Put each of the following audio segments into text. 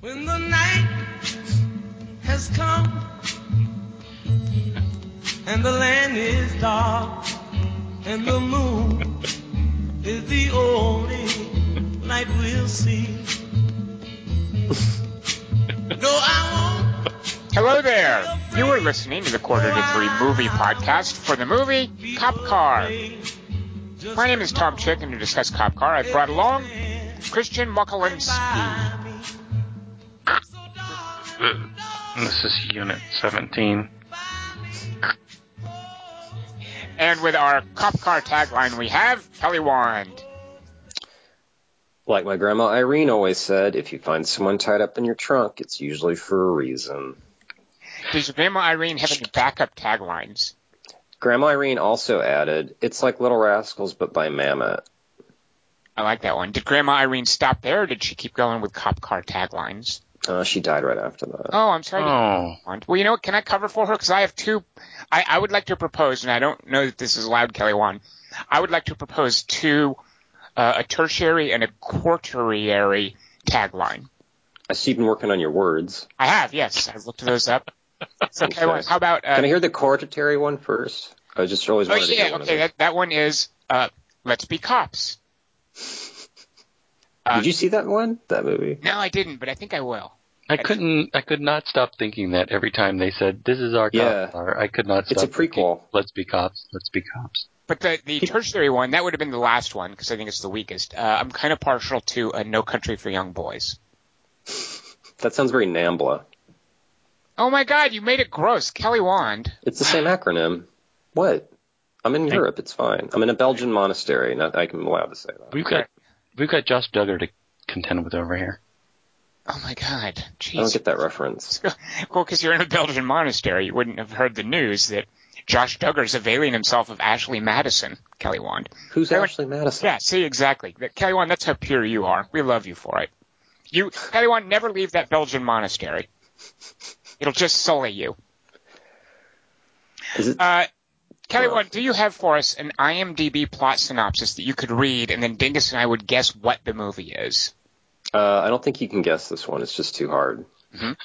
When the night has come and the land is dark and the moon is the only light we'll see. no, I won't. Hello there. You are listening to the Quarter to Three Movie Podcast for the movie Cop Car. My name is Tom Chick, and to discuss Cop Car, I've brought along Christian Mokalinski. This is Unit 17. And with our Cop Car tagline, we have Kelly Wand. Like my grandma Irene always said, if you find someone tied up in your trunk, it's usually for a reason. Does your Grandma Irene have any backup taglines? Grandma Irene also added, it's like Little Rascals but by Mammoth. I like that one. Did Grandma Irene stop there, or did she keep going with Cop Car taglines? Uh, she died right after that. Oh, I'm sorry. Oh, Well, you know what? Can I cover for her? Because I have two. I, I would like to propose, and I don't know that this is allowed, Kelly Wand. I would like to propose two, uh, a tertiary and a quaternary tagline. I see you've been working on your words. I have, yes. I've looked those up. So, Kelly Wand, Okay. how about? Uh, Can I hear the quaternary one first? I was just always oh, wanted to yeah, hear one okay. of. That that one is. Uh, Let's be cops. Uh, Did you see that one? That movie? No, I didn't, but I think I will. I couldn't. I could not stop thinking that every time they said, "This is our Yeah. cop car." I could not stop. It's a thinking, prequel. Let's be cops. Let's be cops. But the the tertiary one that would have been the last one because I think it's the weakest. Uh, I'm kind of partial to uh, No Country for Young Boys. That sounds very NAMBLA. Oh my God, you made it gross, Kelly Wand. It's the same acronym. What? I'm in Europe. It's fine. I'm in a Belgian monastery. Not I can allowed to say that. We've got we've got Josh Duggar to contend with over here. Oh my God, I don't get that reference. Well, because you're in a Belgian monastery, you wouldn't have heard the news that Josh Duggar's availing himself of Ashley Madison, Kelly Wand. Who's Kelly- Ashley Madison? Yeah, see, exactly. Kelly Wand, that's how pure you are. We love you for it. You, Kelly Wand, never leave that Belgian monastery. It'll just sully you. Is it? Uh, Kelly Wand, do you have for us an IMDb plot synopsis that you could read, and then Dingus and I would guess what the movie is? Uh, I don't think you can guess this one. It's just too hard.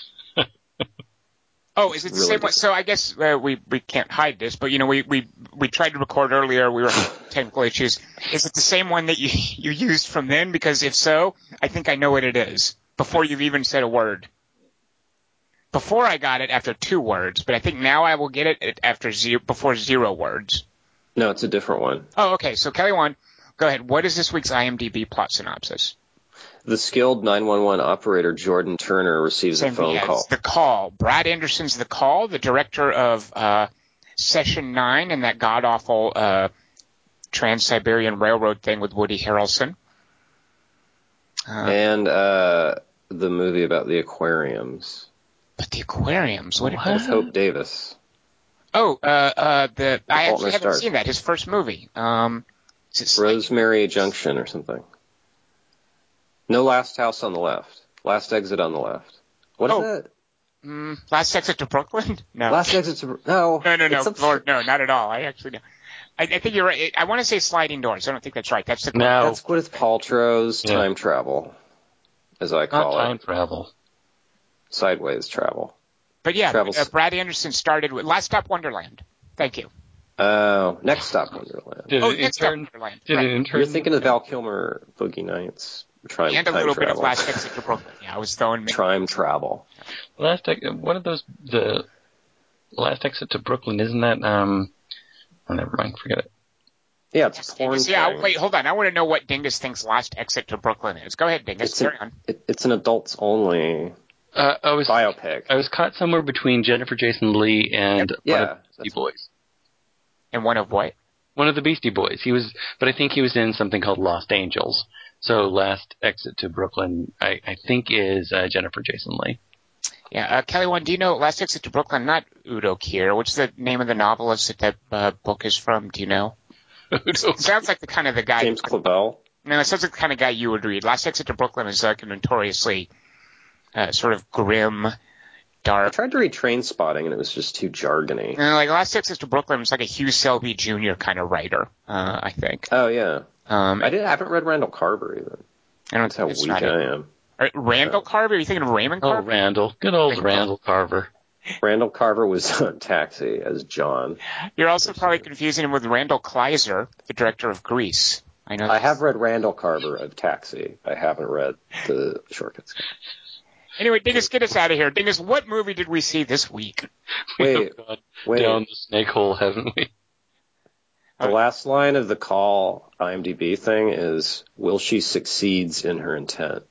Oh, is it the Really same one? So I guess uh, we we can't hide this, but you know we we we tried to record earlier. We were having technical issues. Is it the same one that you you used from then? Because if so, I think I know what it is before you've even said a word. Before I got it after two words, but I think now I will get it after zero before zero words. No, it's a different one. Oh, okay. So Kelly one, go ahead. What is this week's IMDb plot synopsis? The skilled 911 operator Jordan Turner receives a phone call. The Call. Brad Anderson's The Call, the director of uh, Session 9 and that god awful uh, Trans Siberian Railroad thing with Woody Harrelson. Uh, and uh, the movie about the aquariums but the aquariums. What? What? with Hope Davis. Oh, uh, uh, the I actually haven't Stars. seen that. His first movie. Um, is it Slate? Rosemary Junction or something. No last house on the left. Last exit on the left. What is Oh. that? Mm, Last Exit to Brooklyn? No. Last exit to no. no, no, no, some- Lord, no, not at all. I actually know. I, I think you're right. I want to say Sliding Doors. I don't think that's right. That's the No, That's Gwyneth Paltrow's Yeah. time travel, as I call it. not call time it. travel. Sideways travel. But yeah, uh, Brad Anderson started with Last Stop Wonderland. Thank you. Oh, next stop Wonderland. Did oh, it next Stop? Wonderland. Did Right. it intern? You're thinking of Val Kilmer, Boogie Nights, time, and a time little bit of travel. Last Exit to Brooklyn. Yeah, I was throwing. Me. Time travel. last ex- one of those the last exit to Brooklyn isn't that um oh never mind forget it Yeah, it's a porn. Dingus, yeah, thing. wait, hold on. I want to know what Dingus thinks Last Exit to Brooklyn is. Go ahead, Dingus. It's Carry an, on. it, it's an adults only uh, I was biopic. I was caught somewhere between Jennifer Jason Lee and one Yeah, of the Beastie Boys And one of what? one of the Beastie Boys he was but I think he was in something called Lost Angels so last exit to Brooklyn I, I think is uh, Jennifer Jason Lee Yeah, uh, Kelly, one. Do you know Last Exit to Brooklyn? Not Udo Kier. What's the name of the novelist that that uh, book is from? Do you know? It sounds like the kind of the guy. James Clavell. No, it sounds like the kind of guy you would read. Last Exit to Brooklyn is like a notoriously uh, sort of grim, dark. I dark. tried to read Trainspotting and it was just too jargony. You like Last Exit to Brooklyn was like a Hugh Selby Jr. kind of writer. Uh, I think. Oh yeah, Um, I did. I haven't read Randall Carver either. I don't That's how think it's weak not I am. Randall Carver? Are you thinking of Raymond Carver? Oh, Carver? Randall. Good old Randall. Randall Carver. Randall Carver was on Taxi as John. You're also probably confusing him with Randall Kleiser, the director of Grease. I know. I have read Randall Carver of Taxi. I haven't read the Shortcuts. Anyway, Dingus, get us out of here. Dingus, what movie did we see this week? Wait, We've gone Wait, down the snake hole, haven't we? the last line of the call IMDb thing is, "Will she succeeds in her intent?"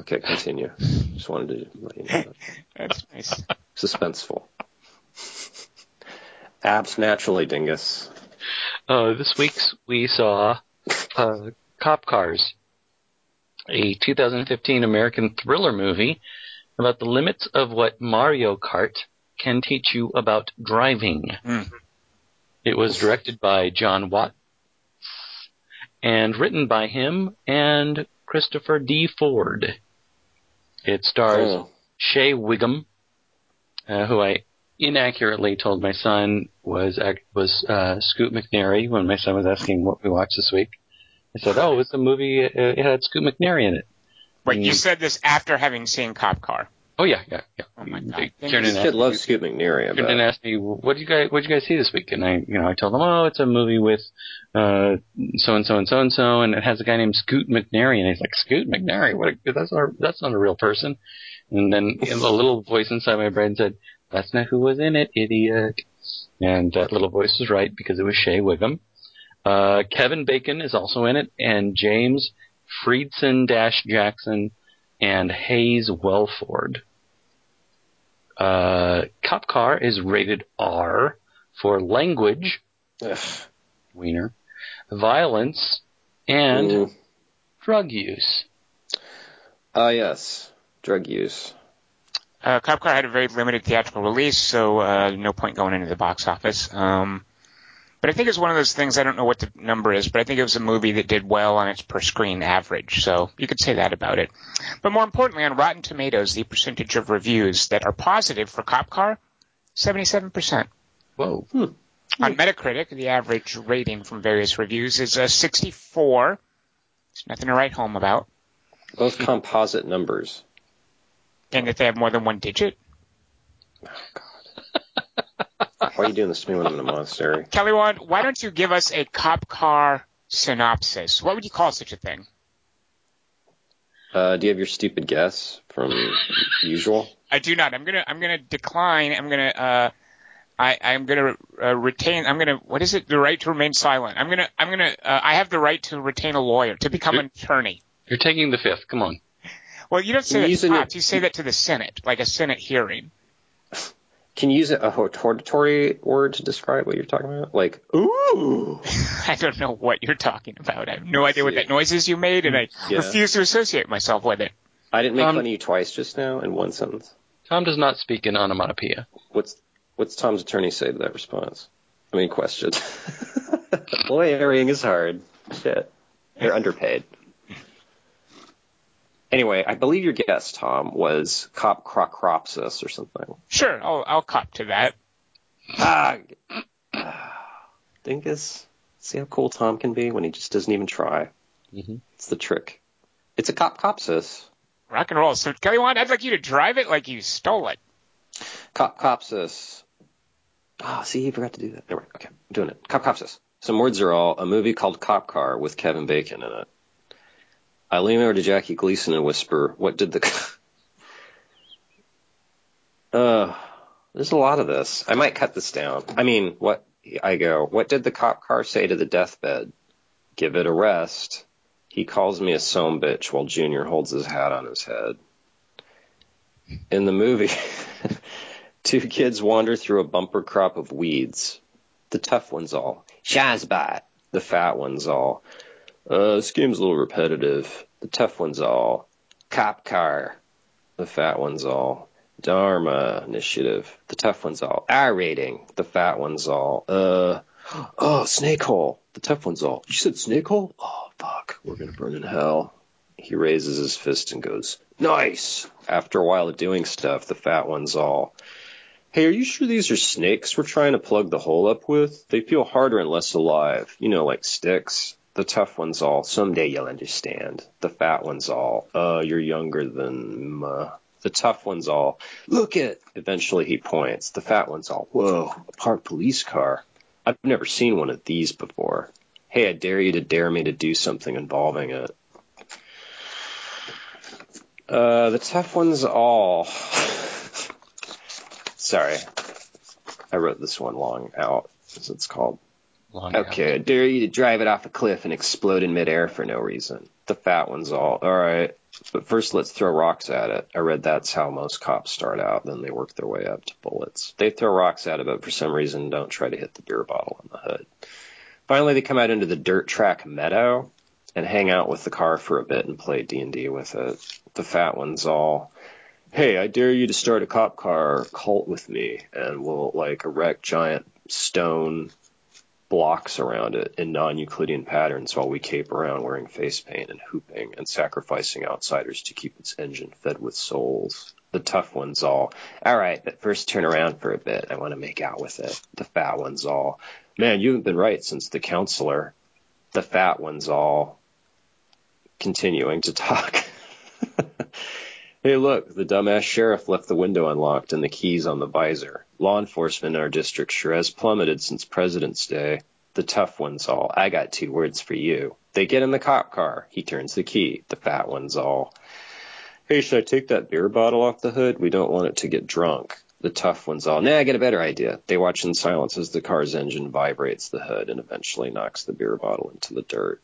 Okay, continue. Just wanted to let you know that. That's nice. Suspenseful. Abs naturally, dingus. Uh, this week we saw uh, Cop Cars, a 2015 American thriller movie about the limits of what Mario Kart can teach you about driving. Hmm. It was directed by Jon Watts and written by him and Christopher D. Ford. It stars Oh. Shea Whigham, uh, who I inaccurately told my son was was uh, Scoot McNairy when my son was asking what we watched this week. I said, "Oh, it's a movie. Uh, it had Scoot McNairy in it." Wait, you Mm. said this after having seen Cop Car. Oh yeah, yeah, yeah. Oh, my God. They Thank you. in This kid loves me- Scoot McNairy. I turned in and bet. asked me, "What did you guys What did you guys see this week?" And I, you know, I told them, "Oh, it's a movie with uh, so and so and so and so, and it has a guy named Scoot McNairy." And he's like, "Scoot McNairy? What? A, that's not that's not a real person." And then a little voice inside my brain said, "That's not who was in it, idiot." And that little voice was right because it was Shea Whigham. Uh, Kevin Bacon is also in it, and James Freedson Dash Jackson and Hays Wellford. Uh, Cop Car is rated R for language, Ugh. wiener, violence, and Mm. drug use. Ah, yes. Drug use. Uh, Cop Car had a very limited theatrical release, so uh, no point going into the box office. Um, but I think it's one of those things. I don't know what the number is, but I think it was a movie that did well on its per screen average. So you could say that about it. But more importantly, on Rotten Tomatoes, the percentage of reviews that are positive for Cop Car, seventy-seven percent. Whoa. Hmm. On Metacritic, the average rating from various reviews is a 64. It's nothing to write home about. Both composite numbers. And that they have more than one digit. Oh, Why are you doing this to me when I'm in a monastery? Kelly, Wan, why don't you give us a cop car synopsis? What would you call such a thing? Uh, do you have your stupid guess from usual? I do not. I'm gonna. I'm gonna decline. I'm gonna. Uh, I. I'm gonna uh, retain. I'm gonna. What is it? The right to remain silent. I'm gonna. I'm gonna. Uh, I have the right to retain a lawyer to become an attorney. You're taking the fifth. Come on. Well, you don't say that to using cops. it- You say that to the Senate, like a Senate hearing. Can you use a hortatory word to describe what you're talking about? Like, ooh. I don't know what you're talking about. I have no idea what that noise is you made, and I Yeah. refuse to associate myself with it. I didn't make Um, fun of you twice just now in one sentence. Tom does not speak in onomatopoeia. What's what's Tom's attorney say to that response? I mean, question. Lawyering is hard. Shit. They're underpaid. Anyway, I believe your guess, Tom, was cop crocropsis or something. Sure, I'll, I'll cop to that. Ah, Dingus. See how cool Tom can be when he just doesn't even try. Mhm. It's the trick. It's a cop copsis. Rock and roll. So, Kelly Wand, I'd like you to drive it like you stole it. Cop copsis. Ah, see, you forgot to do that. Never mind. Okay, I'm doing it. Cop copsis. Some words are all a movie called Cop Car with Kevin Bacon in it. I lean over to Jackie Gleason and whisper, "What did the?" uh, there's a lot of this. I might cut this down. I mean, what I go? What did the cop car say to the deathbed? Give it a rest. He calls me a some bitch while Junior holds his hat on his head. In the movie, two kids wander through a bumper crop of weeds. The tough ones all. Shazbot. The fat ones all. Uh, this game's a little repetitive. The tough ones all. Cop car. The fat ones all. Dharma initiative. The tough ones all. R rating. The fat ones all. Uh, oh, snake hole. The tough ones all. You said snake hole? Oh, fuck. We're gonna burn in hell. He raises his fist and goes, nice. After a while of doing stuff, the fat ones all. Hey, are you sure these are snakes we're trying to plug the hole up with? They feel harder and less alive. You know, like sticks. The tough one's all, someday you'll understand. The fat one's all, uh, you're younger than, uh. The tough one's all, look it. Eventually he points. The fat one's all, whoa, a parked police car. I've never seen one of these before. Hey, I dare you to dare me to do something involving it. Uh, the tough one's all. Sorry. I wrote this one long out, as it's called. Long Okay, dare you to drive it off a cliff and explode in midair for no reason. The fat one's all, alright, but first let's throw rocks at it. I read that's how most cops start out, then they work their way up to bullets. They throw rocks at it, but for some reason don't try to hit the beer bottle on the hood. Finally, they come out into the dirt track meadow and hang out with the car for a bit and play D&D with it. The fat one's all, hey, I dare you to start a cop car cult with me and we'll like erect giant stone blocks around it in non-Euclidean patterns while we cape around wearing face paint and hooping and sacrificing outsiders to keep its engine fed with souls. The tough one's all, all right, but first turn around for a bit. I want to make out with it. The fat one's all, man, you haven't been right since the counselor. The fat one's all, continuing to talk. hey, look, the dumbass sheriff left the window unlocked and the keys on the visor. Law enforcement in our district sure has plummeted since President's Day. The tough one's all, I got two words for you. They get in the cop car. He turns the key. The fat one's all, hey, should I take that beer bottle off the hood? We don't want it to get drunk. The tough one's all, nah, I get a better idea. They watch in silence as the car's engine vibrates the hood and eventually knocks the beer bottle into the dirt.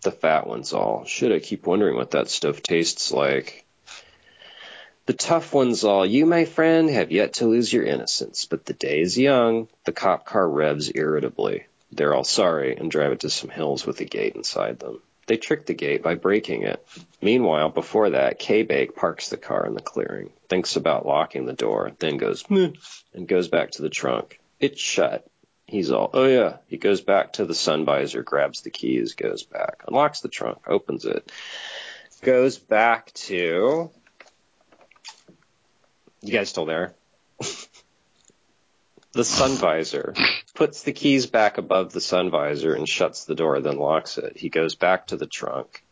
The fat one's all, should I keep wondering what that stuff tastes like? The tough one's all, you, my friend, have yet to lose your innocence, but the day is young. The cop car revs irritably. They're all sorry and drive it to some hills with a gate inside them. They trick the gate by breaking it. Meanwhile, before that, K-Bake parks the car in the clearing, thinks about locking the door, then goes, Meh, and goes back to the trunk. It's shut. He's all, oh yeah. He goes back to the sun visor, grabs the keys, goes back, unlocks the trunk, opens it, goes back to. You guys still there? the sun visor, puts the keys back above the sun visor and shuts the door, then locks it. He goes back to the trunk,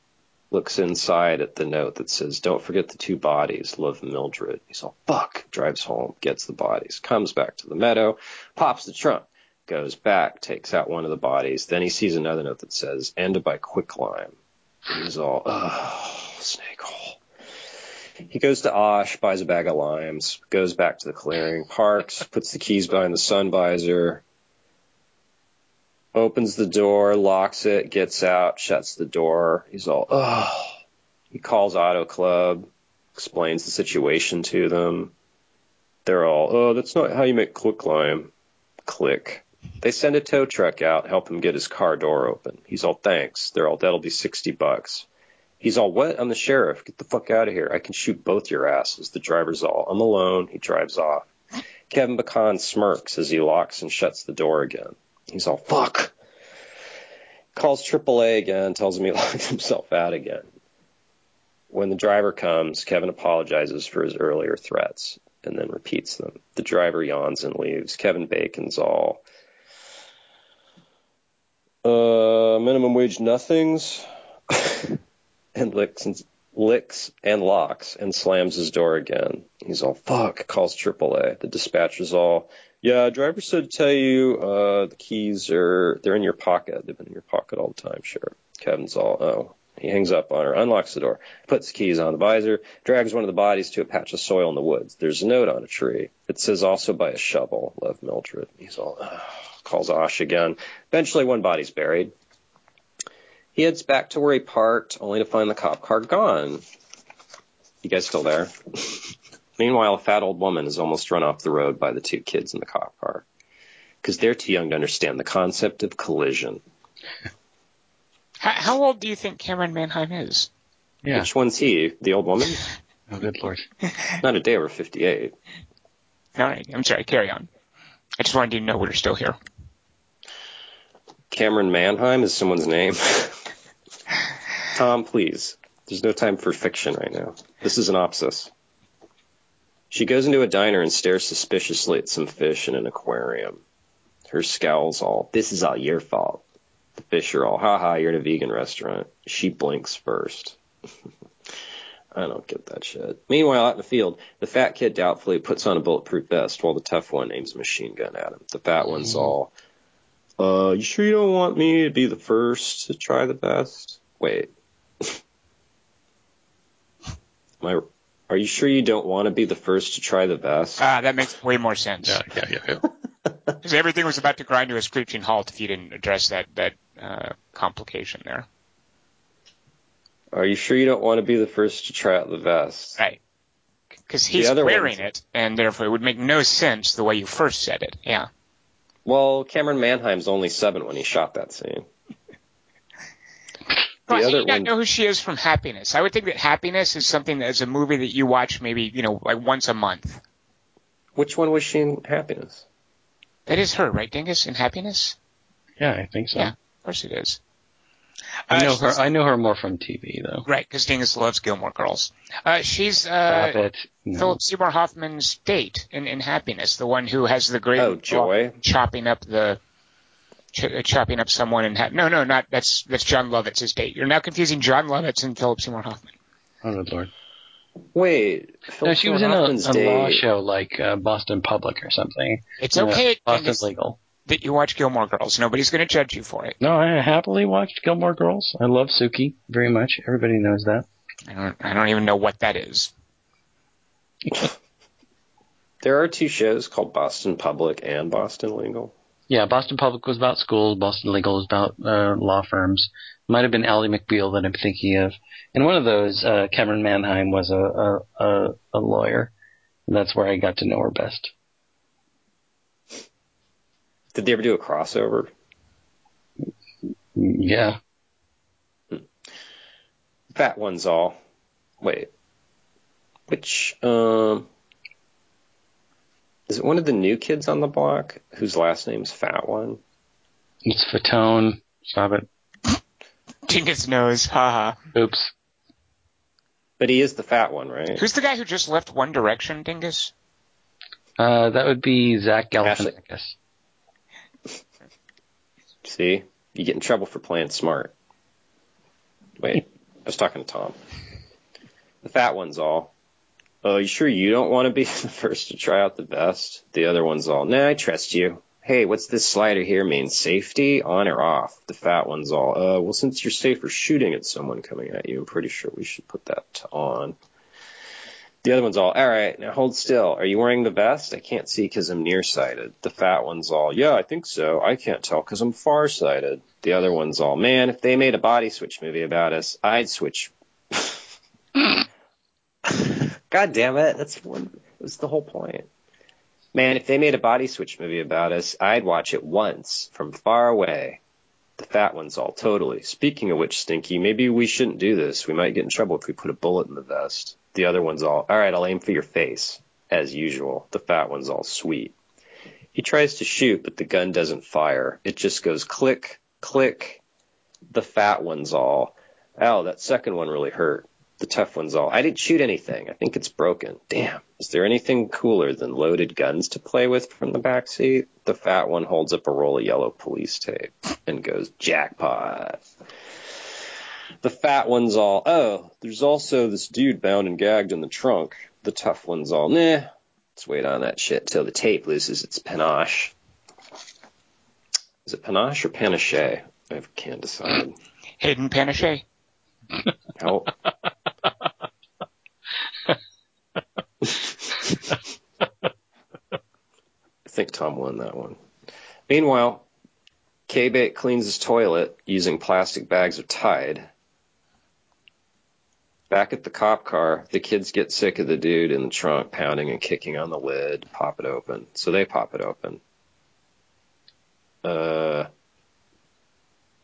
looks inside at the note that says, Don't forget the two bodies, love Mildred. He's all, fuck, drives home, gets the bodies, comes back to the meadow, pops the trunk, goes back, takes out one of the bodies. Then he sees another note that says, Ended by quicklime. He's all, oh, snake hole. He goes to Osh, buys a bag of limes, goes back to the clearing, parks, puts the keys behind the sun visor, opens the door, locks it, gets out, shuts the door. He's all, oh. He calls Auto Club, explains the situation to them. They're all, oh, that's not how you make quicklime. Click. They send a tow truck out, help him get his car door open. He's all, thanks. They're all, that'll be 60 bucks. He's all, what? I'm the sheriff. Get the fuck out of here. I can shoot both your asses. The driver's all, I'm alone. He drives off. Kevin Bacon smirks as he locks and shuts the door again. He's all, fuck. Calls AAA again, tells him he locked himself out again. When the driver comes, Kevin apologizes for his earlier threats and then repeats them. The driver yawns and leaves. Kevin Bacon's all, uh, minimum wage nothings. And licks and licks and locks and slams his door again. He's all fuck. Calls AAA. The dispatcher's all, yeah. Driver said to tell you uh, the keys are they're in your pocket. They've been in your pocket all the time. Sure. Kevin's all oh. He hangs up on her, unlocks the door, puts the keys on the visor, drags one of the bodies to a patch of soil in the woods. There's a note on a tree. It says also by a shovel, love Mildred. He's all, calls Osh again. Eventually one body's buried. He heads back to where he parked, only to find the cop car gone. You guys still there? Meanwhile, a fat old woman is almost run off the road by the two kids in the cop car. Because they're too young to understand the concept of collision. How, how old do you think Camryn Manheim is? Yeah. Which one's he? The old woman? Oh, good lord. Not a day over 58. All right, I'm sorry. Carry on. I just wanted you to know we're still here. Camryn Manheim is someone's name. Tom, please. There's no time for fiction right now. This is an opsis. She goes into a diner and stares suspiciously at some fish in an aquarium. Her scowl's all, this is all your fault. The fish are all, haha, you're in a vegan restaurant. She blinks first. I don't get that shit. Meanwhile, out in the field, the fat kid doubtfully puts on a bulletproof vest while the tough one aims a machine gun at him. The fat one's all, uh, you sure you don't want me to be the first to try the vest? Wait. Am I, are you sure you don't want to be the first to try the vest? Ah, that makes way more sense. Yeah, yeah, yeah. yeah. Because everything was about to grind to a screeching halt if you didn't address that that uh, complication there. Are you sure you don't want to be the first to try out the vest? Right. Because he's wearing ones- it, and therefore it would make no sense the way you first said it. Yeah. Well, Camryn Manheim's only seven when he shot that scene. The Well, I other do not one- know who she is from Happiness. I would think that Happiness is something that is a movie that you watch maybe, you know, like once a month. Which one was she in Happiness? That is her, right, Dingus, in Happiness? Yeah, I think so. Yeah. Of course it is. I Uh, know her. I know her more from TV though. Right, because Dingus loves Gilmore Girls. Uh, she's uh, it. No. Philip Seymour Hoffman's date in, in Happiness, the one who has the great Oh, Joy. chopping up the ch- uh, chopping up someone and ha- no, no, not that's that's Jon Lovitz's his date. You're now confusing John Lovitz and Philip Seymour Hoffman. Oh good lord. Wait, No, Philip she was in a, Hoffman's a law show like uh, Boston Public or something. It's Uh, okay, Boston Dingus, Legal. that you watch Gilmore Girls. Nobody's going to judge you for it. No, I happily watched Gilmore Girls. I love Sookie very much. Everybody knows that. I don't, I don't even know what that is. There are two shows called Boston Public and Boston Legal. Yeah, Boston Public was about schools. Boston Legal was about uh, law firms. Might have been Ally McBeal that I'm thinking of. And one of those, uh, Camryn Manheim was a, a, a, a lawyer. And that's where I got to know her best. Did they ever do a crossover? Yeah. Fat one's all. Wait. Which, um, is it one of the new kids on the block whose last name's Fat One? It's Fatone. Stop it. Dingus knows, haha. Oops. But he is the fat one, right? Who's the guy who just left One Direction, Dingus? Uh, that would be Zach Ashley. Galifianakis. See? You get in trouble for playing smart. Wait, I was talking to Tom. The fat one's all. Oh, you sure you don't want to be the first to try out the vest? The other one's all. Nah, I trust you. Hey, what's this slider here mean? Safety? On or off? The fat one's all. Uh, well, since you're safer shooting at someone coming at you, I'm pretty sure we should put that on. The other one's all, all right, now hold still. Are you wearing the vest? I can't see because I'm nearsighted. The fat one's all, yeah, I think so. I can't tell because I'm farsighted. The other one's all, man, if they made a body switch movie about us, I'd switch. God damn it. That's one, that's the whole point. Man, if they made a body switch movie about us, I'd watch it once from far away. The fat one's all totally. Speaking of which, Stinky, maybe we shouldn't do this. We might get in trouble if we put a bullet in the vest. The other one's all, all right, I'll aim for your face. As usual. The fat one's all sweet. He tries to shoot, but the gun doesn't fire. It just goes click, click. The fat one's all, ow, that second one really hurt. The tough one's all, I didn't shoot anything. I think it's broken. Damn. Is there anything cooler than loaded guns to play with from the back seat? The fat one holds up a roll of yellow police tape and goes, jackpot. The fat one's all, oh, there's also this dude bound and gagged in the trunk. The tough one's all, nah, let's wait on that shit till the tape loses its panache. Is it panache or panache? I can't decide. Hayden panache. How? I think Tom won that one. Meanwhile, K-Bait cleans his toilet using plastic bags of Tide. Back at the cop car, the kids get sick of the dude in the trunk pounding and kicking on the lid, pop it open. So they pop it open. Uh,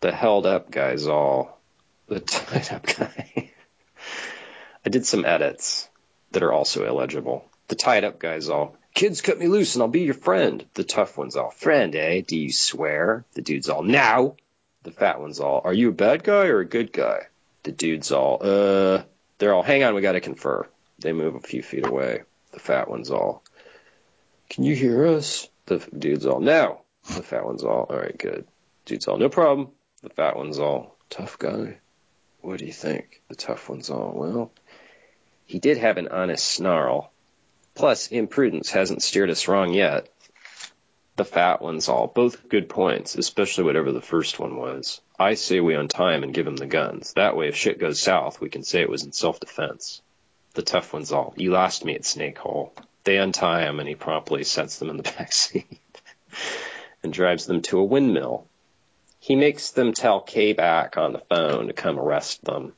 the held up guy's all the tied up guy. I did some edits that are also illegible. The tied up guy's all, kids cut me loose and I'll be your friend. The tough one's all, friend, eh? Do you swear? The dude's all, now. The fat one's all, are you a bad guy or a good guy? The dude's all, uh, they're all, hang on, we gotta confer. They move a few feet away. The fat one's all, can you hear us? The dude's all, no. The fat one's all, alright, good. Dude's all, no problem. The fat one's all, tough guy. What do you think? The tough one's all, well, he did have an honest snarl. Plus, imprudence hasn't steered us wrong yet. The fat one's all, both good points, especially whatever the first one was. I say we untie him and give him the guns. That way, if shit goes south, we can say it was in self-defense. The tough one's all, you lost me at Snake Hole. They untie him and he promptly sets them in the back seat and drives them to a windmill. He makes them tell Kay back on the phone to come arrest them.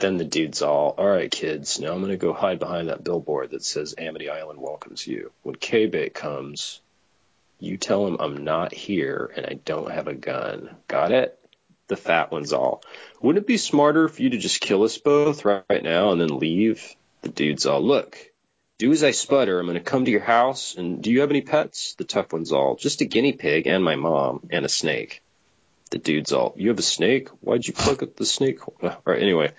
Then the dude's all, all right, kids, now I'm going to go hide behind that billboard that says Amity Island welcomes you. When K-Bay comes, you tell him I'm not here and I don't have a gun. Got it? The fat one's all, wouldn't it be smarter for you to just kill us both right now and then leave? The dude's all, look, do as I sputter. I'm going to come to your house. And do you have any pets? The tough one's all, just a guinea pig and my mom and a snake. The dude's all, you have a snake? Why'd you plug up the snake? All right, anyway.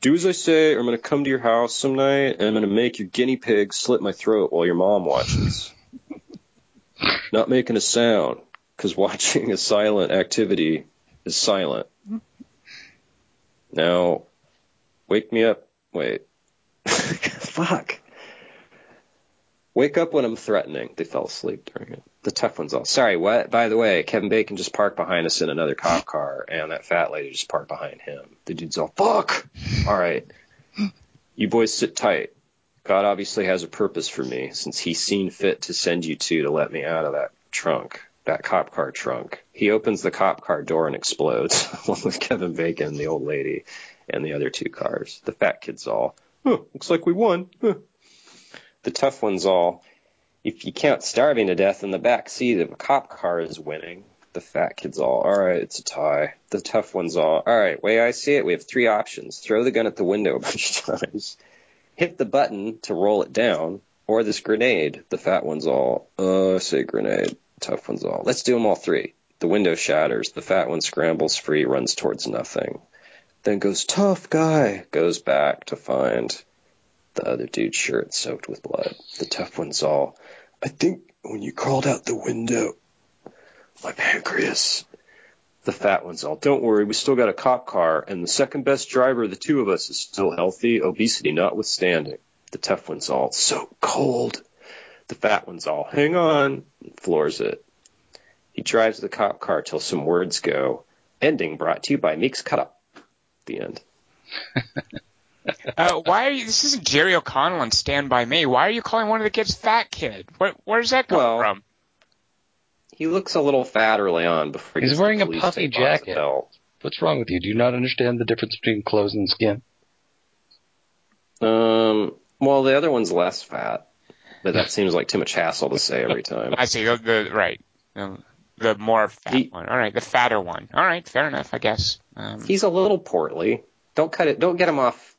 Do as I say, or I'm going to come to your house some night and I'm going to make your guinea pig slit my throat while your mom watches. Not making a sound, because watching a silent activity is silent. Now, wake me up. Wait. Fuck. Wake up when I'm threatening. They fell asleep during it. The tough one's all. Sorry, what? By the way, Kevin Bacon just parked behind us in another cop car, and that fat lady just parked behind him. The dude's all, fuck! All right. You boys sit tight. God obviously has a purpose for me, since he's seen fit to send you two to let me out of that trunk, that cop car trunk. He opens the cop car door and explodes, along with Kevin Bacon, the old lady, and the other two cars. The fat kid's all, huh, looks like we won. Huh. The tough one's all, if you count starving to death in the back seat of a cop car is winning. The fat kid's all, all right, it's a tie. The tough one's all, all right, way I see it, we have three options. Throw the gun at the window a bunch of times, hit the button to roll it down, or this grenade. The fat one's all, uh, say grenade. Tough one's all, let's do them all three. The window shatters. The fat one scrambles free, runs towards nothing. Then goes, tough guy, goes back to find the other dude's shirt soaked with blood. The tough one's all, I think when you crawled out the window, my pancreas. The fat one's all, don't worry, we still got a cop car, and the second best driver of the two of us is still healthy, obesity notwithstanding. The tough one's all, so cold. The fat one's all, hang on, floors it. He drives the cop car till some words go. Ending brought to you by Meeks Cut Up. The end. Uh, why are you? This isn't Jerry O'Connell and Stand by Me. Why are you calling one of the kids Fat Kid? Where, where's that come Well, from? He looks a little fat early on before He's gets wearing a puffy tape off his jacket. belt. What's wrong with you? Do you not understand the difference between clothes and skin? Um, well, the other one's less fat, but that seems like too much hassle to say every time. I see the, the right, the, the more fat He- one. All right, the fatter one. All right, fair enough, I guess. Um, He's a little portly. Don't cut it. Don't get him off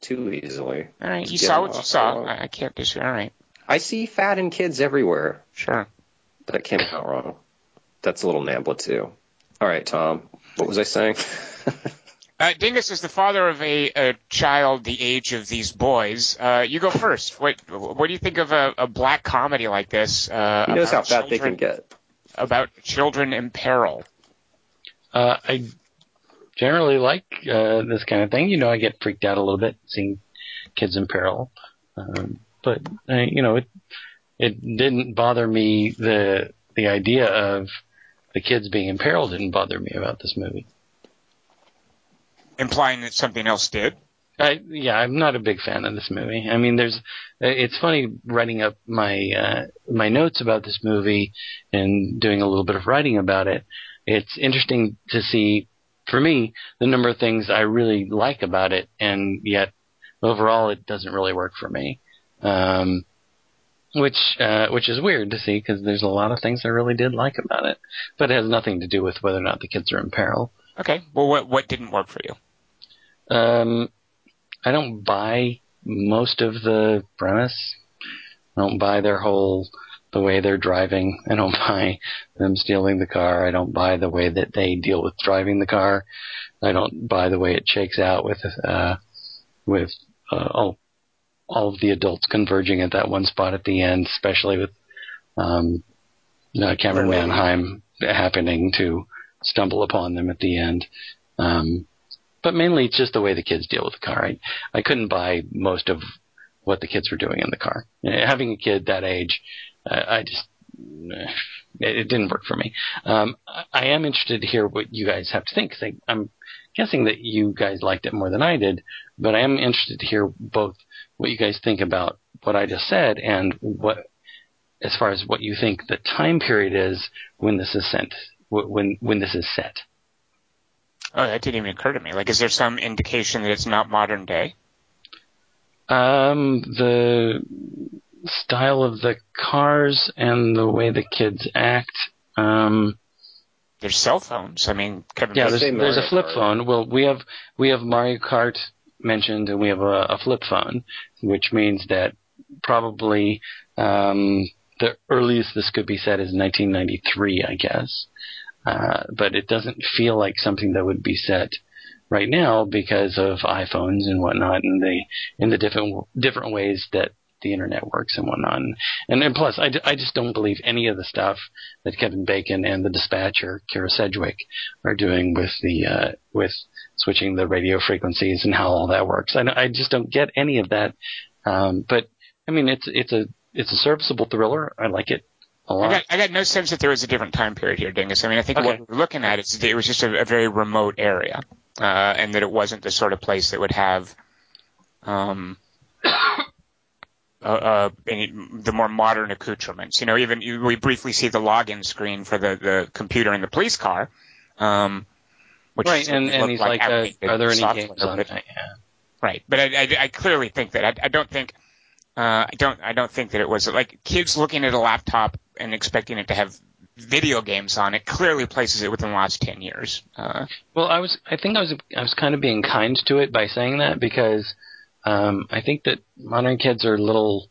too easily. all right, you saw what you saw. I, I can't disagree. All right, I see fat in kids everywhere. sure. That came out wrong. That's a little Nambla too. All right, Tom. What was I saying? Uh, Dingus is the father of a, a child the age of these boys. Uh, you go first. What what do you think of a, a black comedy like this? Uh, he knows how about fat they can children- get. About children in peril. Uh, I generally like uh, this kind of thing. You know, I get freaked out a little bit seeing kids in peril, um, but uh, you know, it it didn't bother me. The the idea of the kids being in peril didn't bother me about this movie. implying that something else did. I, yeah, I'm not a big fan of this movie. I mean, there's, it's funny writing up my, uh, my notes about this movie and doing a little bit of writing about it. It's interesting to see, for me, the number of things I really like about it, and yet overall it doesn't really work for me. Um, which, uh, which is weird to see because there's a lot of things I really did like about it, but it has nothing to do with whether or not the kids are in peril. Okay. Well, what what didn't work for you? Um, I don't buy most of the premise. I don't buy their whole the way they're driving. I don't buy them stealing the car. I don't buy the way that they deal with driving the car. I don't buy the way it shakes out with uh with uh, all all of the adults converging at that one spot at the end, especially with um uh, Camryn. Manheim happening to stumble upon them at the end. Um, but mainly it's just the way the kids deal with the car. I, I couldn't buy most of what the kids were doing in the car. Having a kid that age, uh, I just it, it, didn't work for me. Um, I am interested to hear what you guys have to think. I, I'm guessing that you guys liked it more than I did, but I am interested to hear both what you guys think about what I just said and what, as far as what you think the time period is when this is sent, when when this is set. Oh, that didn't even occur to me. Like, is there some indication that it's not modern day? Um, the style of the cars and the way the kids act. Um, there's cell phones. I mean, Kevin yeah, there's, there's a flip Kart. phone. Well, we have we have Mario Kart mentioned, and we have a, a flip phone, which means that probably um, the earliest this could be said is 1993, I guess. Uh, but it doesn't feel like something that would be set right now because of iPhones and whatnot, and the in the different different ways that the internet works and whatnot. And, and, plus, I, I just don't believe any of the stuff that Kevin Bacon and the dispatcher, Kyra Sedgwick, are doing with the, uh, with switching the radio frequencies and how all that works. I, I just don't get any of that. Um, but, I mean, it's, it's a, it's a serviceable thriller. I like it. I got, I got no sense that there was a different time period here, Dingus. I mean, I think okay. what we're looking at is it was just a, a very remote area, uh, and that it wasn't the sort of place that would have, um, uh, uh, any, the more modern accoutrements. You know, even we briefly see the login screen for the, the computer in the police car. Um, which right, and, and he's like, like uh, are there any games on it? Yeah. Right, but I, I, I clearly think that I, I don't think uh, I don't I don't think that it was like kids looking at a laptop and expecting it to have video games on it clearly places it within the last 10 years. Uh, well, I was, I think I was, I was kind of being kind to it by saying that because, um, I think that modern kids are a little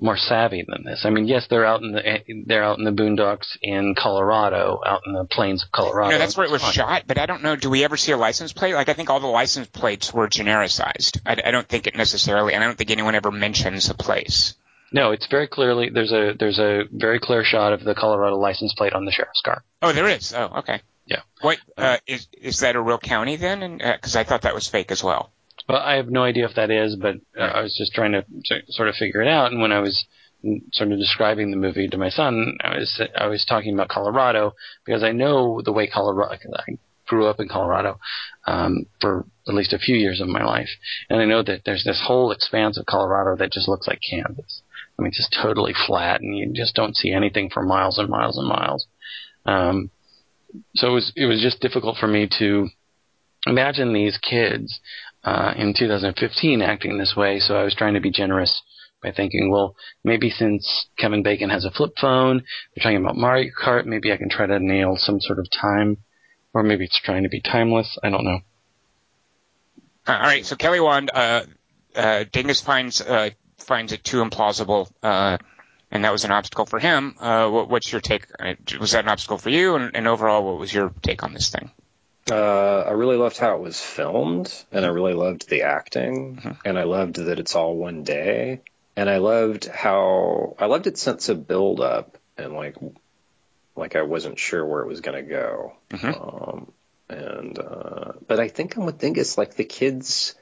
more savvy than this. I mean, yes, they're out in the, they're out in the boondocks in Colorado, out in the plains of Colorado. You know, that's where it was shot, but I don't know, do we ever see a license plate? Like, I think all the license plates were genericized. I, I don't think it necessarily, and I don't think anyone ever mentions a place. No, it's very clearly there's a there's a very clear shot of the Colorado license plate on the sheriff's car. Oh, there is. Oh, okay. Yeah. What uh, is is that a real county then? Because uh, I thought that was fake as well. Well, I have no idea if that is, but uh, I was just trying to sort of figure it out. And when I was sort of describing the movie to my son, I was I was talking about Colorado because I know the way Colorado. I grew up in Colorado um, for at least a few years of my life, and I know that there's this whole expanse of Colorado that just looks like Kansas. I mean, just totally flat, and you just don't see anything for miles and miles and miles. Um, so it was it was just difficult for me to imagine these kids uh, in 2015 acting this way. So I was trying to be generous by thinking, well, maybe since Kevin Bacon has a flip phone, they're talking about Mario Kart, maybe I can try to nail some sort of time, or maybe it's trying to be timeless. I don't know. All right, so Kelly Wand, uh, uh, Dingus finds uh, finds it too implausible, uh, and that was an obstacle for him. Uh, what, what's your take? Uh, was that an obstacle for you? And, and overall, what was your take on this thing? Uh, I really loved how it was filmed, and I really loved the acting, mm-hmm. and I loved that it's all one day, and I loved how I loved its sense of build up, and like like I wasn't sure where it was gonna go. Mm-hmm. Um, and uh, but I think I'm with Dingus, like the kids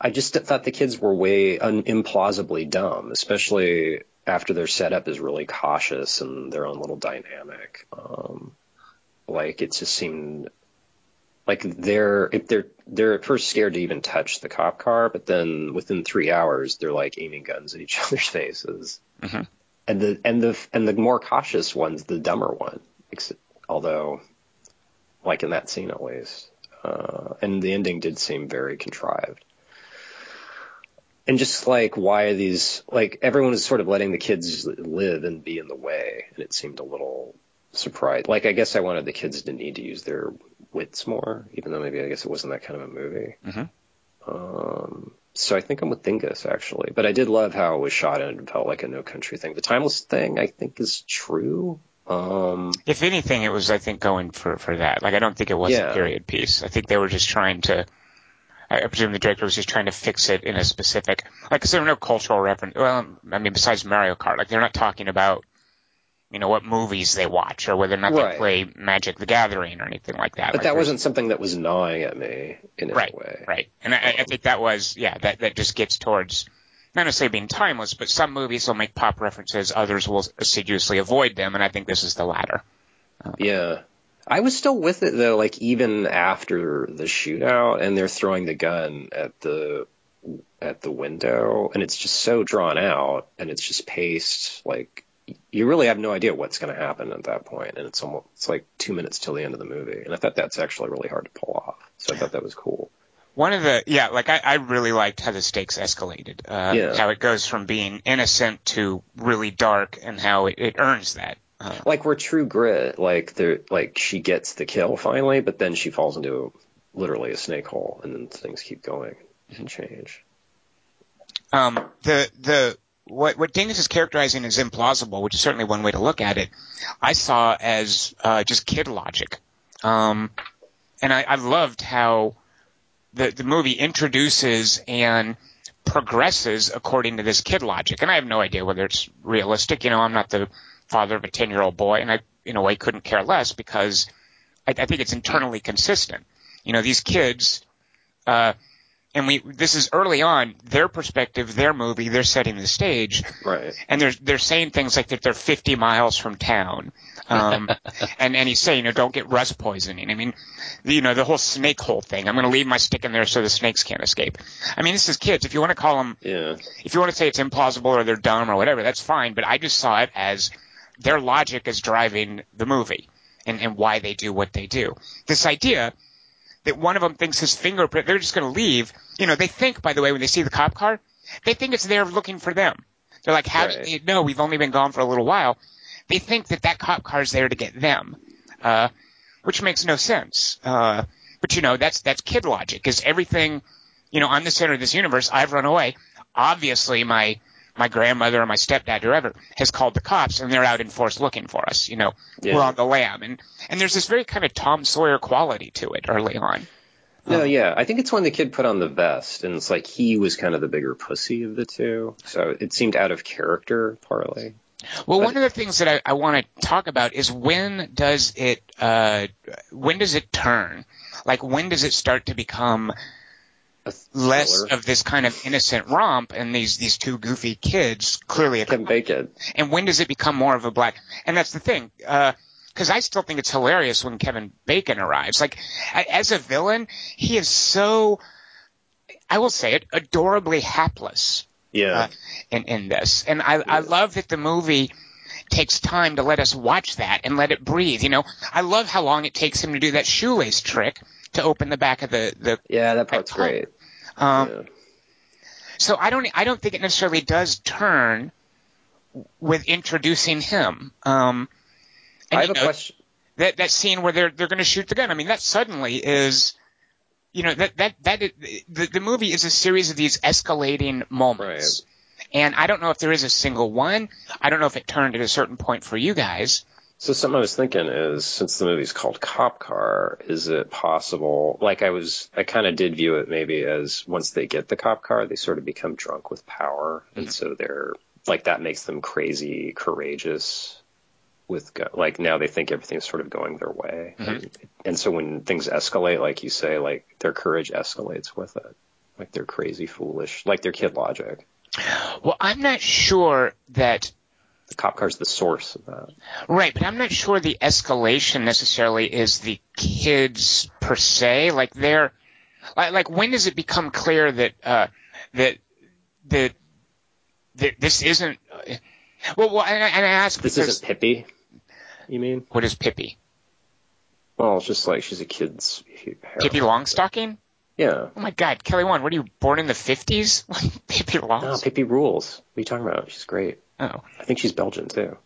I just thought the kids were way un- implausibly dumb, especially after their setup is really cautious and their own little dynamic. Um, like it just seemed like they're if they're they're at first scared to even touch the cop car, but then within three hours they're like aiming guns at each other's faces. Mm-hmm. And the and the and the more cautious one's the dumber one, although like in that scene at least. Uh, and the ending did seem very contrived and just like why are these like everyone is sort of letting the kids live and be in the way and it seemed a little surprised like i guess i wanted the kids to need to use their wits more even though maybe i guess it wasn't that kind of a movie mm-hmm. um, so i think i'm with dingus actually but i did love how it was shot and it felt like a no country thing the timeless thing i think is true um, if anything it was i think going for for that like i don't think it was yeah. a period piece i think they were just trying to I presume the director was just trying to fix it in a specific, like, cause there were no cultural reference. Well, I mean, besides Mario Kart, like they're not talking about, you know, what movies they watch or whether or not they play Magic the Gathering or anything like that. But Like, that wasn't something that was gnawing at me in any right, way. right. And I, I think that was, yeah, that, that just gets towards, not necessarily being timeless, but some movies will make pop references, others will assiduously avoid them, and I think this is the latter. Uh, yeah. I was still with it though, like even after the shootout and they're throwing the gun at the at the window and it's just so drawn out and it's just paced like you really have no idea what's going to happen at that point and it's almost it's like 2 minutes till the end of the movie and I thought that's actually really hard to pull off. So I thought that was cool. One of the, yeah, like I, I really liked how the stakes escalated, uh, Yeah. how it goes from being innocent to really dark and how it, it earns that. Uh, Like we're True Grit, like the like she gets the kill finally, but then she falls into literally a snake hole and then things keep going and change. um, the the what what Dingus is characterizing as implausible, which is certainly one way to look at it, I saw as uh, just kid logic, um, and I, I loved how the the movie introduces and progresses according to this kid logic, and I have no idea whether it's realistic. You know, I'm not the father of a ten year old boy, and I in a way couldn't care less because I, I think it's internally consistent. You know, these kids. Uh, and we this is early on their perspective, their movie, they're setting the stage, Right. and they're they're saying things like that they're 50 miles from town, um, and and he's saying, you know, don't get rust poisoning. I mean, you know, the whole snake hole thing. I'm going to leave my stick in there so the snakes can't escape. I mean, this is kids. If you want to call them, Yeah. if you want to say it's implausible or they're dumb or whatever, that's fine. But I just saw it as their logic is driving the movie and and why they do what they do. This idea that one of them thinks his fingerprint, they're just going to leave. You know, they think, by the way, when they see the cop car, they think it's there looking for them. They're like, how Right. did they know we've only been gone for a little while? They think that that cop car is there to get them, uh, which makes no sense. Uh, but you know, that's, that's kid logic is everything, you know, I'm the center of this universe. I've run away. Obviously my, my grandmother or my stepdad or whoever has called the cops and they're out in force looking for us. You know, Yeah. we're on the lam. And, and there's this very kind of Tom Sawyer quality to it early on. No, yeah. I think it's when the kid put on the vest, and it's like he was kind of the bigger pussy of the two. So it seemed out of character, partly. Well, But- one of the things that I, I want to talk about is when does it uh, when does it turn? Like when does it start to become less of this kind of innocent romp and these these two goofy kids clearly a Kevin Bacon. and when does it become more of a black? And that's the thing, because I still think it's hilarious when Kevin Bacon arrives. Like as a villain, he is so, I will say it, adorably hapless Yeah. uh, in in this, and I I love that the movie takes time to let us watch that and let it breathe. You know, I love how long it takes him to do that shoelace trick to open the back of the the. yeah, that part's great. Um, yeah. So I don't I don't think it necessarily does turn with introducing him. Um, and, I have you a question. that that scene where they're they're going to shoot the gun. I mean, that suddenly is, you know, that that that the the movie is a series of these escalating moments. And I don't know if there is a single one. I don't know if it turned at a certain point for you guys. So something I was thinking is, since the movie's called Cop Car, is it possible? Like I was, I kind of did view it maybe as once they get the cop car, they sort of become drunk with power, and mm-hmm. so they're like that makes them crazy, courageous. With like now they think everything's sort of going their way, mm-hmm. and, and so when things escalate, like you say, like their courage escalates with it, like they're crazy, foolish, like their kid logic. Well, I'm not sure that The cop car's the source of that. Right, but I'm not sure the escalation necessarily is the kids per se. Like they're like, like when does it become clear that uh, that that that this isn't? Uh, well, well, and I, and I ask This isn't Pippi, you mean? what is Pippi? Well, it's just like she's a kid's. Pippi Longstocking? Yeah. Oh my God, Kelly Wand, what are you born in the fifties? Pippi No, Longstocking? Pippi rules. What are you talking about? She's great. Oh. I think she's Belgian too.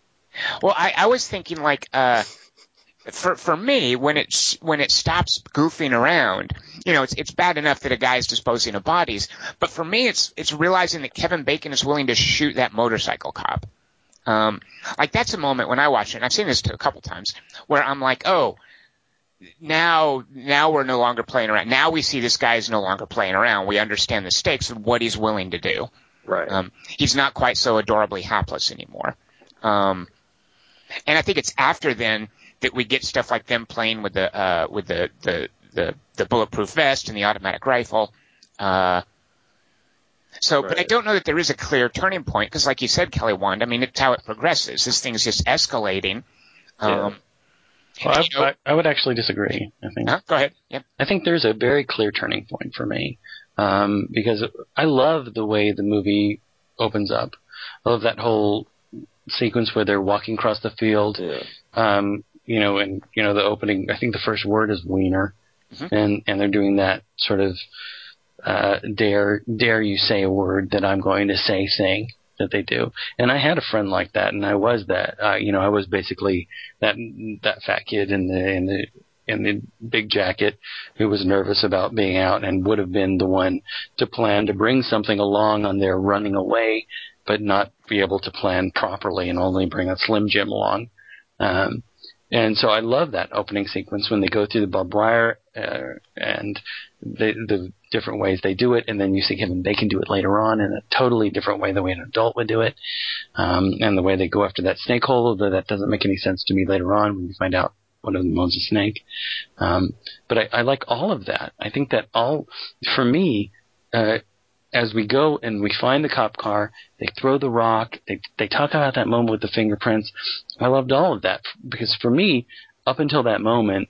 Well, I, I was thinking like uh, for for me when it's when it stops goofing around, you know, it's it's bad enough that a guy's disposing of bodies, but for me it's it's realizing that Kevin Bacon is willing to shoot that motorcycle cop. Um, like that's a moment when I watch it. And I've seen this a couple times where I'm like, oh. Now, now we're no longer playing around. Now we see this guy is no longer playing around. We understand the stakes of what he's willing to do. Right. Um, he's not quite so adorably hapless anymore. Um, and I think it's after then that we get stuff like them playing with the uh, with the, the the the bulletproof vest and the automatic rifle. Uh, so, but I don't know that there is a clear turning point because, like you said, Kelly Wand, I mean, it's how it progresses. This thing's just escalating. Um, Well, I, you know- I, I would actually disagree. I think huh? Go ahead. Yep. I think there's a very clear turning point for me um, because I love the way the movie opens up. I love that whole sequence where they're walking across the field. Yeah. Um, you know, and you know the opening. I think the first word is wiener, Mhm. and and they're doing that sort of uh, dare dare you say a word that I'm going to say thing that they do. And I had a friend like that, and I was that. Uh, you know, I was basically that that fat kid in the in the in the big jacket who was nervous about being out and would have been the one to plan to bring something along on their running away, but not be able to plan properly and only bring a Slim Jim along. Um, and so I love that opening sequence when they go through the barbed wire uh, and the, the different ways they do it, and then you see Kevin Bacon do it later on in a totally different way the way an adult would do it, um, and the way they go after that snake hole, although that doesn't make any sense to me later on when you find out one of them owns a snake. Um, but I, I like all of that. I think that all, for me, uh, as we go and we find the cop car, they throw the rock, they they talk about that moment with the fingerprints. I loved all of that because for me, up until that moment,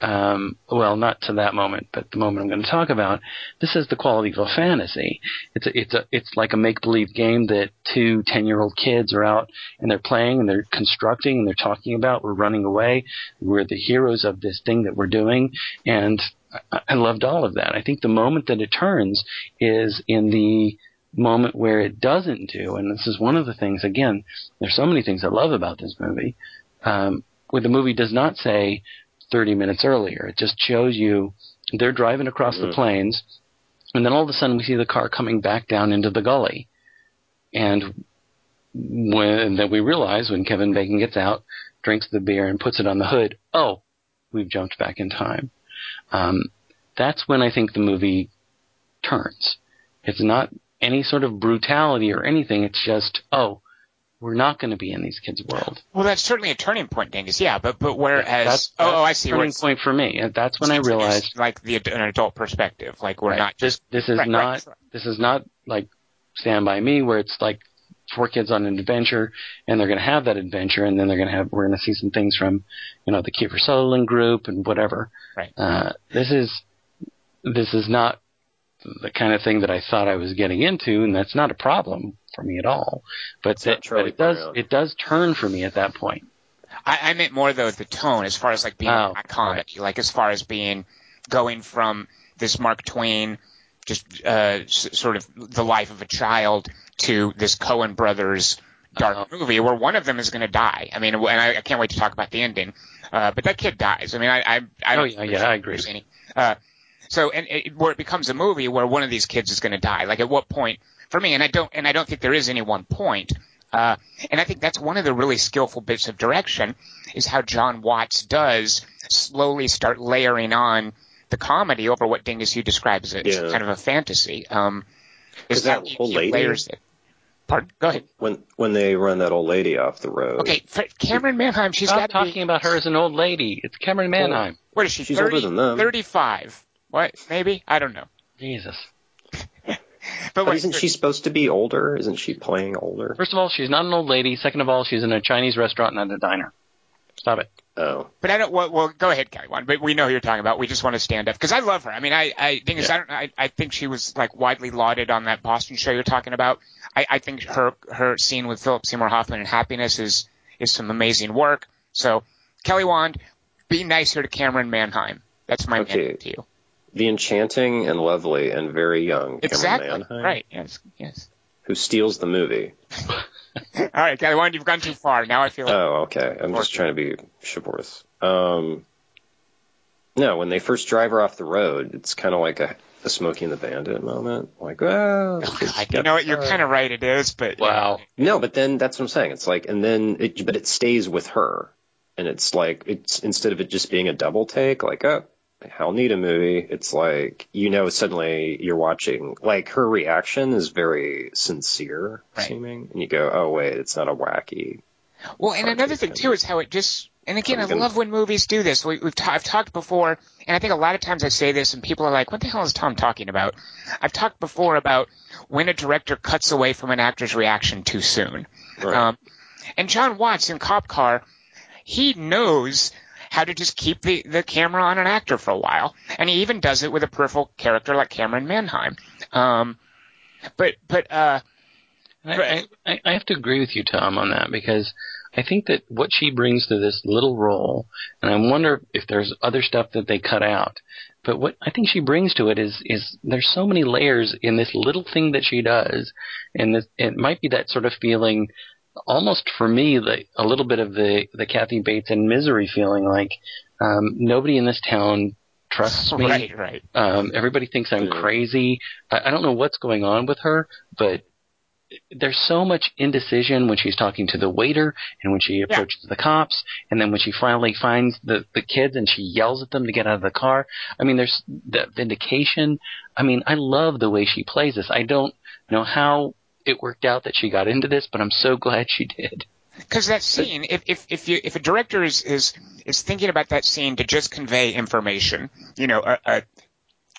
um, well, not to that moment, but the moment I'm going to talk about, this is the quality of a fantasy. It's a, it's a, it's like a make believe game that two 10 year old kids are out and they're playing and they're constructing and they're talking about. We're running away. We're the heroes of this thing that we're doing. And I, I loved all of that. I think the moment that it turns is in the moment where it doesn't do, and this is one of the things, again, there's so many things I love about this movie, um, where the movie does not say 30 minutes earlier. It just shows you they're driving across the Mhm. plains, and then all of a sudden we see the car coming back down into the gully. And when then we realize when Kevin Bacon gets out, drinks the beer and puts it on the hood, oh, we've jumped back in time. Um, that's when I think the movie turns. It's not any sort of brutality or anything. It's just, oh, we're not going to be in these kids' world. Well, that's certainly a turning point, Dingus. Yeah, but but whereas That's, oh, that's oh I see. turning point for me. That's when I realized like the an adult perspective. Like we're Right. not just This is right, not. right. This is not like Stand by Me, where it's like four kids on an adventure, and they're going to have that adventure, and then they're going to have. We're going to see some things from, you know, the Kiefer Sutherland group and whatever. Right. Uh, this is. This is not the kind of thing that I thought I was getting into, and that's not a problem for me at all. But, It's that, but it does. Brown. It does turn for me at that point. I, I meant more though the tone, as far as like being Oh, a comedy, like as far as being going from this Mark Twain, just uh, s- sort of the life of a child, to this Coen brothers dark Uh-huh. movie where one of them is going to die. I mean, and I, I can't wait to talk about the ending. Uh, but that kid dies. I mean, I, I, I Oh, don't yeah, yeah, I agree. there's Any, uh, so, and it, where it becomes a movie where one of these kids is going to die. Like at what point for me? And I don't, and I don't think there is any one point. Uh, and I think that's one of the really skillful bits of direction is how Jon Watts does slowly start layering on the comedy over what Dingus you describe as Yeah. kind of a fantasy. Um, Is is that how he, old lady? layers it. Pardon? Go ahead. When when they run that old lady off the road. Okay, for Camryn Manheim, she's Stop got to talking be. about her as an old lady. It's Camryn Manheim. What is she? She's 30, older than them. 35. What? Maybe? I don't know. Jesus. But, But wait, isn't she supposed to be older? Isn't she playing older? First of all, she's not an old lady. Second of all, she's in a Chinese restaurant, not a diner. Stop it. Oh. But I don't. Well, well go ahead, Kelly. One. But we know who you're talking about. We just want to stand up because I love her. I mean, I, I think Yeah. I don't. I, I think she was like widely lauded on that Boston show you're talking about. I, I think her her scene with Philip Seymour Hoffman in Happiness is is some amazing work. So Kelly Wand, be nicer to Camryn Manheim. That's my Okay. to you. The enchanting and lovely and very young Exactly. Camryn Manheim, Right. Yes. Yes. who steals the movie. All right, Kelly Wand, you've gone too far. Now I feel like Oh, okay. I'm just trying to be chivalrous. Um, no, when they first drive her off the road, it's kind of like a, a Smokey and the Bandit moment. Like, oh, Oh, God, you know what? You're kind of right. It is, but Wow. No, but then that's what I'm saying. It's like, and then it, but it stays with her, and it's like it's instead of it just being a double take, like, oh, neat a movie. It's like you know, suddenly you're watching. Like her reaction is very sincere Right. seeming, and you go, oh wait, it's not a wacky. Well, and another thing too is how it just. And again, I love when movies do this. We, we've ta- I've talked before, and I think a lot of times I say this, and people are like, "What the hell is Tom talking about?" I've talked before about when a director cuts away from an actor's reaction too soon. Right. Um, and Jon Watts in Cop Car, he knows how to just keep the, the camera on an actor for a while, and he even does it with a peripheral character like Camryn Manheim. Um, but but uh, I, I, I have to agree with you, Tom, on that because I think that what she brings to this little role, and I wonder if there's other stuff that they cut out, but what I think she brings to it is is there's so many layers in this little thing that she does, and this, it might be that sort of feeling, almost for me, like a little bit of the the Kathy Bates and Misery feeling, like um, nobody in this town trusts me. right right. Um, everybody thinks I'm Yeah. crazy. I, I don't know what's going on with her, but there's so much indecision when she's talking to the waiter and when she approaches the cops and then when she finally finds the, the kids and she yells at them to get out of the car. I mean, there's the vindication. I mean, I love the way she plays this. I don't know how it worked out that she got into this, but I'm so glad she did. Because that scene, if if if you if a director is is is thinking about that scene to just convey information, you know, a, a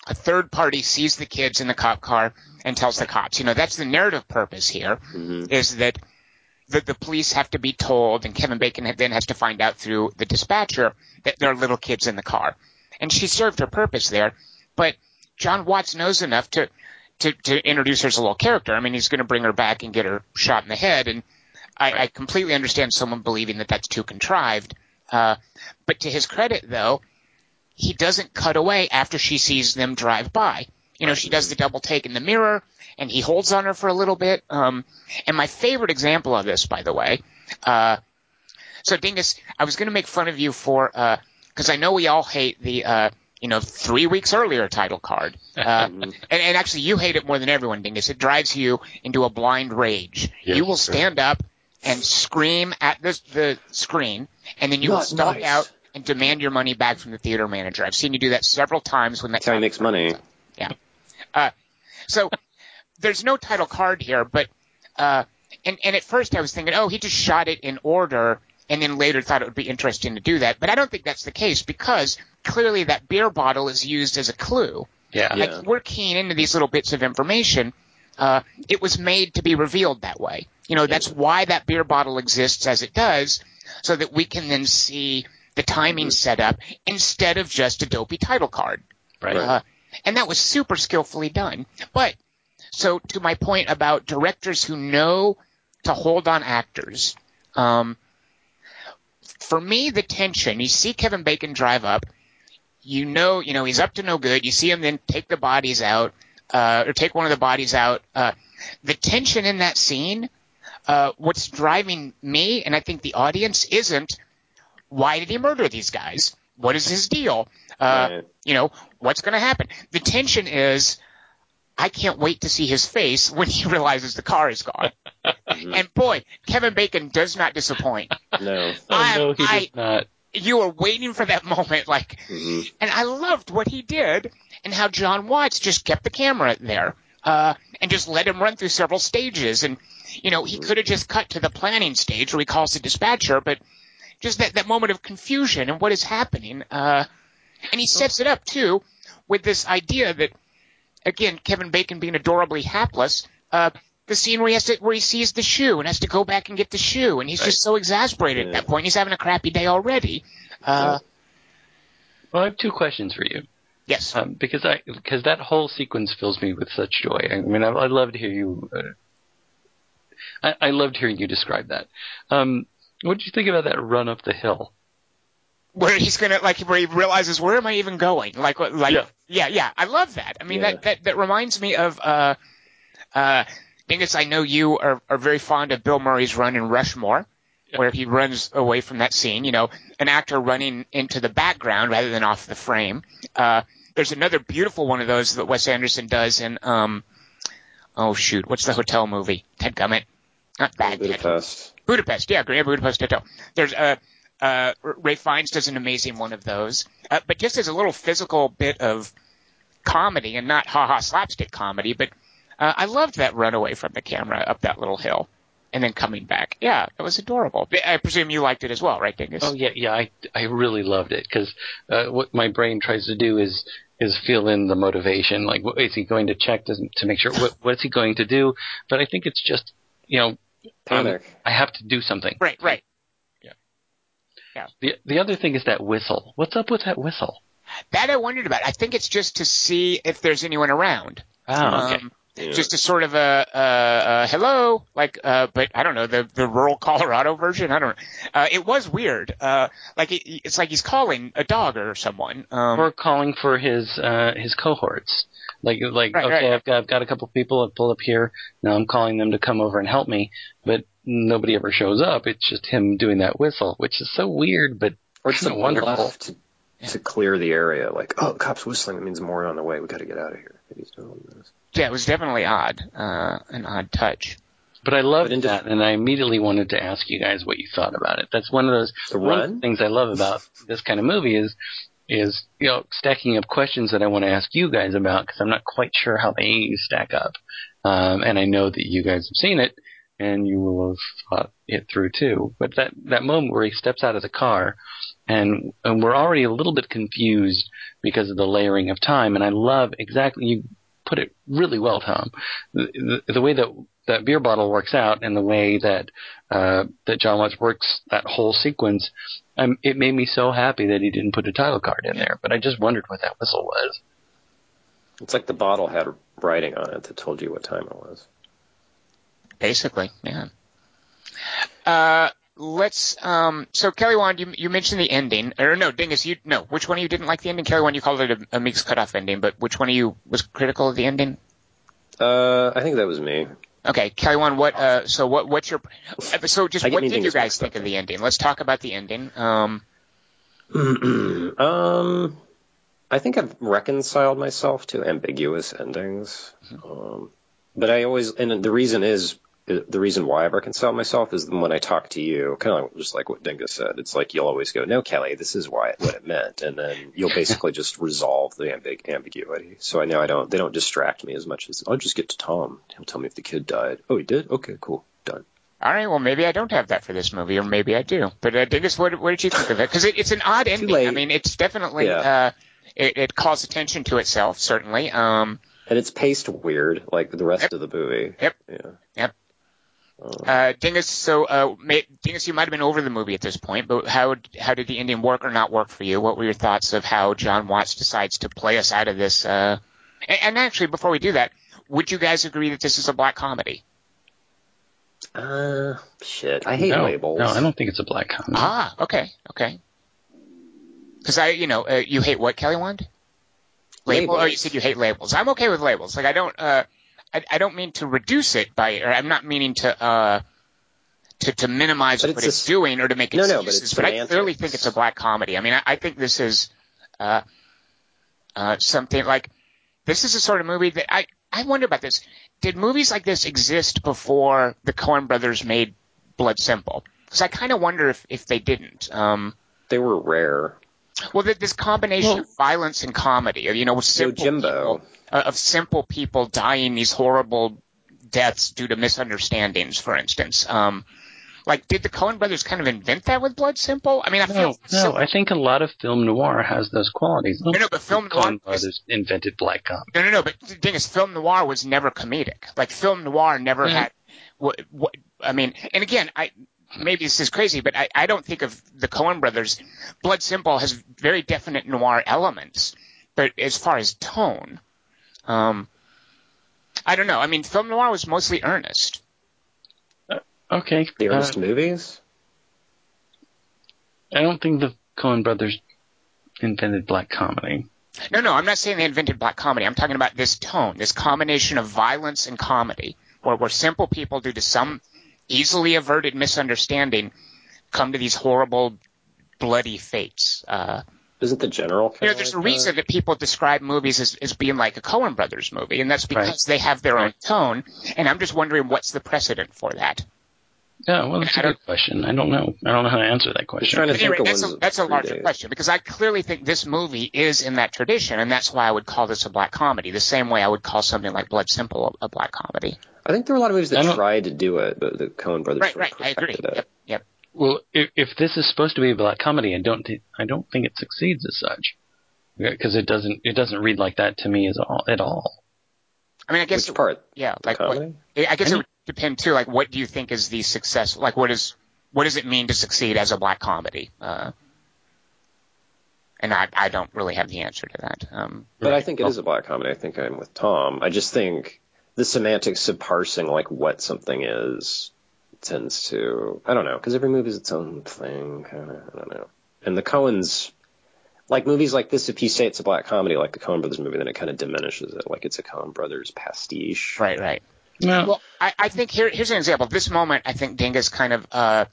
a third party sees the kids in the cop car and tells the cops. You know, that's the narrative purpose here Mhm. is that the, the police have to be told, and Kevin Bacon then has to find out through the dispatcher that there are little kids in the car. And she served her purpose there, but Jon Watts knows enough to, to, to introduce her as a little character. I mean, he's going to bring her back and get her shot in the head, and I, I completely understand someone believing that that's too contrived. Uh, but to his credit, though, he doesn't cut away after she sees them drive by. You know, she does the double take in the mirror, and he holds on her for a little bit. Um, and my favorite example of this, by the way, uh, so Dingus, I was going to make fun of you for, because I know we all hate the, uh, you know, three weeks earlier title card. Uh, and, and actually, you hate it more than everyone, Dingus. It drives you into a blind rage. Yes, you will sir. stand up and scream at the, the screen, and then you will Not stalk nice. out and demand your money back from the theater manager. I've seen you do that several times when that That's how he makes money. so there's no title card here, but uh, and and at first I was thinking, oh, he just shot it in order, and then later thought it would be interesting to do that. But I don't think that's the case because clearly that beer bottle is used as a clue. Yeah. Yeah. We're keying into these little bits of information. Uh, it was made to be revealed that way. You know, that's why that beer bottle exists as it does, so that we can then see the timing set up instead of just a dopey title card. Right. Uh, and that was super skillfully done. But so to my point about directors who know to hold on actors, um, for me the tension. You see Kevin Bacon drive up. You know, you know he's up to no good. You see him then take the bodies out, uh, or take one of the bodies out. Uh, the tension in that scene. Uh, what's driving me, and I think the audience, isn't why did he murder these guys? What is his deal? Uh, Right. you know, what's going to happen? The tension is, I can't wait to see his face when he realizes the car is gone. and boy, Kevin Bacon does not disappoint. No. Oh, I- no, he I- did not. You were waiting for that moment, like, hmm and I loved what he did and how Jon Watts just kept the camera there, uh, and just let him run through several stages. And, you know, he could have just cut to the planning stage where he calls the dispatcher, but just that, that moment of confusion and what is happening. Uh, and he sets it up too with this idea that, again, Kevin Bacon being adorably hapless, uh, the scene where he has to, where he sees the shoe and has to go back and get the shoe, and he's just so exasperated at that point. He's having a crappy day already. Uh, Well, I have two questions for you. yes. Um, because I because that whole sequence fills me with such joy. I mean, I, I love to hear you. Uh, I, I loved hearing you describe that. Um, what did you think about that run up the hill? Where he's gonna like where he realizes where am I even going? Like what like Yeah. yeah, yeah. I love that. I mean Yeah. that, that that reminds me of uh uh Dingus, I know you are, are very fond of Bill Murray's run in Rushmore, Yeah. where he runs away from that scene, you know, an actor running into the background rather than off the frame. Uh there's another beautiful one of those that Wes Anderson does in um oh shoot, what's the hotel movie? Ted Gummit. Not Baghdad. Budapest. Budapest, yeah, Grand Budapest Hotel. There's uh, uh, Ralph Fiennes does an amazing one of those, uh, but just as a little physical bit of comedy and not ha ha slapstick comedy. But uh, I loved that runaway from the camera up that little hill. and then coming back. Yeah, that was adorable. I presume you liked it as well, right, Dingus? Oh yeah, yeah, I I really loved it because uh, what my brain tries to do is is fill in the motivation. Like, what is he going to check to to make sure what what's he going to do? But I think it's just you know, um, Panic. I have to do something. Right, right. The the other thing is that whistle. What's up with that whistle? That I wondered about. I think it's just to see if there's anyone around. Oh, okay. Um, Yeah. Just a sort of a, a, a hello, like, uh, but I don't know the the rural Colorado version. I don't. Know. Uh, it was weird. Uh, like it, it's like he's calling a dog or someone. Um, or calling for his uh his cohorts. Like like Right, okay, right. I've got I've got a couple people I've pulled up here. Now I'm calling them to come over and help me, but nobody ever shows up. It's just him doing that whistle, which is so weird, but Or just so wonderful. left to, to clear the area. Like, oh, cop's whistling. That means more on the way. We got to get out of here. He's doing this. yeah, it was definitely odd. Uh, an odd touch. But I loved But that, and I immediately wanted to ask you guys what you thought about it. That's one of those The one of the things I love about this kind of movie is is you know stacking up questions that I want to ask you guys about because I'm not quite sure how they stack up, um, and I know that you guys have seen it and you will have thought it through too. But that that moment where he steps out of the car, and, and we're already a little bit confused because of the layering of time, and I love exactly you put it really well, Tom. The, the, the way that that beer bottle works out and the way that uh, that Jon Watts works that whole sequence, um, it made me so happy that he didn't put a title card in there. But I just wondered what that whistle was. It's like the bottle had writing on it that told you what time it was. Basically, yeah. Uh, let's. Um, so Kelly Wand, you you mentioned the ending, or no, Dingus, you no. Which one of you didn't like the ending? Kelly Wand, you called it a, a Meek's Cutoff ending, but which one of you was critical of the ending? Uh, I think that was me. Okay, Kelly Wand, what? Uh, so what? What's your? uh, So just what did you guys think of the ending? Let's talk about the ending. Um, um, I think I've reconciled myself to ambiguous endings. Um, but I always, and the reason is, the reason why I've reconciled myself is when I talk to you, kind of like, just like what Dingus said. It's like you'll always go, "No, Kelly, this is why what it meant," and then you'll basically just resolve the ambig- ambiguity. So I know I don't, they don't distract me as much as I'll just get to Tom. He'll tell me if the kid died. Oh, he did. Okay, cool, done. all right, well maybe I don't have that for this movie, or maybe I do. But uh, Dingus, what, what did you think of it? Because it, it's an odd ending. late. I mean, it's definitely Yeah. uh, it, it calls attention to itself, certainly. Um, And it's paced weird, like the rest of the movie. Yep. Yeah. Yep. Uh, Dingus, so uh, may, Dingus, you might have been over the movie at this point, but how how did the ending work or not work for you? What were your thoughts of how Jon Watts decides to play us out of this? Uh, and, and actually, before we do that, would you guys agree that this is a black comedy? Uh, shit. I hate no, labels. no, I don't think it's a black comedy. Ah, okay, okay. Because I, you know, uh, you hate what, Kelly Wand? Label? Oh, you Labels. said you hate labels. I'm okay with labels. Like I don't, uh, I, I don't mean to reduce it by, or I'm not meaning to, uh, to, to minimize But what it's it's, a s- doing or to make No, no, but excuses. it's but I clearly think it's a black comedy. I mean, I, I think this is, uh, uh, something like, this is a sort of movie that I, I wonder about this. Did movies like this exist before the Coen brothers made Blood Simple? Because I kind of wonder if, if they didn't. Um, They were rare. well, this combination Well- of violence and comedy, you know, with simple Jimbo. people, uh, of simple people dying these horrible deaths due to misunderstandings, for instance. Um, like, did the Coen brothers kind of invent that with Blood Simple? I mean, I No, feel no, I think a lot of film noir has those qualities. No, no, but film Coen noir is- brothers invented black comedy. No, no, no. But the thing is, film noir was never comedic. Like film noir never Mhm. had. What, what I mean, and again, I maybe this is crazy, but I, I don't think of the Coen brothers. Blood Simple has very definite noir elements, but as far as tone, um, I don't know. I mean, film noir was mostly earnest. Okay, The uh, earnest movies? I don't think the Coen brothers invented black comedy. No, no, I'm not saying they invented black comedy. I'm talking about this tone, this combination of violence and comedy, where, where simple people, due to some easily averted misunderstanding, come to these horrible, bloody fates. Uh, Isn't the general? you kinda know, there's a like reason that people describe movies as, as being like a Coen Brothers movie, and that's because Right. they have their own tone. And I'm just wondering what's the precedent for that. Yeah, well, that's I a don't- good question. I don't know. I don't know how to answer that question. trying to think of that's a, ones that's a larger predate. question because I clearly think this movie is in that tradition, and that's why I would call this a black comedy. The same way I would call something like Blood Simple a, a black comedy. I think there were a lot of movies I that tried to do it, but the Coen brothers Right, sort right. I agree. it. Yep, yep. Well, if, if this is supposed to be a black comedy, I don't thi- I don't think it succeeds as such because it doesn't it doesn't read like that to me as all, at all. I mean, I guess Which part? yeah, like what. I guess I it mean- would depend too. Like, what do you think is the success? Like, what is what does it mean to succeed as a black comedy? Uh, and I I don't really have the answer to that. Um, But I think it is a black comedy. I think I'm with Tom. I just think the semantics of parsing like what something is tends to I don't know because every movie is its own thing. Kind of I don't know. And the Coens, like movies like this, if you say it's a black comedy like the Coen Brothers movie, then it kind of diminishes it. Like it's a Coen Brothers pastiche. right, right. No, Well, I, I think here here's an example. This moment, I think Dingus kind of uh,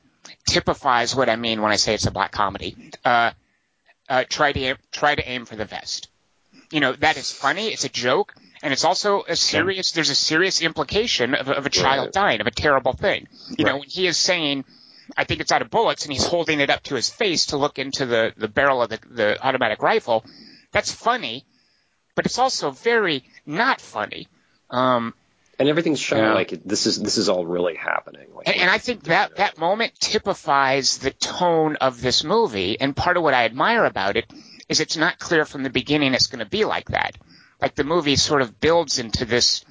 typifies what I mean when I say it's a black comedy. Uh, uh, try to aim, try to aim for the vest. You know that is funny. It's a joke, and it's also a serious. There's a serious implication of, of a child Right. dying of a terrible thing. You know when he is saying. I think it's out of bullets, and he's holding it up to his face to look into the, the barrel of the, the automatic rifle. That's funny, but it's also very not funny. Um, And everything's shot Yeah. like it, this is this is all really happening. Like, And, and I think that that moment typifies the tone of this movie. And part of what I admire about it is it's not clear from the beginning it's going to be like that. Like the movie sort of builds into this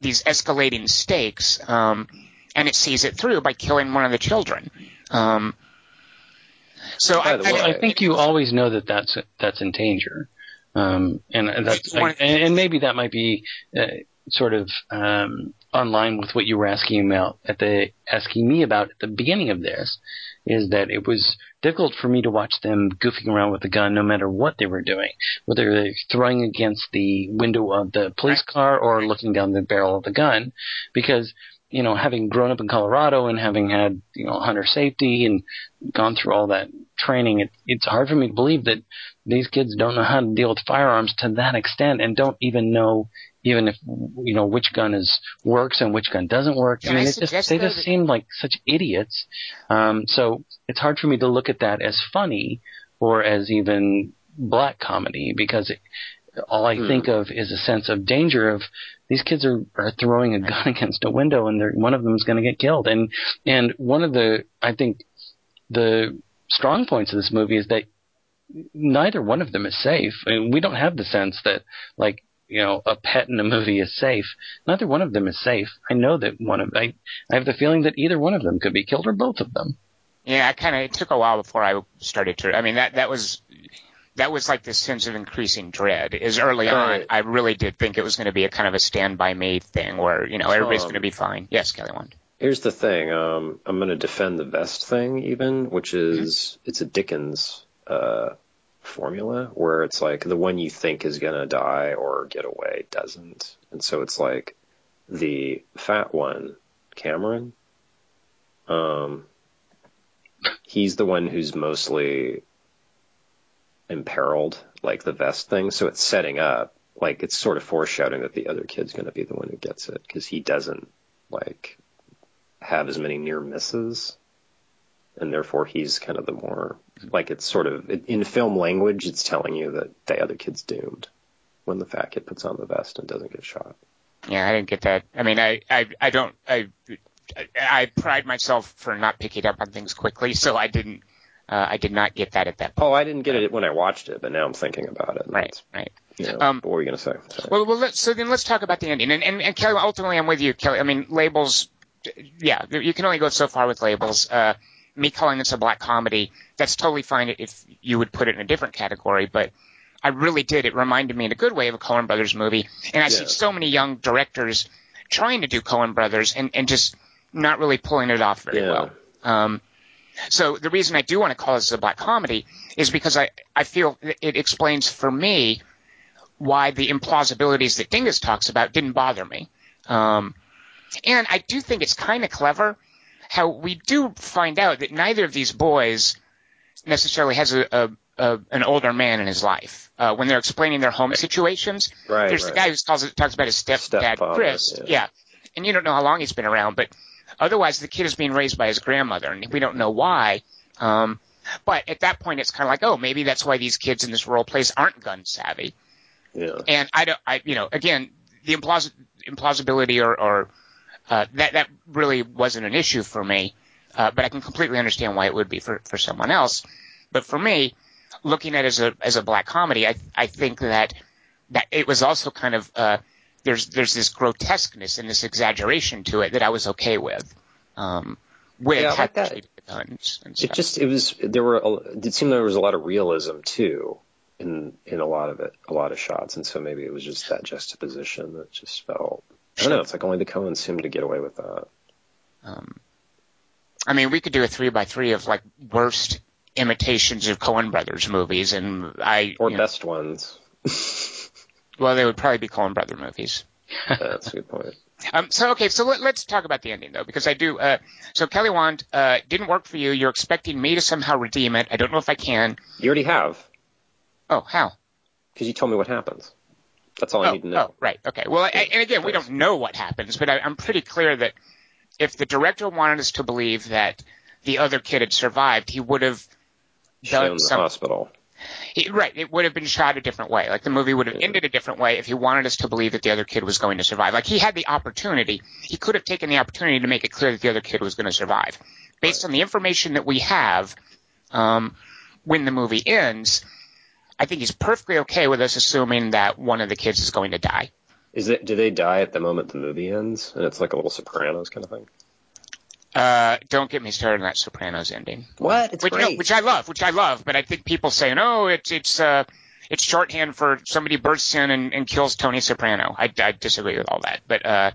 these escalating stakes, um, and it sees it through by killing one of the children. Um, so I, the I, way- I think you always know that that's that's in danger, um, and that's One- and, and maybe that might be uh, sort of um, online with what you were asking about at the asking me about at the beginning of this, is that it was difficult for me to watch them goofing around with the gun no matter what they were doing, whether they're throwing against the window of the police car or looking down the barrel of the gun, because you know, having grown up in Colorado and having had, you know, hunter safety and gone through all that training, it, it's hard for me to believe that these kids don't know how to deal with firearms to that extent and don't even know even if, you know, which gun is works and which gun doesn't work. Can I mean, I it just, they just seem like such idiots. Um, so it's hard for me to look at that as funny or as even black comedy because it, all I Hmm. think of is a sense of danger of these kids are, are throwing a gun against a window and they're, one of them is going to get killed. And, and one of the, I think the strong points of this movie is that neither one of them is safe. I mean, we don't have the sense that like, you know, a pet in a movie is safe. Neither one of them is safe. I know that one of, I, I have the feeling that either one of them could be killed or both of them. Yeah, I kind of it took a while before I started to. I mean that that was that was like this sense of increasing dread. Is early on, I really did think it was going to be a kind of a stand by me thing where you know everybody's Um, going to be fine. Yes, Kelly Wand. Here's the thing. Um, I'm going to defend the vest thing, even, which is it's a Dickens uh, formula where it's like the one you think is going to die or get away doesn't, and so it's like the fat one, Cameron. Um, he's the one who's mostly imperiled, like the vest thing. So it's setting up, like it's sort of foreshadowing that the other kid's going to be the one who gets it because he doesn't like have as many near misses, and therefore he's kind of the more like it's sort of in film language. It's telling you that the other kid's doomed when the fat kid puts on the vest and doesn't get shot. Yeah, I didn't get that. I mean, I I I don't I I pride myself for not picking up on things quickly, so I didn't. Uh, I did not get that at that point. Oh, I didn't get it when I watched it, but now I'm thinking about it. Right, right. You know, Um, what were you going to say? Sorry. Well, well, let's, so then let's talk about the ending. And, and, and Kelly, ultimately, I'm with you, Kelly. I mean, labels, yeah, you can only go so far with labels. Uh, me calling this a black comedy, that's totally fine if you would put it in a different category, but I really did. It reminded me in a good way of a Coen Brothers movie. And I see so many young directors trying to do Coen Brothers and, and just not really pulling it off very Yeah. well. Um, so the reason I do want to call this a black comedy is because I, I feel it explains for me why the implausibilities that Dingus talks about didn't bother me. Um, and I do think it's kind of clever how we do find out that neither of these boys necessarily has a, a, a an older man in his life. Uh, when they're explaining their home situations, right, there's right. the guy who calls it, talks about his stepdad, Stepfather, Chris. yeah. And you don't know how long he's been around, but Otherwise, the kid is being raised by his grandmother, and we don't know why. Um, but at that point, it's kind of like, oh, maybe that's why these kids in this rural place aren't gun savvy. Yeah. And I don't, I, you know, again, the implaus- implausibility or, or uh, that that really wasn't an issue for me, uh, but I can completely understand why it would be for for someone else. But for me, looking at it as a as a black comedy, I I think that that it was also kind of uh, there's there's this grotesqueness and this exaggeration to it that I was okay with. Um, with Yeah, like that. treated the guns It just it was there were a, it did seem there was a lot of realism too in in a lot of it, a lot of shots, and so maybe it was just that juxtaposition that just felt. I don't know. It's like only the Coens seemed to get away with that. Um, I mean, we could do a three by three of like worst imitations of Coen Brothers movies, and I, Or you know, best ones. well, they would probably be Coen Brother movies. That's a good point. Um, so okay, so let, let's talk about the ending though, because I do. Uh, so Kelly Wand uh, didn't work for you. You're expecting me to somehow redeem it. I don't know if I can. You already have Oh, how? because you told me what happens. That's all I oh, need to know. oh, right. Okay. Well, I, and again, we don't know what happens, but I, I'm pretty clear that if the director wanted us to believe that the other kid had survived, he would have Shown done the some hospital. He, right. It would have been shot a different way. Like the movie would have ended a different way if he wanted us to believe that the other kid was going to survive. Like he had the opportunity. He could have taken the opportunity to make it clear that the other kid was going to survive. Based on the information that we have, um, when the movie ends, I think he's perfectly okay with us assuming that one of the kids is going to die. Is it? Do they die at the moment the movie ends, and it's like a little Sopranos kind of thing? Uh, don't get me started on that Sopranos ending. What? It's which, no, which I love, which I love, but I think people say, no, it's it's uh, it's shorthand for somebody bursts in and, and kills Tony Soprano. I, I disagree with all that, but uh,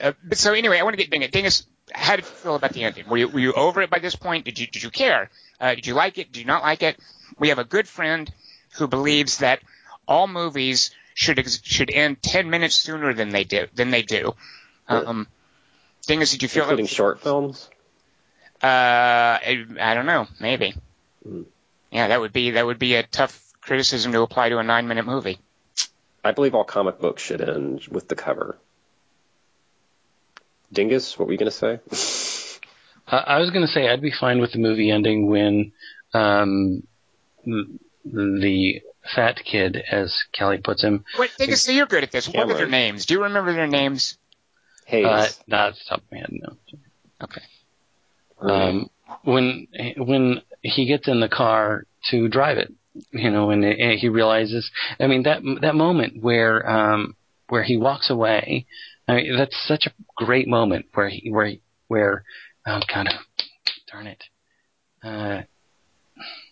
uh, but so anyway, I want to get Dingus. Dingus, how did you feel about the ending? Were you were you over it by this point? Did you did you care? Uh, did you like it? Did you not like it? We have a good friend who believes that all movies should ex- should end ten minutes sooner than they do than they do. Um, Dingus, did you feel including that? short films. Uh, I, I don't know. Maybe. Hmm. Yeah, that would be that would be a tough criticism to apply to a nine minute movie. I believe all comic books should end with the cover. Dingus, what were you going to say? I, I was going to say I'd be fine with the movie ending when um, the, the fat kid, as Kelly puts him, Wait, Dingus, so you're good at this. What are their names? Do you remember their names? Hayes. uh, not top man, no. Okay. um, when when he gets in the car to drive it, you know, and it- he realizes. I mean that that moment where um, where he walks away. I mean, that's such a great moment where he where he, where oh god, darn it. Uh,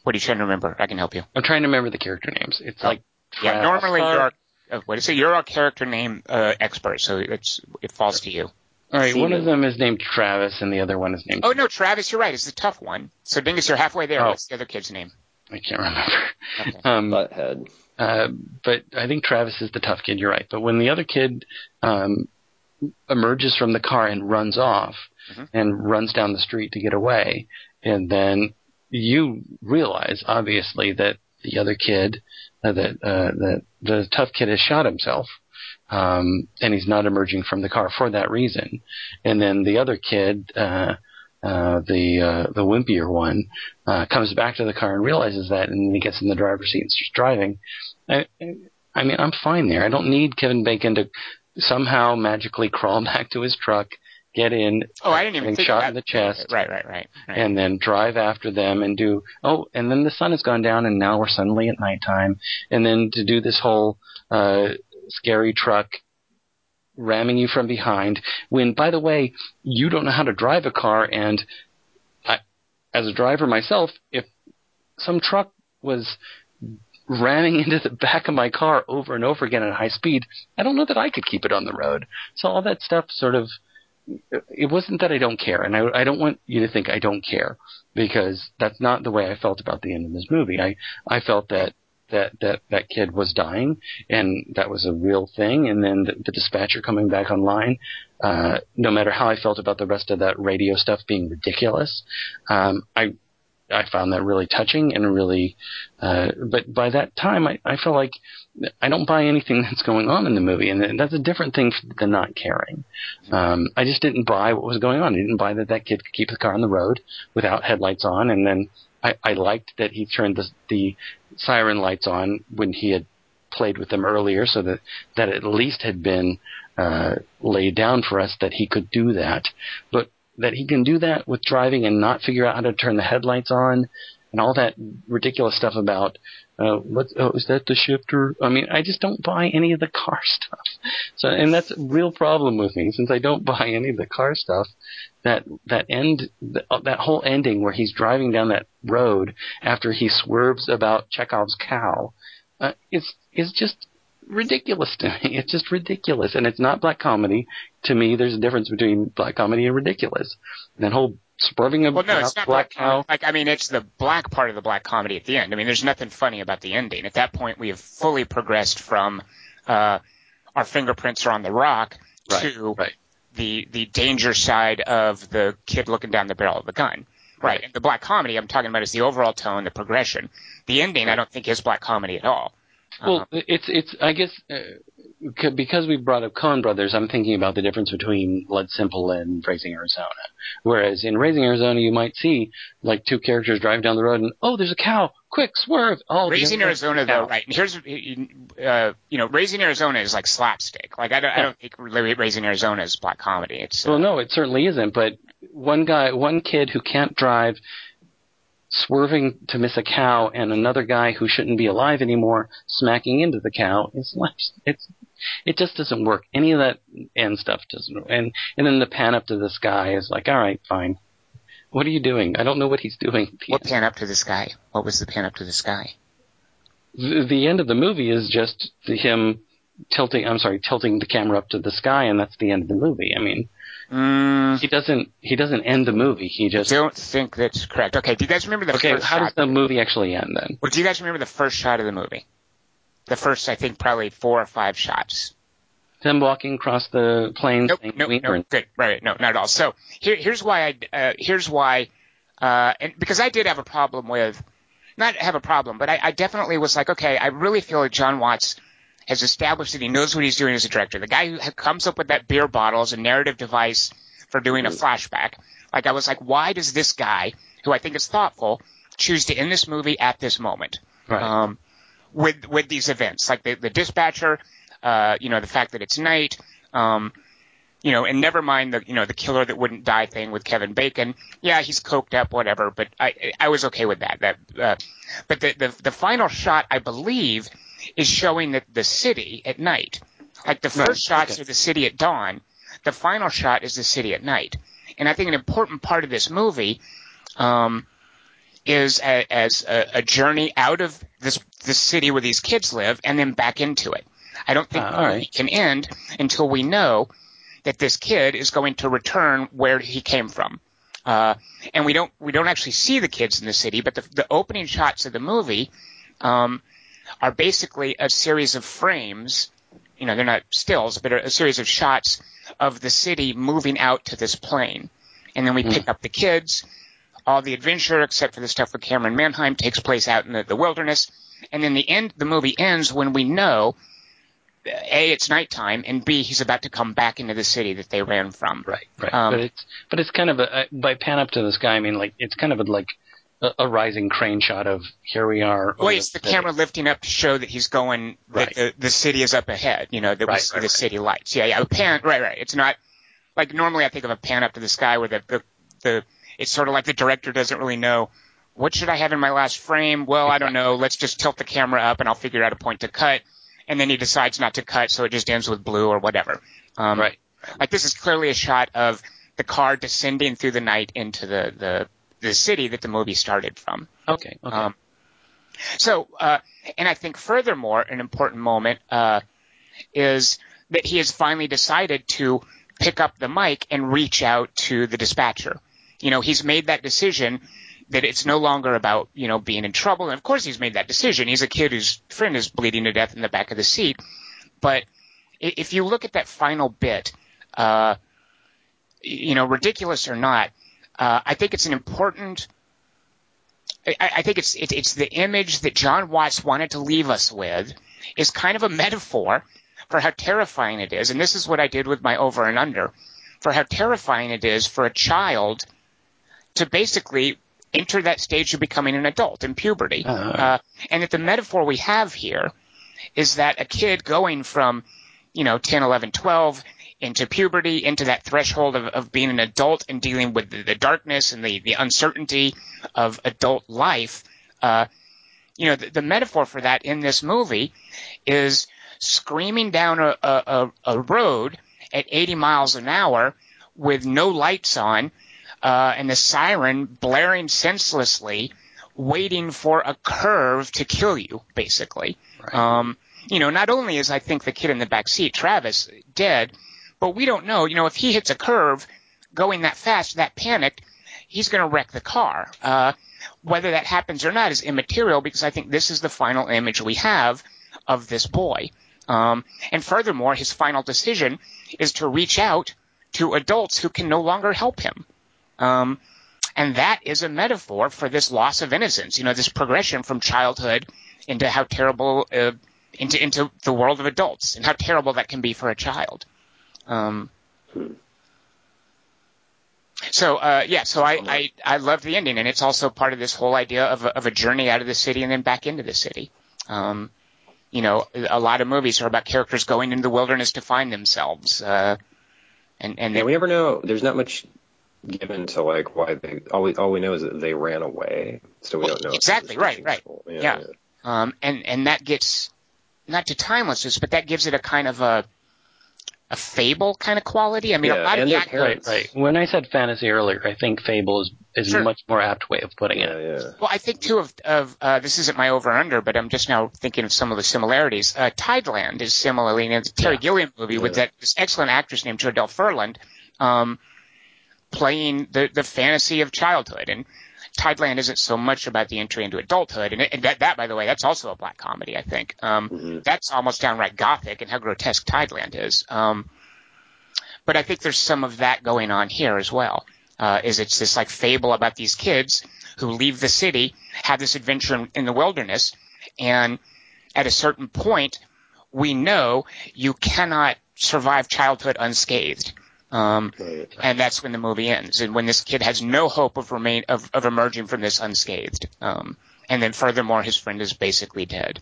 What are you trying to remember? I can help you. I'm trying to remember the character names. It's Oh. like Yeah, normally you're. Uh, what is it? You're a character name uh, expert, so it's it falls to you. All right, one Seaman. of them is named Travis, and the other one is named. Oh no, Travis, you're right. It's the tough one. So Dingus, you're halfway there. Oh. What's the other kid's name? I can't remember. Okay. Um, Butthead. Uh, but I think Travis is the tough kid. You're right. But when the other kid um, emerges from the car and runs off Mhm. and runs down the street to get away, and then you realize obviously that the other kid, uh, that uh, that the tough kid has shot himself. Um, and he's not emerging from the car for that reason. And then the other kid, uh, uh, the uh, the wimpier one, uh, comes back to the car and realizes that, and then he gets in the driver's seat and starts driving. I, I mean, I'm fine there. I don't need Kevin Bacon to somehow magically crawl back to his truck, get in, Oh, I didn't even think shot of in the chest, Right, right, right. right. and then drive after them and do oh, and then the sun has gone down, and now we're suddenly at nighttime, and then to do this whole uh, scary truck ramming you from behind. When, by the way, you don't know how to drive a car, and I, as a driver myself, if some truck was ramming into the back of my car over and over again at high speed, I don't know that I could keep it on the road. So all that stuff sort of it wasn't that I don't care, and I, I don't want you to think I don't care because that's not the way I felt about the end of this movie. I I felt that that that that kid was dying, and that was a real thing. And then the, the dispatcher coming back online, uh, no matter how I felt about the rest of that radio stuff being ridiculous, um, I I found that really touching and really, uh, but by that time I, I felt like I don't buy anything that's going on in the movie, and that's a different thing than not caring. Um, I just didn't buy what was going on. I didn't buy that that kid could keep the car on the road without headlights on, and then I, I liked that he turned the, the siren lights on when he had played with them earlier, so that that at least had been uh, laid down for us that he could do that. But that he can do that with driving and not figure out how to turn the headlights on and all that ridiculous stuff about uh, what oh, is that the shifter? I mean, I just don't buy any of the car stuff. So, and that's a real problem with me since I don't buy any of the car stuff. That that end, that whole ending where he's driving down that road after he swerves about Chekhov's cow, uh, is is just ridiculous to me. It's just ridiculous, and it's not black comedy. To me, there's a difference between black comedy and ridiculous. And that whole swerving of well, no, it's not black black cow. comedy. Like, I mean, it's the black part of the black comedy at the end. I mean, there's nothing funny about the ending. At that point, we have fully progressed from uh, our fingerprints are on the rock Right, to right. The the danger side of the kid looking down the barrel of the gun. Right. Right. And the black comedy I'm talking about is the overall tone, the progression. The ending, I don't think is black comedy at all. Well, Uh-huh. it's it's I guess uh, because we brought up Coen Brothers, I'm thinking about the difference between Blood Simple and Raising Arizona. Whereas in Raising Arizona, you might see like two characters drive down the road and oh, there's a cow, quick swerve! Oh, Raising Arizona, though, right? Here's, uh, you know, Raising Arizona is like slapstick. Like I don't, I don't think Raising Arizona is black comedy. It's uh, Well, no, it certainly isn't. But one guy, one kid who can't drive, swerving to miss a cow, and another guy who shouldn't be alive anymore smacking into the cow. It's like it's it just doesn't work. Any of that end stuff doesn't. Work. And and then the pan up to the sky is like, all right, fine. What are you doing? I don't know what he's doing. what pan up to the sky? What was the pan up to the sky? The, the end of the movie is just him tilting. I'm sorry, tilting the camera up to the sky, and that's the end of the movie. I mean, Mm, he doesn't he doesn't end the movie. He just don't think that's correct. Okay, do you guys remember the okay. How does the movie actually end then? Well, do you guys remember the first shot of the movie? The first, I think, probably four or five shots. Them walking across the plains. Nope, nope, nope. earned-" Good, right, no, not at all. So here, here's why I, uh, here's why, uh, and because I did have a problem with, not have a problem, but I, I definitely was like, okay, I really feel like Jon Watts has established that he knows what he's doing as a director. The guy who comes up with that beer bottle as a narrative device for doing a flashback. Like I was like, why does this guy, who I think is thoughtful, choose to end this movie at this moment? Right. um, with with these events, like the, the dispatcher, uh, you know, the fact that it's night, um, you know, and never mind the you know the killer that wouldn't die thing with Kevin Bacon. Yeah, he's coked up, whatever, but I I was okay with that. That, uh, but the, the the final shot, I believe, is showing that the city at night. Like the first Right, shots okay. are the city at dawn, the final shot is the city at night. And I think an important part of this movie um, is a, as a, a journey out of this the city where these kids live and then back into it. I don't think Ah, all movie right. can end until we know that this kid is going to return where he came from. Uh, and we don't we don't actually see the kids in the city, but the, the opening shots of the movie um, are basically a series of frames. You know, they're not stills, but a, a series of shots of the city moving out to this plane, and then we pick up the kids. All the adventure, except for the stuff with Camryn Manheim, takes place out in the, the wilderness, and then the end. The movie ends when we know a it's nighttime, and b he's about to come back into the city that they ran from. Right, right. Um, but it's but it's kind of a by pan up to the sky. I mean, like it's kind of a, like a, a rising crane shot of here we are. Well, it's the city. camera lifting up to show that he's going. That Right. the the city is up ahead. You know that we Right, see right, the city lights. Yeah, yeah. A pan. Right, right. It's not like normally I think of a pan up to the sky where the the, the it's sort of like the director doesn't really know what should I have in my last frame. Well, I don't know. Let's just tilt the camera up and I'll figure out a point to cut. And then he decides not to cut, so it just ends with blue or whatever. Um, Right. Like this is clearly a shot of the car descending through the night into the the the city that the movie started from. Okay. Okay. Um, so, uh, and I think furthermore, an important moment uh, is that he has finally decided to pick up the mic and reach out to the dispatcher. You know, he's made that decision that it's no longer about, you know, being in trouble. And of course he's made that decision. He's a kid whose friend is bleeding to death in the back of the seat. But if you look at that final bit, uh, you know, ridiculous or not, uh, I think it's an important I, I think it's it, it's the image that Jon Watts wanted to leave us with is kind of a metaphor for how terrifying it is, and this is what I did with my over and under, for how terrifying it is for a child to basically enter that stage of becoming an adult in puberty. Uh-huh. Uh, and that the metaphor we have here is that a kid going from, you know, 10, 11, 12 into puberty, into that threshold of, of being an adult and dealing with the, the darkness and the, the uncertainty of adult life. Uh, you know, the, the metaphor for that in this movie is screaming down a, a, a road at 80 miles an hour with no lights on, uh, and the siren blaring senselessly, waiting for a curve to kill you, basically. Right. Um, you know, not only is I think the kid in the back seat, Travis, dead, but we don't know. You know, if he hits a curve going that fast, that panicked, he's going to wreck the car. Uh, whether that happens or not is immaterial because I think this is the final image we have of this boy. Um, and furthermore, his final decision is to reach out to adults who can no longer help him. Um, and that is a metaphor for this loss of innocence, you know, this progression from childhood into how terrible, uh, into, into the world of adults and how terrible that can be for a child. Um, so, uh, yeah, so I, I, I love the ending and it's also part of this whole idea of a, of a journey out of the city and then back into the city. Um, you know, a lot of movies are about characters going into the wilderness to find themselves. Uh, and, and Yeah, we never know. There's not much given to like why they. All we all we know is that they ran away, so we Well, don't know. exactly, right, right. school. Yeah. Um, and, and that gets, not to timelessness, but that gives it a kind of a, a fable kind of quality. I mean, a Yeah, lot of and the their act- parents. Right. When I said fantasy earlier, I think fable is, is Sure. a much more apt way of putting it. yeah. Well, I think too of, of uh, this isn't my over under, but I'm just now thinking of some of the similarities. Uh, Tideland is similarly, and it's a Terry Yeah. Gilliam movie with that this excellent actress named Jodelle Ferland, um, playing the the fantasy of childhood. And Tideland isn't so much about the entry into adulthood, and, it, and that, that, by the way, that's also a black comedy. I think um, Mhm. that's almost downright gothic, and how grotesque Tideland is. Um, but I think there's some of that going on here as well. Uh, is it's this like fable about these kids who leave the city, have this adventure in, in the wilderness, and at a certain point, we know you cannot survive childhood unscathed. Um, Right. and that's when the movie ends, and when this kid has no hope of remain of, of emerging from this unscathed. Um, and then furthermore, his friend is basically dead.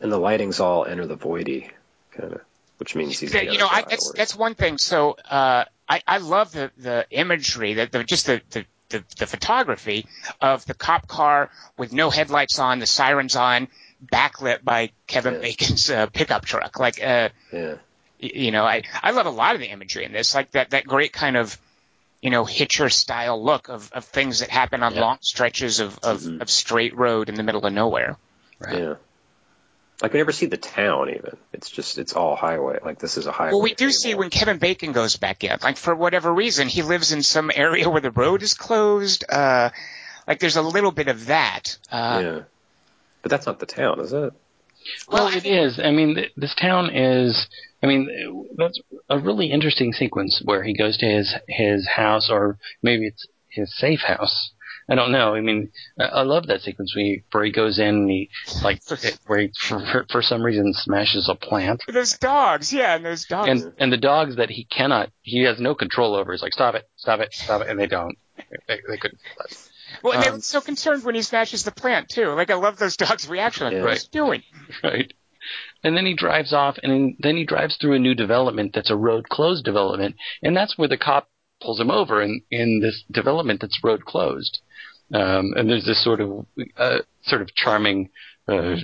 And the lighting's all enter the voidy, kind of, which means he's. Gonna you know, I, that's that's one thing. So uh, I I love the the imagery that the just the, the the the photography of the cop car with no headlights on, the sirens on, backlit by Kevin Yeah. Bacon's uh, pickup truck. Like uh, Yeah. Y- you know, I I love a lot of the imagery in this, like that that great kind of you know Hitcher style look of of things that happen on Yeah. long stretches of of, Mhm. of straight road in the middle of nowhere. Right. Yeah. Like we never see the town even. It's just it's all highway. Like this is a highway. Well, we do see when Kevin Bacon goes back in. Like for whatever reason, he lives in some area where the road is closed. Uh, like there's a little bit of that. Uh, yeah. But that's not the town, is it? Well, Well, it is. I mean, th- this town is. I mean, that's a really interesting sequence where he goes to his his house, or maybe it's his safe house. I don't know. I mean, I, I love that sequence where he, where he goes in and he like where he for, for, for some reason smashes a plant, There's dogs, yeah, and there's dogs. and and the dogs that he cannot, he has no control over. He's like, stop it, stop it, stop it, and they don't. They, they couldn't. Well, and they um, look so concerned when he smashes the plant too. Like I love those dogs' reaction. Like, Yeah. What's he doing? right? And then he drives off, and then he drives through a new development that's a road closed development, and that's where the cop pulls him over in in this development that's road closed. Um, and there's this sort of uh, sort of charming uh,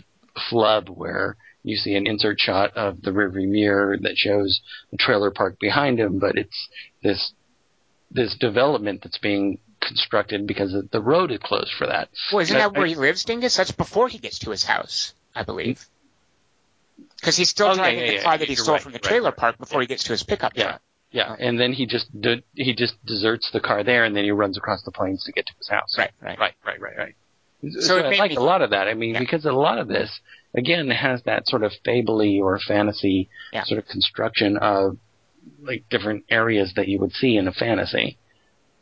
flub where you see an insert shot of the rearview mirror that shows a trailer park behind him, but it's this this development that's being constructed because the road is closed for that. Well, isn't I- that where I- he lives, Dingus? That's before he gets to his house, I believe. Because he's still Oh, yeah, driving yeah, the yeah. car that he stole right, from the trailer right. park before he gets to his pickup Yeah. truck. Yeah, oh. and then he just de- he just deserts the car there, and then he runs across the plains to get to his house. Right, right. right, right, right, right. So, So I like me- a lot of that. I mean, Yeah. because a lot of this again has that sort of fably or fantasy Yeah. sort of construction of like different areas that you would see in a fantasy.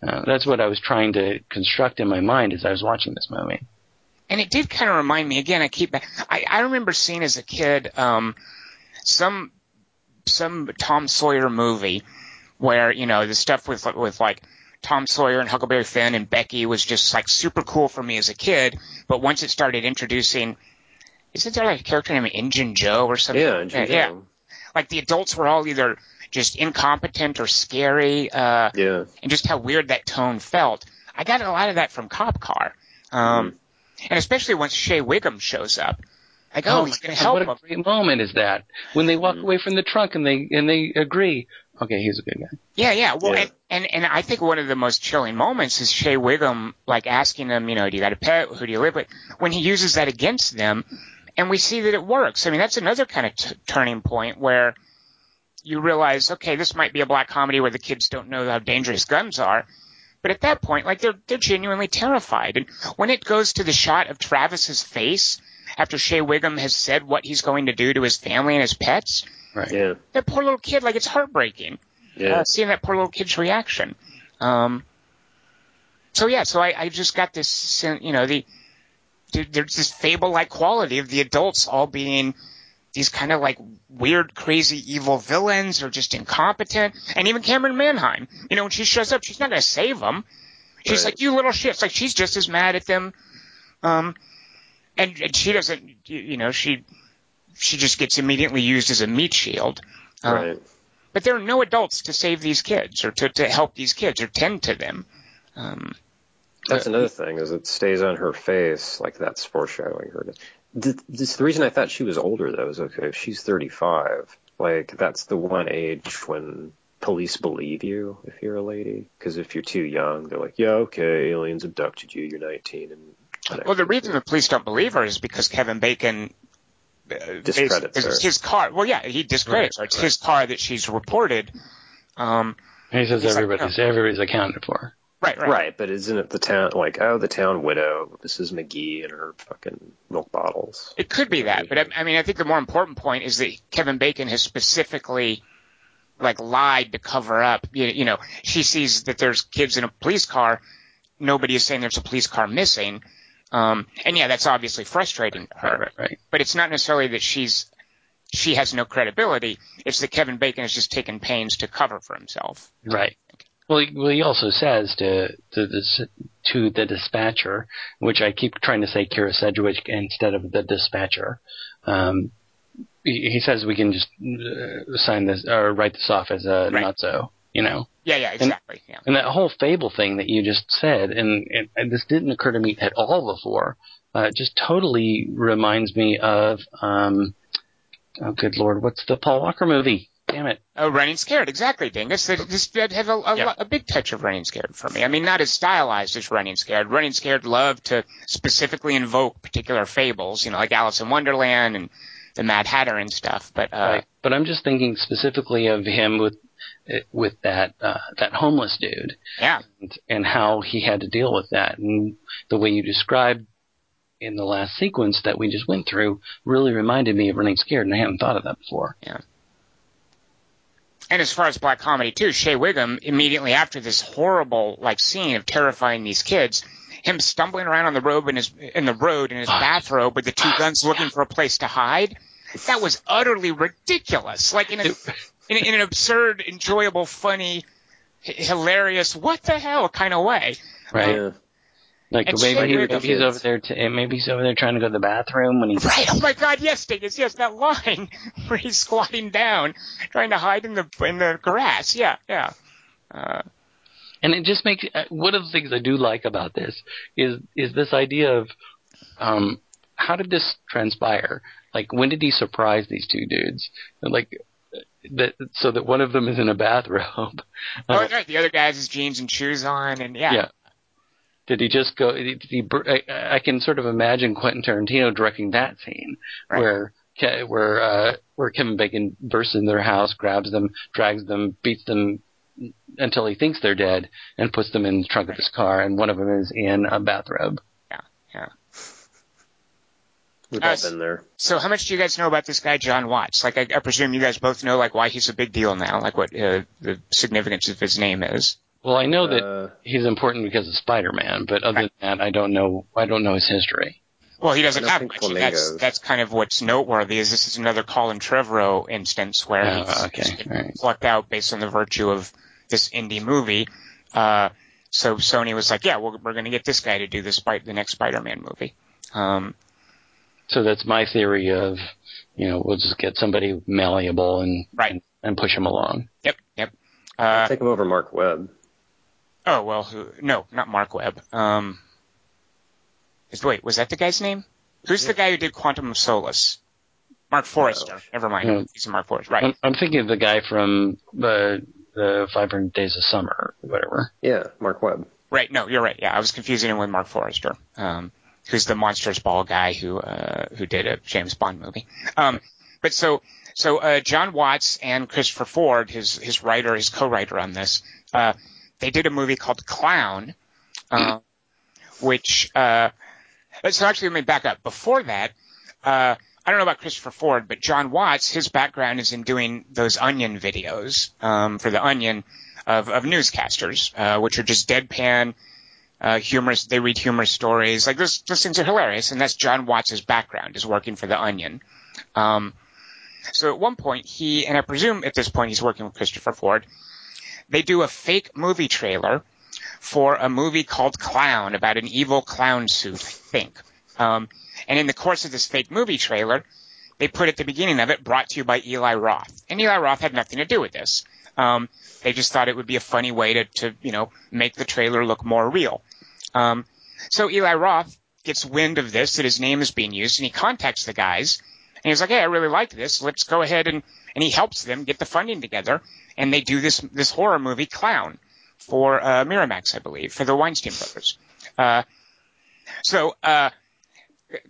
Uh, that's what I was trying to construct in my mind as I was watching this movie. And it did kind of remind me again. I keep I, I remember seeing as a kid um, some some Tom Sawyer movie where you know the stuff with with like Tom Sawyer and Huckleberry Finn and Becky was just like super cool for me as a kid. But once it started introducing, isn't there like a character named Injun Joe or something? Yeah, Injun yeah. Joe. Like the adults were all either just incompetent or scary, uh, Yeah. and just how weird that tone felt. I got a lot of that from Cop Car. Um, and especially once Shea Whigham shows up. Like, oh, he's going to help what him. a great moment is that when they walk away from the trunk and they and they agree. Okay, he's a good guy. Yeah, yeah. Well, Yeah. And, and and I think one of the most chilling moments is Shea Whigham like asking them, you know, do you got a pet? Who do you live with? When he uses that against them, and we see that it works. I mean, that's another kind of t- turning point where you realize, okay, this might be a black comedy where the kids don't know how dangerous guns are. But at that point, like they're they're genuinely terrified. And when it goes to the shot of Travis's face after Shea Whigham has said what he's going to do to his family and his pets, Right. Yeah. that poor little kid, like it's heartbreaking Yeah. uh, seeing that poor little kid's reaction. Um, so yeah, so I, I just got this, sen- you know, the there's this fable-like quality of the adults all being these kind of like weird, crazy, evil villains or just incompetent. And even Camryn Manheim, you know, when she shows up, she's not going to save them. She's Right. like, you little shits. Like she's just as mad at them. Um, and, and she doesn't, you, you know, she she just gets immediately used as a meat shield. Um, right. but there are no adults to save these kids or to, to help these kids or tend to them. Um, That's another thing is it stays on her face like that's foreshadowing her. The, this, the reason I thought she was older though is okay, if she's 35, like that's the one age when police believe you if you're a lady. Because if you're too young, they're like, yeah, okay, aliens abducted you, you're 19, and whatever. well, the reason the police don't believe her is because Kevin Bacon uh, Discredits basi- her. His car. Well, yeah, he discredits her. It's his car that she's reported. Um, He says He's like, everybody's everybody's accounted for. Right, right, Right, but isn't it the town like oh the town widow? This is McGee and her fucking milk bottles. It could be that, but I, I mean, I think the more important point is that Kevin Bacon has specifically like lied to cover up. You, you know, she sees that there's kids in a police car. Nobody is saying there's a police car missing. Um, and yeah, that's obviously frustrating to her. Right, right, right. But it's not necessarily that she's she has no credibility. It's that Kevin Bacon has just taken pains to cover for himself. Right. Well, he, well, he also says to to the to the dispatcher, which I keep trying to say Kyra Sedgwick instead of the dispatcher. Um, he, he says we can just uh, sign this or write this off as a Right. nutso, you know. Yeah, yeah, exactly. Yeah. And that whole fable thing that you just said, and, and, and this didn't occur to me at all before, uh, just totally reminds me of, um, oh, good lord, what's the Paul Walker movie? Damn it. Oh, running scared, exactly, Dingus. That this that have a, a, Yeah. a big touch of running scared for me. I mean, not as stylized as running scared. Running scared loved to specifically invoke particular fables, you know, like Alice in Wonderland and the Mad Hatter and stuff. But uh, Right. But I'm just thinking specifically of him with, with that, uh, that homeless dude yeah, and, and how he had to deal with that. And the way you described in the last sequence that we just went through really reminded me of Running Scared, and I hadn't thought of that before. And as far as black comedy too, Shea Whigham immediately after this horrible like scene of terrifying these kids, him stumbling around on the road in his in the road in his ah. bathrobe with the two guns ah. looking for a place to hide, that was utterly ridiculous. Like in a in, in an absurd, enjoyable, funny, hilarious, what the hell kind of way. Right. Yeah. Like maybe, he, he's over there. To, maybe he's over there trying to go to the bathroom when he's Right. Oh my God. Yes, Dingus. Yes, that line where he's squatting down, trying to hide in the in the grass. Yeah, yeah. Uh, and it just makes uh, one of the things I do like about this is is this idea of um how did this transpire? Like when did he surprise these two dudes? Like that so that one of them is in a bathrobe. oh, Uh, right. The other guy has his jeans and shoes on, and yeah. Yeah. Did he just go? Did he? I, I can sort of imagine Quentin Tarantino directing that scene Right. where where uh, where Kevin Bacon bursts in their house, grabs them, drags them, beats them until he thinks they're dead, and puts them in the trunk of his car, and one of them is in a bathrobe. yeah, yeah. We've Uh, all been there. So, how much do you guys know about this guy, Jon Watts? Like, I, I presume you guys both know like why he's a big deal now, like what uh, the significance of his name is. Well, I know that Uh, he's important because of Spider-Man, but other Right. than that, I don't know. I don't know his history. Well, he doesn't have think much. That's that's kind of what's noteworthy. Is this is another Colin Trevorrow instance where Oh, he's, okay, he's been alright. plucked out based on the virtue of this indie movie. Uh, so Sony was like, yeah, we're, we're going to get this guy to do the Spy- the next Spider-Man movie. Um, So that's my theory of, you know, we'll just get somebody malleable and Right. and, and push him along. yep, yep. Uh, take him over Marc Webb. Oh well, who, no, not Marc Webb. Um, is, wait, was that the guy's name? Who's the guy who did Quantum of Solace? Marc Forster. Never mind. No. He's Marc Forster. Right. I'm, I'm thinking of the guy from the the 500 Days of Summer, or whatever. Yeah, Marc Webb. Right. No, you're right. Yeah, I was confusing him with Marc Forster, um, who's the Monsters Ball guy who uh, who did a James Bond movie. Um, but so so uh, Jon Watts and Christopher Ford, his his writer, his co-writer on this, uh, they did a movie called Clown, uh, which uh, so actually let me back up. Before that. Uh, I don't know about Christopher Ford, but Jon Watts, his background is in doing those Onion videos um, for the Onion of, of newscasters, uh, which are just deadpan, uh, humorous. They read humorous stories. Like those, those things are hilarious, and that's Jon Watts' background is working for the Onion. Um, so at one point, he and I presume at this point he's working with Christopher Ford. They do a fake movie trailer for a movie called Clown about an evil clown suit, I think. Um, and in the course of this fake movie trailer, they put at the beginning of it, brought to you by Eli Roth. And Eli Roth had nothing to do with this. Um, they just thought it would be a funny way to, to, you know, make the trailer look more real. Um, so Eli Roth gets wind of this, that his name is being used, and he contacts the guys. And he's like, hey, I really like this. Let's go ahead and, and he helps them get the funding together. And they do this, this horror movie, Clown, for, uh, Miramax, I believe, for the Weinstein brothers. Uh, so, uh,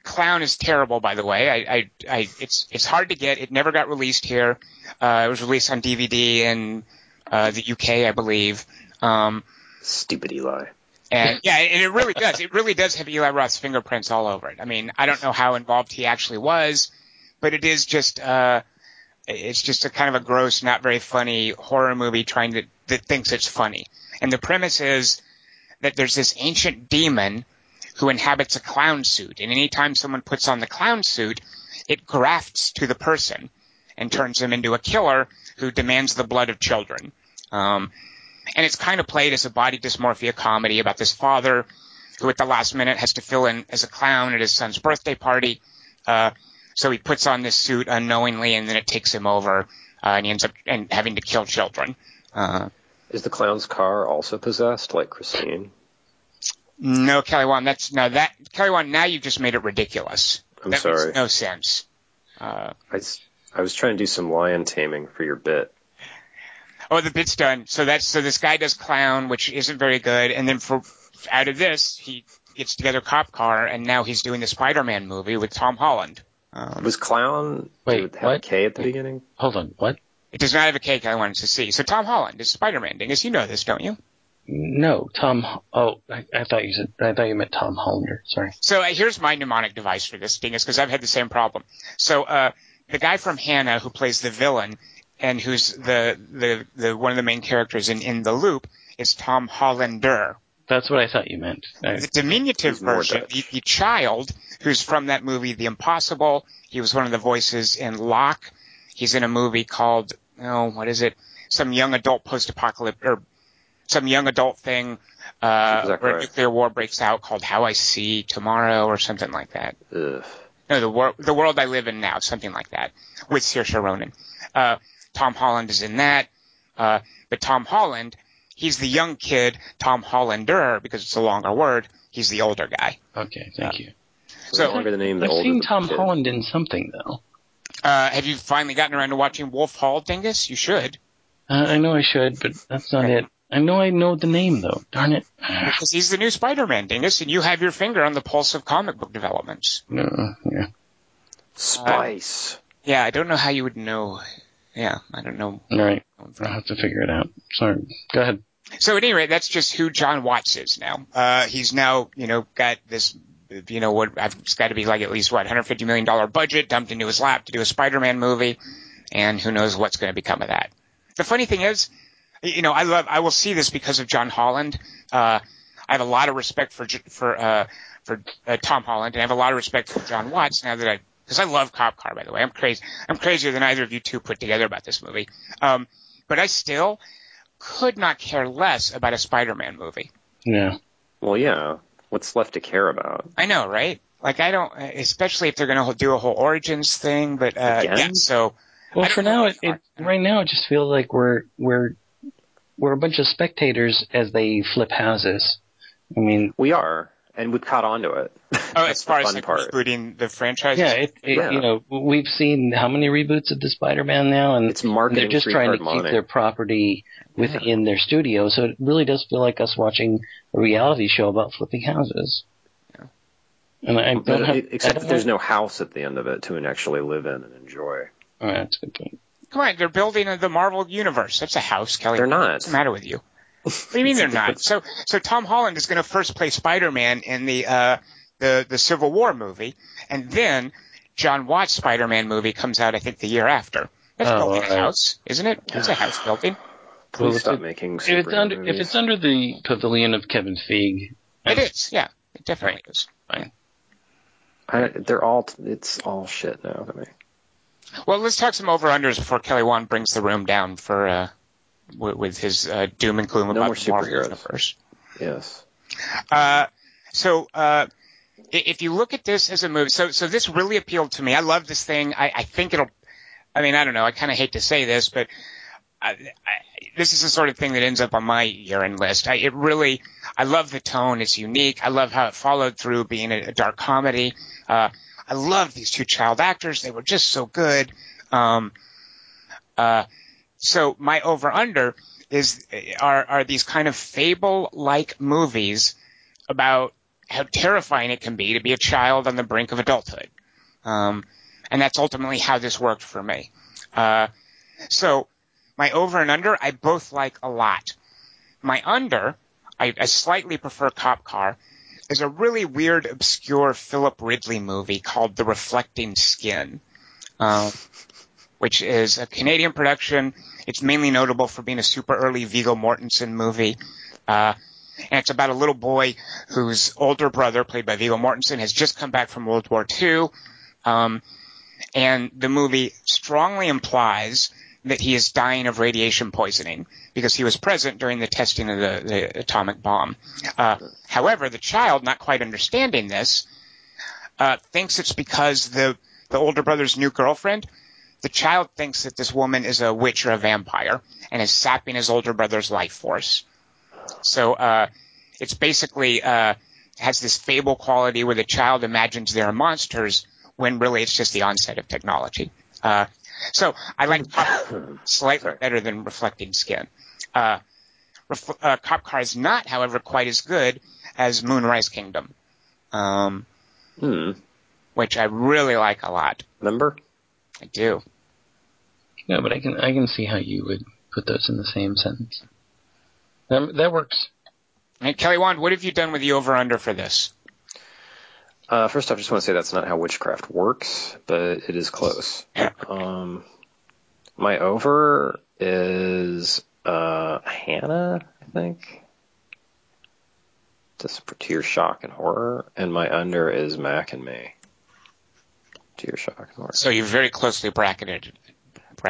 Clown is terrible, by the way. I, I, I, it's, it's hard to get. It never got released here. Uh, it was released on DVD in, uh, the UK, I believe. Um, Stupid Eli. and yeah, and it really does. It really does have Eli Roth's fingerprints all over it. I mean, I don't know how involved he actually was, but it is just, uh, it's just a kind of a gross, not very funny horror movie trying to, that thinks it's funny. And the premise is that there's this ancient demon who inhabits a clown suit. And anytime someone puts on the clown suit, it grafts to the person and turns them into a killer who demands the blood of children. Um, and it's kind of played as a body dysmorphia comedy about this father who at the last minute has to fill in as a clown at his son's birthday party. Uh, so he puts on this suit unknowingly and then it takes him over, uh, and he ends up and having to kill children. Uh, Is the clown's car also possessed like Christine? no, Kelly Wand, that's, no, that, Kelly Wand, now you've just made it ridiculous. I'm that sorry. makes no sense. Uh, I, I was trying to do some lion taming for your bit. Oh, the bit's done. So that's so this guy does clown, which isn't very good, and then for out of this, he gets together cop car, and now he's doing the Spider-Man movie with Tom Holland. Um, Was clown Wait, have what? K at the beginning? Hold on, what? it does not have a cake I wanted to see. So Tom Holland is Spider-Man. Dingus, you know this, don't you? No, Tom. Oh, I, I thought you said. I thought you meant Tom Hollander. Sorry. So uh, here's my mnemonic device for this, Dingus, because I've had the same problem. So uh, the guy from Hanna who plays the villain and who's the the, the one of the main characters in in the loop is Tom Hollander. That's what I thought you meant. I, the diminutive version, Dutch. the, the child who's from that movie, The Impossible. He was one of the voices in Locke. He's in a movie called, oh, what is it? Some young adult post-apocalyptic, or some young adult thing, uh, Exactly where right. nuclear war breaks out called How I See Tomorrow or something like that. Ugh. No, the world, the world I live in now, something like that, with Saoirse Ronan. Uh, Tom Holland is in that. Uh, but Tom Holland, he's the young kid, Tom Hollander, because it's a longer word. He's the older guy. okay, thank you. The So- longer the name, the I've seen Tom kid. Holland in something though. Uh, have you finally gotten around to watching Wolf Hall, Dingus? You should. Uh, I know I should, but that's not it. I know I know the name though. Darn it. Because he's the new Spider-Man, Dingus, and you have your finger on the pulse of comic book developments. No, yeah. Spice. Yeah, I don't know how you would know. Yeah, I don't know. All right. I'll have to figure it out. Sorry. Go ahead. So at any rate, that's just who Jon Watts is now. Uh, he's now, you know, got this, you know, what, it's got to be like at least what, $150 million budget dumped into his lap to do a Spider-Man movie, and who knows what's going to become of that. The funny thing is, you know, I love, I will see this because of John Holland. Uh, I have a lot of respect for, J- for, uh, for uh, Tom Holland, and I have a lot of respect for Jon Watts now that I, because I love Cop Car, by the way. I'm crazy. I'm crazier than either of you two put together about this movie. Um, but I still could not care less about a Spider-Man movie. Yeah. Well, yeah. What's left to care about? I know, right? Like I don't, especially if they're going to do a whole origins thing. But uh, Again? yeah, so Well, for now, it, it right now it just feels like we're we're we're a bunch of spectators as they flip houses. I mean, We are, and we've caught on to it. oh, That's as far as fun like part. rebooting the franchise, yeah, it, it Yeah. you know we've seen how many reboots of the Spider-Man now, and It's and marketing they're just trying to hard money. keep their property within their studio. So it really does feel like us watching a reality show about flipping houses. And I don't But have, it- I except don't that there's have- no house at the end of it to actually live in and enjoy. Oh, that's a good point. come on, they're building the Marvel universe. That's a house, Kelly. They're not. What's the matter with you? What do you mean they're not? So, so Tom Holland is going to first play Spider-Man in the uh, the the Civil War movie, and then Jon Watts' Spider-Man movie comes out, I think, the year after. That's Oh, building all a right. house, isn't it? It's a house building. Please Well, if stop it- making If it's superhero under if it's under the pavilion of Kevin Feige, It is, yeah, it definitely is. I, they're all. It's all shit now to me. Well, let's talk some over/unders before Kelly Wand brings the room down for uh, with, with his uh, doom and gloom No about the Marvel superheroes. universe. Yes. Uh, so uh, if you look at this as a movie, so so this really appealed to me. I love this thing. I, I think it'll. I mean, I don't know. I kind of hate to say this, but I, I, this is the sort of thing that ends up on my year-end list. I, it really, I love the tone. It's unique. I love how it followed through being a, a dark comedy. Uh, I love these two child actors. They were just so good. Um, uh, so my over/under is are are these kind of fable-like movies about how terrifying it can be to be a child on the brink of adulthood. Um, and that's ultimately how this worked for me. Uh, so my over and under, I both like a lot. My under, I, I slightly prefer Cop Car, is a really weird, obscure Philip Ridley movie called The Reflecting Skin, uh, which is a Canadian production. It's mainly notable for being a super early Viggo Mortensen movie. Uh, and it's about a little boy whose older brother, played by Viggo Mortensen, has just come back from World War II. Um, and the movie strongly implies that he is dying of radiation poisoning because he was present during the testing of the, the atomic bomb. Uh, however, the child, not quite understanding this, uh, thinks it's because the the older brother's new girlfriend. The child thinks that this woman is a witch or a vampire and is sapping his older brother's life force. So uh, it's basically uh, has this fable quality where the child imagines there are monsters when really it's just the onset of technology. Uh, so I like Cop slightly better than Reflecting Skin. Uh, Ref- uh, Cop Car is not, however, quite as good as Moonrise Kingdom, um, Hmm. which I really like a lot. Remember? I do. Yeah, but I can I can see how you would put those in the same sentence. That, that works. And Kelly Wand, what have you done with the over under for this? Uh, first off, I just want to say that's not how witchcraft works, but it is close. Um, my over is uh, Hannah, I think. Just for tear shock and horror, and my under is Mac and me. Tear shock and horror. So you're very closely bracketed.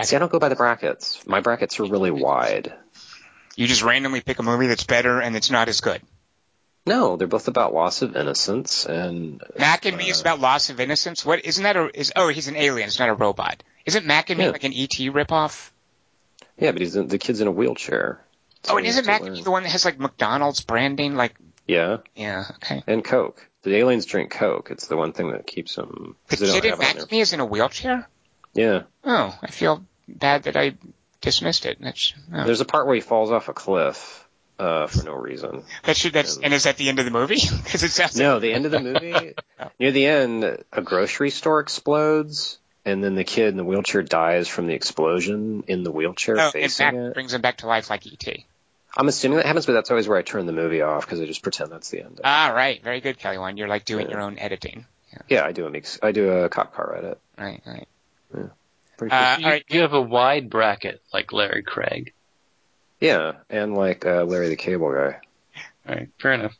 See, I don't go by the brackets. My brackets are really wide. You just randomly pick a movie that's better and it's not as good. No, they're both about loss of innocence and Mac and Me is uh, about loss of innocence. What isn't that? A, is oh, he's an alien. It's not a robot. Isn't Mac and Me like an ET ripoff? yeah, but he's in, the kid's in a wheelchair. So Oh, and isn't Mac and. Me the one that has like McDonald's branding? Like, Yeah, yeah, okay. and Coke. The aliens drink Coke. It's the one thing that keeps them. The 'cause they don't kid in Mac and Me is in a wheelchair. Yeah, Oh, I feel bad that I dismissed it. Oh. there's a part where he falls off a cliff uh, for no reason. that should that's and is that the end of the movie? Because it sounds No, the end of the movie, near the end, a grocery store explodes, and then the kid in the wheelchair dies from the explosion in the wheelchair oh, and facing Mac it. brings him back to life like ET. I'm assuming that happens, but that's always where I turn the movie off because I just pretend that's the end. Ah, right, very good, Kelly. One, you're like doing Yeah. your own editing. yeah, I do a mix. I do a cop car edit. Right, right. Pretty Uh, You, all right. you have a wide bracket like Larry Craig. Yeah, and like uh, Larry the Cable Guy. All right, fair enough.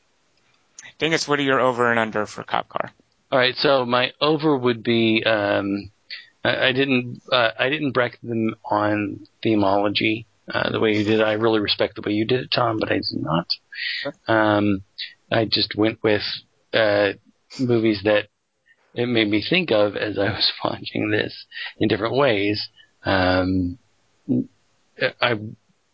Dingus, what are your over and under for Cop Car? All right, so my over would be um, I, I didn't uh, I didn't bracket them on themology uh, the way you did. I really respect the way you did it, Tom, but I did not. Um, I just went with uh, movies that it made me think of as I was watching this in different ways. Um, I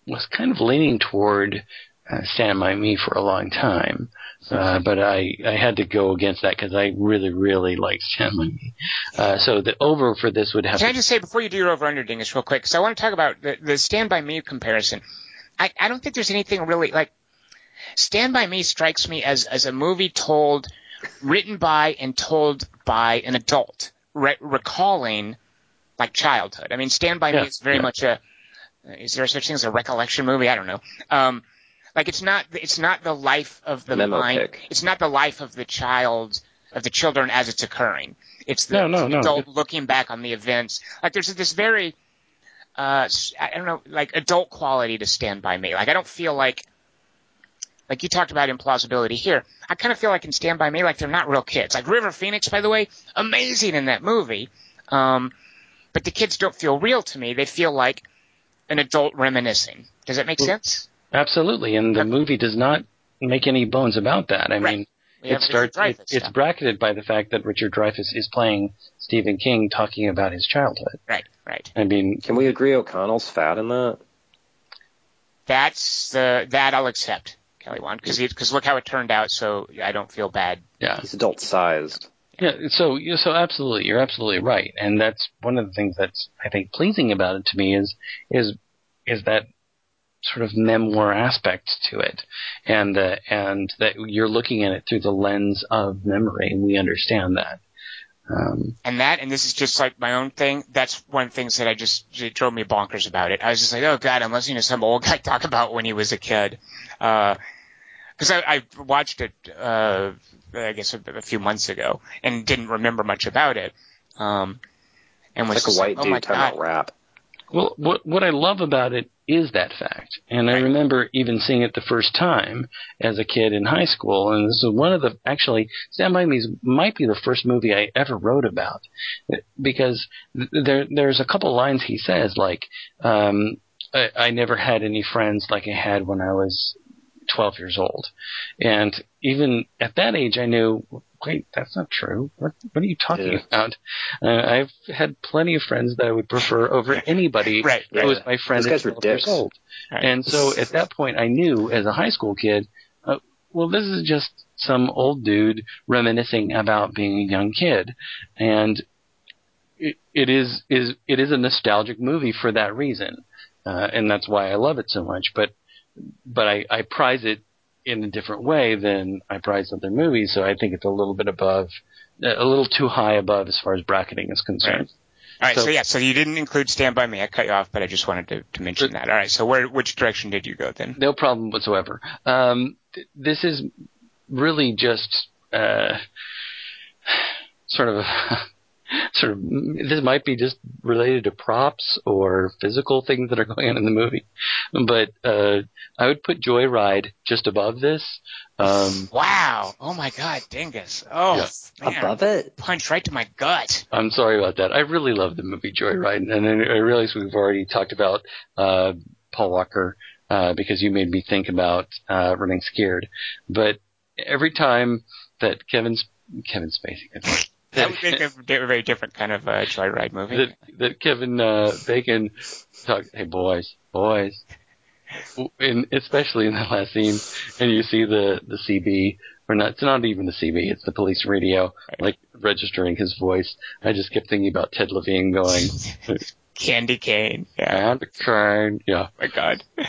was kind of leaning toward uh, Stand By Me for a long time, uh, but I, I had to go against that because I really, really like Stand By Me. Uh, so the over for this would have Can I just say before you do your over under dingus real quick, because I want to talk about the, the Stand By Me comparison. I, I don't think there's anything really like Stand By Me strikes me as as a movie told, written by and told by an adult, re- recalling like childhood. I mean, Stand By Yeah, Me is very yeah. much a is there such thing as a recollection movie? I don't know. Um, like it's not it's not the life of the Memo mind. pick. It's not the life of the child of the children as it's occurring. It's the No, no, no. adult looking back on the events. Like there's this very uh I don't know like adult quality to Stand by Me. Like I don't feel like like you talked about implausibility here. I kind of feel like in Stand by Me like they're not real kids. Like River Phoenix, by the way, amazing in that movie. Um, but the kids don't feel real to me. They feel like an adult reminiscing. Does that make sense? absolutely, and the Okay. movie does not make any bones about that. I Right. mean, We it starts. It, it's bracketed by the fact that Richard Dreyfuss is playing Stephen King, talking about his childhood. right, right. I mean, Can we agree O'Connell's fat in that? That's the that I'll accept, Kelly Wand, because because look how it turned out. So I don't feel bad. yeah, He's adult sized. yeah. So, yeah, so absolutely, you're absolutely right, and that's one of the things that's I think pleasing about it to me is is is that sort of memoir aspect to it, and uh, and that you're looking at it through the lens of memory, and we understand that. Um, And that, and this is just like my own thing. That's one of the things that I just it drove me bonkers about it. I was just like, oh god, I'm listening to some old guy talk about when he was a kid. Because I, I watched it, uh, I guess a, a few months ago, and didn't remember much about it. Um, and was It's like a white oh dude my talking god, about rap. Well, what what I love about it is that fact, and I remember even seeing it the first time as a kid in high school, and this is one of the actually Stand by Me might be the first movie I ever wrote about, because there there's a couple lines he says like, um, I, I never had any friends like I had when I was 12 years old, and even at that age I knew. Wait, that's not true. What, what are you talking Yeah. about? Uh, I've had plenty of friends that I would prefer over anybody Right, who right. was my friend Those at guys 12 years old. Right. And so at that point, I knew as a high school kid, uh, well, this is just some old dude reminiscing about being a young kid, and it, it is is it is a nostalgic movie for that reason, uh, and that's why I love it so much. But but I, I prize it in a different way than I prize other movies, so I think it's a little bit above, a little too high above as far as bracketing is concerned. All right, so, So- yeah, so you didn't include Stand By Me. I cut you off, but I just wanted to, to mention that. All right, so where which direction did you go then? No problem whatsoever. Um, th- this is really just uh, sort of sort of this might be just related to props or physical things that are going on in the movie, but uh, I would put Joyride just above this. Um, Wow! Oh my God, Dingus! Oh man, Above it? punch right to my gut. I'm sorry about that. I really love the movie Joyride, and I I realize we've already talked about uh, Paul Walker uh, because you made me think about uh, running scared. But every time that Kevin's Kevin Spacey, That would make a very different kind of uh, joyride movie. that that Kevin uh, Bacon talk, hey boys, boys, and especially in the last scene, and you see the the CB. Or not, it's not even the CB, it's the police radio, like registering his voice. I just kept thinking about Ted Levine going, Candy cane. Yeah. and kind, yeah. Oh my God.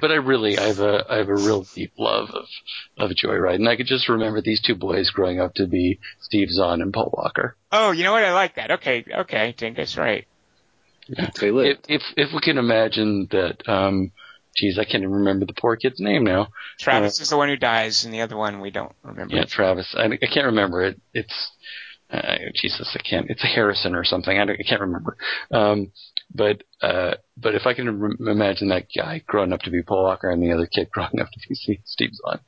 But I really, I have a, I have a real deep love of, of Joyride, and I could just remember these two boys growing up to be Steve Zahn and Paul Walker. Oh, you know what? I like that. Okay, okay, Dingus, right. They If, lived. if, if we can imagine that, um, geez, I can't even remember the poor kid's name now. Travis is the one who dies, and the other one we don't remember. Yeah, Travis. I, I can't remember it. It's, uh, Jesus, I can't. It's a Harrison or something. I, don't, I can't remember. Um, but uh, but if I can re- imagine that guy growing up to be Paul Walker and the other kid growing up to be Steve Zahn,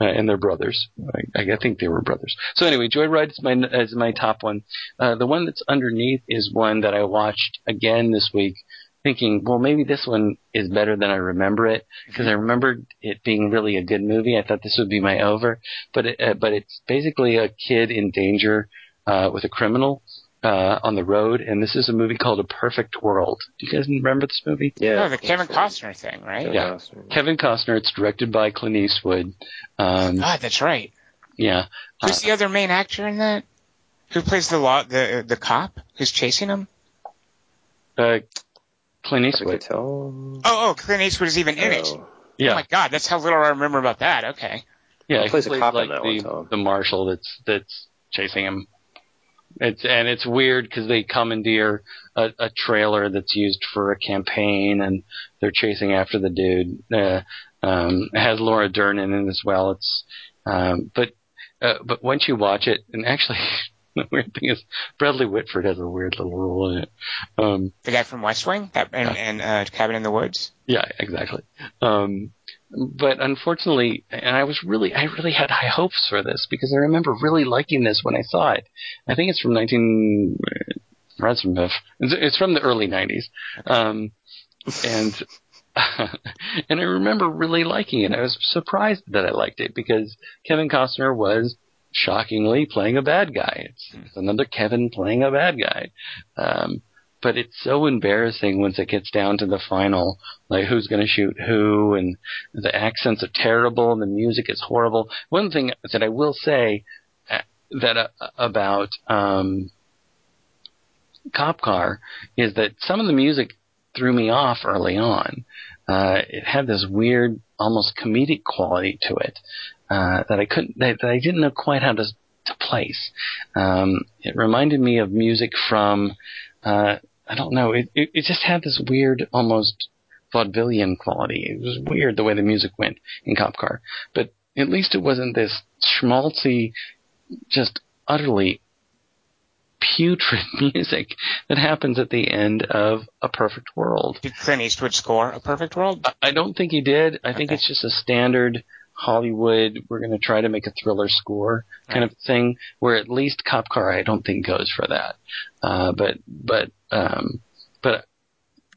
uh, and they're brothers. I, I think they were brothers. So anyway, Joyride is my is my top one. Uh, the one that's underneath is one that I watched again this week, thinking, well, maybe this one is better than I remember it because I remembered it being really a good movie. I thought this would be my over, but it, uh, but it's basically a kid in danger uh, with a criminal uh, on the road, and this is a movie called A Perfect World. Do you guys remember this movie? Yeah. Oh, the Kevin Costner thing, right? Kevin Yeah. Costner. Kevin Costner. It's directed by Clint Eastwood. Um, God, that's right. yeah. Who's the other main actor in that? Who plays the law, the the cop who's chasing him? Uh, Clint Eastwood. Oh, oh, Clint Eastwood is even in it. Oh. Yeah. Oh my God, that's how little I remember about that. Okay. Yeah, He plays a cop in that the, one, Tom. the marshal that's that's chasing him. It's and it's weird because they commandeer a, a trailer that's used for a campaign, and they're chasing after the dude. Uh, um, it has Laura Dern in it as well. It's um, but uh, but once you watch it, and actually. The weird thing is, Bradley Whitford has a weird little role in it. Um, The guy from West Wing that, and, and uh, Cabin in the Woods. Yeah, exactly. Um, but unfortunately, and I was really, I really had high hopes for this because I remember really liking this when I saw it. I think it's from 19, uh, it's from, it's it's from the early 90s. Um, and, and I remember really liking it. I was surprised that I liked it because Kevin Costner was shockingly playing a bad guy. It's, it's another Kevin playing a bad guy. Um, but it's so embarrassing once it gets down to the final, like who's going to shoot who, and the accents are terrible, and the music is horrible. One thing that I will say uh, that uh, about um, Cop Car is that some of the music threw me off early on. Uh, it had this weird, almost comedic quality to it uh, that I couldn't, that, that I didn't know quite how to to place. Um, it reminded me of music from, uh, I don't know, it, it, it just had this weird, almost vaudevillian quality. It was weird the way the music went in Cop Car, but at least it wasn't this schmaltzy, just utterly putrid music that happens at the end of A Perfect World. Did Clint Eastwood score A Perfect World? I- I don't think he did. I think it's just a standard Hollywood. We're going to try to make a thriller score kind of thing. Where at least Cop Car, I don't think goes for that. Uh, but but um, but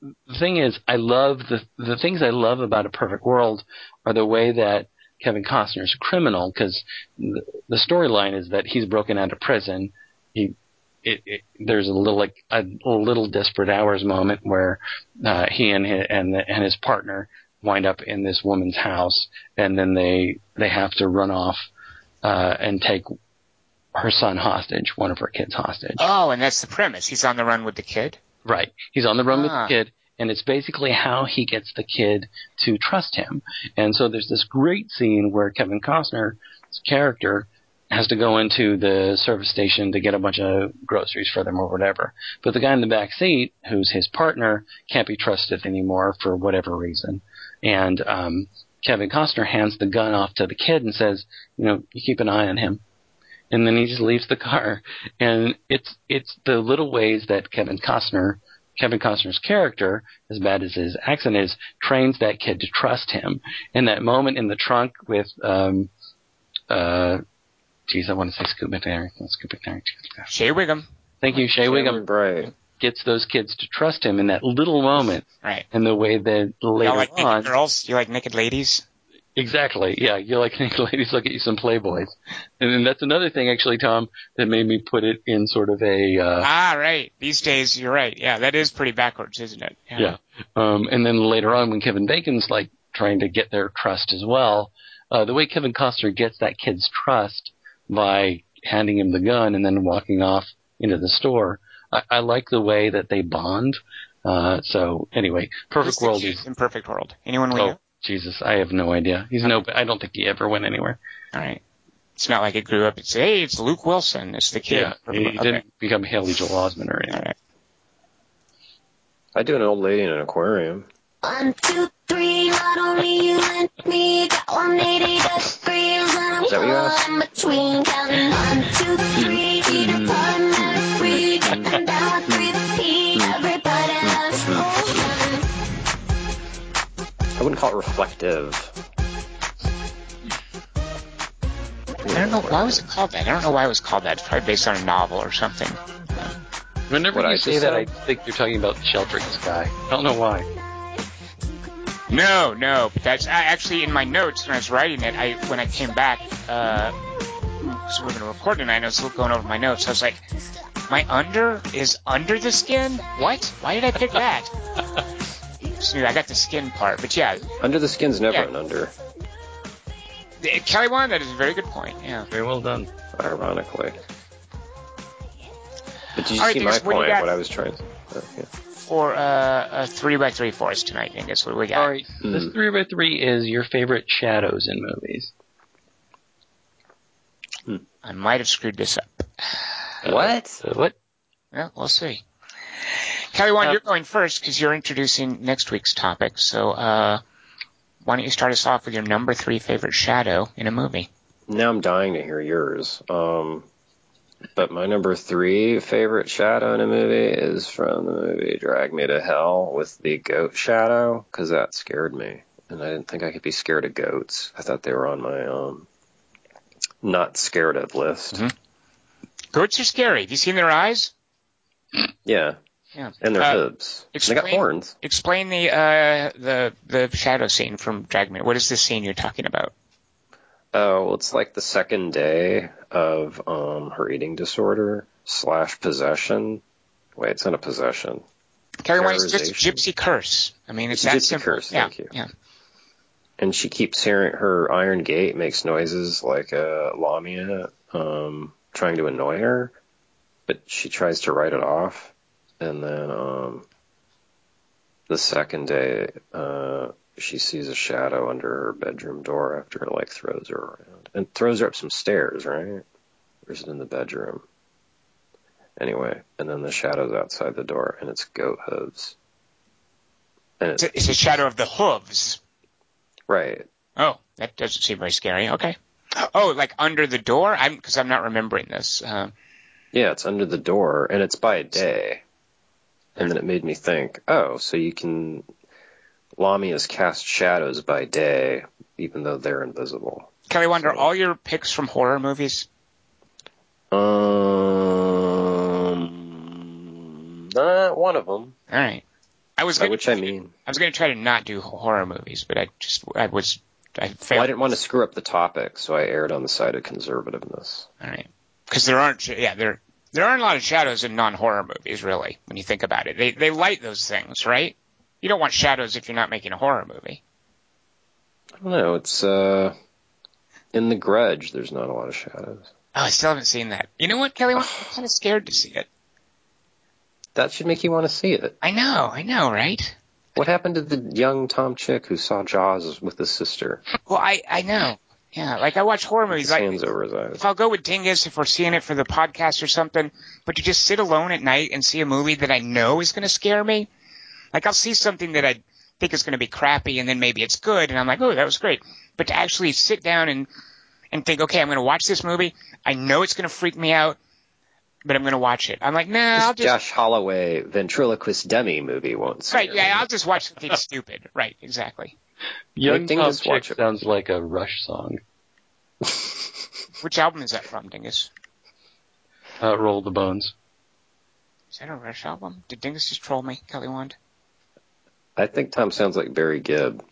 the thing is, I love the the things I love about A Perfect World are the way that Kevin Costner's a criminal because the, the storyline is that he's broken out of prison. He it, it, there's a little like a, a little desperate hours moment where uh, he and his, and the, and his partner wind up in this woman's house, and then they they have to run off uh, and take her son hostage, one of her kids hostage. Oh, and that's the premise. He's on the run with the kid. Right. He's on the run with Ah. the kid, and it's basically how he gets the kid to trust him. And so there's this great scene where Kevin Costner's character has to go into the service station to get a bunch of groceries for them or whatever. But the guy in the back seat, who's his partner, can't be trusted anymore for whatever reason. And um, Kevin Costner hands the gun off to the kid and says, you know, you keep an eye on him and then he just leaves the car. And it's it's the little ways that Kevin Costner, Kevin Costner's character, as bad as his accent is, trains that kid to trust him. And that moment in the trunk with, um, uh, geez, I want to say Scoot McNairy, not Scoot McNairy. Shea Whigham. Thank you, Shea Cameron Whigham Bright. Gets those kids to trust him in that little moment, Right. and the way that later Y'all like on, naked girls? You like naked ladies? Exactly. Yeah, you're like naked ladies look at you some playboys, and then that's another thing actually, Tom, that made me put it in sort of a uh, Ah, right. These days, you're right. Yeah, that is pretty backwards, isn't it? yeah. Um, and then later on, when Kevin Bacon's like trying to get their trust as well, uh, the way Kevin Costner gets that kid's trust by handing him the gun and then walking off into the store, I, I like the way that they bond. Uh, so anyway, Perfect World kid is in Perfect World. Anyone we oh know? Jesus, I have no idea. He's no, I don't think he ever went anywhere. All right. It's not like it grew up. It's hey, it's Luke Wilson. It's the kid. Yeah, he Okay. didn't become Haley Joel Osment or anything. right. I do an old lady in an aquarium. One, two, three, not only you and me, got 180 degrees, and I'm Is what you asked? caught in between. Counting one, two, three, eat I wouldn't call it reflective. I don't know why was it called that. I don't know why it was called that. It's probably based on a novel or something. Whenever when you I say that, I think you're talking about Sheltering Sky. I don't know why. No, no, but that's actually in my notes when I was writing it. I when I came back, uh, so we're gonna record tonight. I was going over my notes. I was like, my under is under the skin. What? Why did I pick that? Just knew I got the skin part, but yeah, Under the skin's never Yeah. an under, Kelly Wand, that is a very good point. Yeah. Very well done. ironically. But did you All right, see Dingus, my what do you point? got? What I was trying to. Uh, yeah. For uh, a three by three for us tonight, I guess. What we got? All right, this Hmm. three by three is your favorite shadows in movies. I might have screwed this up. What? Uh, what? Well, we'll see. Kelly Wand, Uh, you're going first because you're introducing next week's topic. So, uh, why don't you start us off with your number three favorite shadow in a movie? Now I'm dying to hear yours. Um, but my number three favorite shadow in a movie is from the movie Drag Me to Hell with the goat shadow because that scared me, and I didn't think I could be scared of goats. I thought they were on my um not scared of list. Mhm. Goats are scary. Have you seen their eyes? Yeah, Yeah. and their Uh, hooves. And they got horns. Explain the uh, the the shadow scene from Drag Me. What is this scene you're talking about? Oh, well, it's like the second day of um her eating disorder slash possession. Wait, it's not a possession. Wand, it's just a gypsy curse. I mean, it's, It's a that gypsy simple. curse, Yeah. thank you. Yeah. And she keeps hearing her iron gate makes noises like a lamia um trying to annoy her but she tries to write it off. And then um the second day uh she sees a shadow under her bedroom door after it like throws her around and throws her up some stairs right? Or is it in the bedroom. Anyway and then the shadow's outside the door and it's goat hooves. And it's it's a shadow of the hooves. Right Oh, that doesn't seem very scary. Okay. Oh, like under the door? I'm because I'm not remembering this. Uh, Yeah, it's under the door and it's by day. And then it made me think, oh, so you can Lamias cast shadows by day, even though they're invisible. Kelly Wonder, So- all your picks from horror movies? Um, not one of them. All right. I was gonna, which I mean, I was going to try to not do horror movies, but I just I was I failed. well. I didn't want to screw up the topic, so I erred on the side of conservativeness. All right. Because there aren't sh- yeah there there aren't a lot of shadows in non-horror movies really when you think about it. They they light those things, right? You don't want shadows if you're not making a horror movie. I don't know. It's uh, in the Grudge. There's not a lot of shadows. Oh, I still haven't seen that. You know what, Kelly? I'm kind of scared to see it. That should make you want to see it. I know, I know, right? What happened to the young Tom Chick who saw Jaws with his sister? Well, I I know. Yeah, like I watch horror movies. Like hands over his eyes. if I'll go with Dingus if we're seeing it for the podcast or something, but to just sit alone at night and see a movie that I know is going to scare me, like I'll see something that I think is going to be crappy and then maybe it's good and I'm like, oh, that was great. But to actually sit down and and think, okay, I'm going to watch this movie. I know it's going to freak me out, but I'm going to watch it. I'm like, nah, I'll just Josh Holloway ventriloquist dummy movie won't scare right, yeah, me. I'll just watch something stupid. Right, exactly. Young Make Tom Dingus Chick watch it. sounds like a Rush song. Which album is that from, Dingus? Uh, Roll the Bones. Is that a Rush album? Did Dingus just troll me, Kelly Wand? I think Tom sounds like Barry Gibb.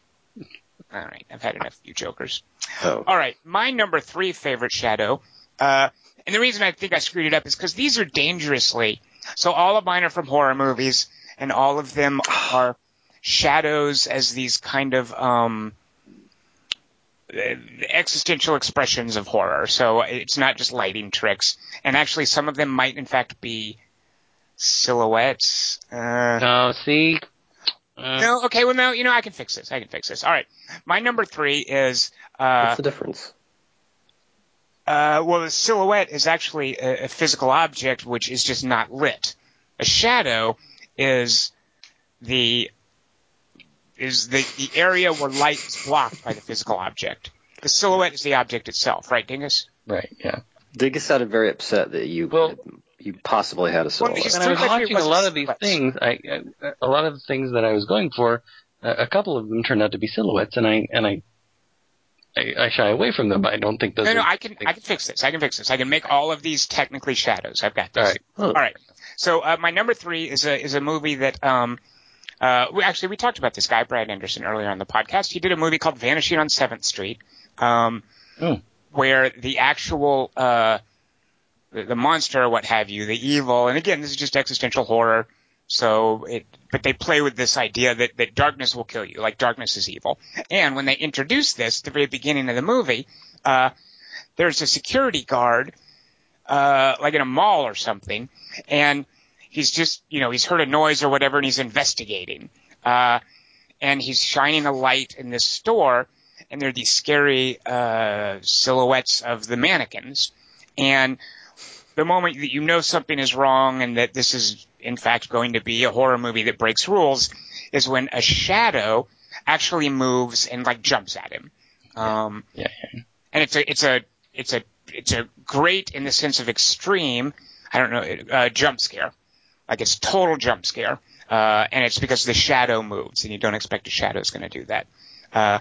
All right, I've had enough of you jokers. Oh, All right, my number three favorite shadow, uh, and the reason I think I screwed it up is because these are dangerously. So all of mine are from horror movies, and all of them are shadows as these kind of um, uh, existential expressions of horror. So it's not just lighting tricks, and actually some of them might in fact be silhouettes. Uh, No, see? Uh, no, okay, well, no, you know, I can fix this. I can fix this. All right, my number three is uh, what's the difference? Uh, well, a silhouette is actually a, a physical object which is just not lit. A shadow is the is the, the area where light is blocked by the physical object. The silhouette is the object itself, right, Dingus? Right, yeah. Dingus sounded very upset that you Well- you possibly had a silhouette. he's- When I was Silhouette watching a lot of these silhouettes. things, I, I a lot of the things that I was going for, a, a couple of them turned out to be silhouettes, and I and I. I, I shy away from them. but I don't think those. No, no, are, I can I can fix this. I can fix this. I can make all of these technically shadows. I've got this. All right. Huh. All right. So uh, my number three is a is a movie that um uh we actually we talked about this guy Brad Anderson earlier on the podcast. He did a movie called Vanishing on Seventh Street, um, Oh. where the actual uh the, the monster or what have you, the evil, and again this is just existential horror. So it, but they play with this idea that, that darkness will kill you, like darkness is evil. And when they introduce this at the very beginning of the movie, uh, there's a security guard, uh, like in a mall or something, and he's just, you know, he's heard a noise or whatever and he's investigating. Uh, and he's shining a light in this store and there are these scary, uh, silhouettes of the mannequins. And the moment that you know something is wrong and that this is in fact going to be a horror movie that breaks rules is when a shadow actually moves and like jumps at him. Um, Yeah, and it's a, it's a, it's a, it's a great in the sense of extreme. I don't know, uh, jump scare. Like it's total jump scare. Uh, and it's because the shadow moves and you don't expect a shadow is going to do that. Uh,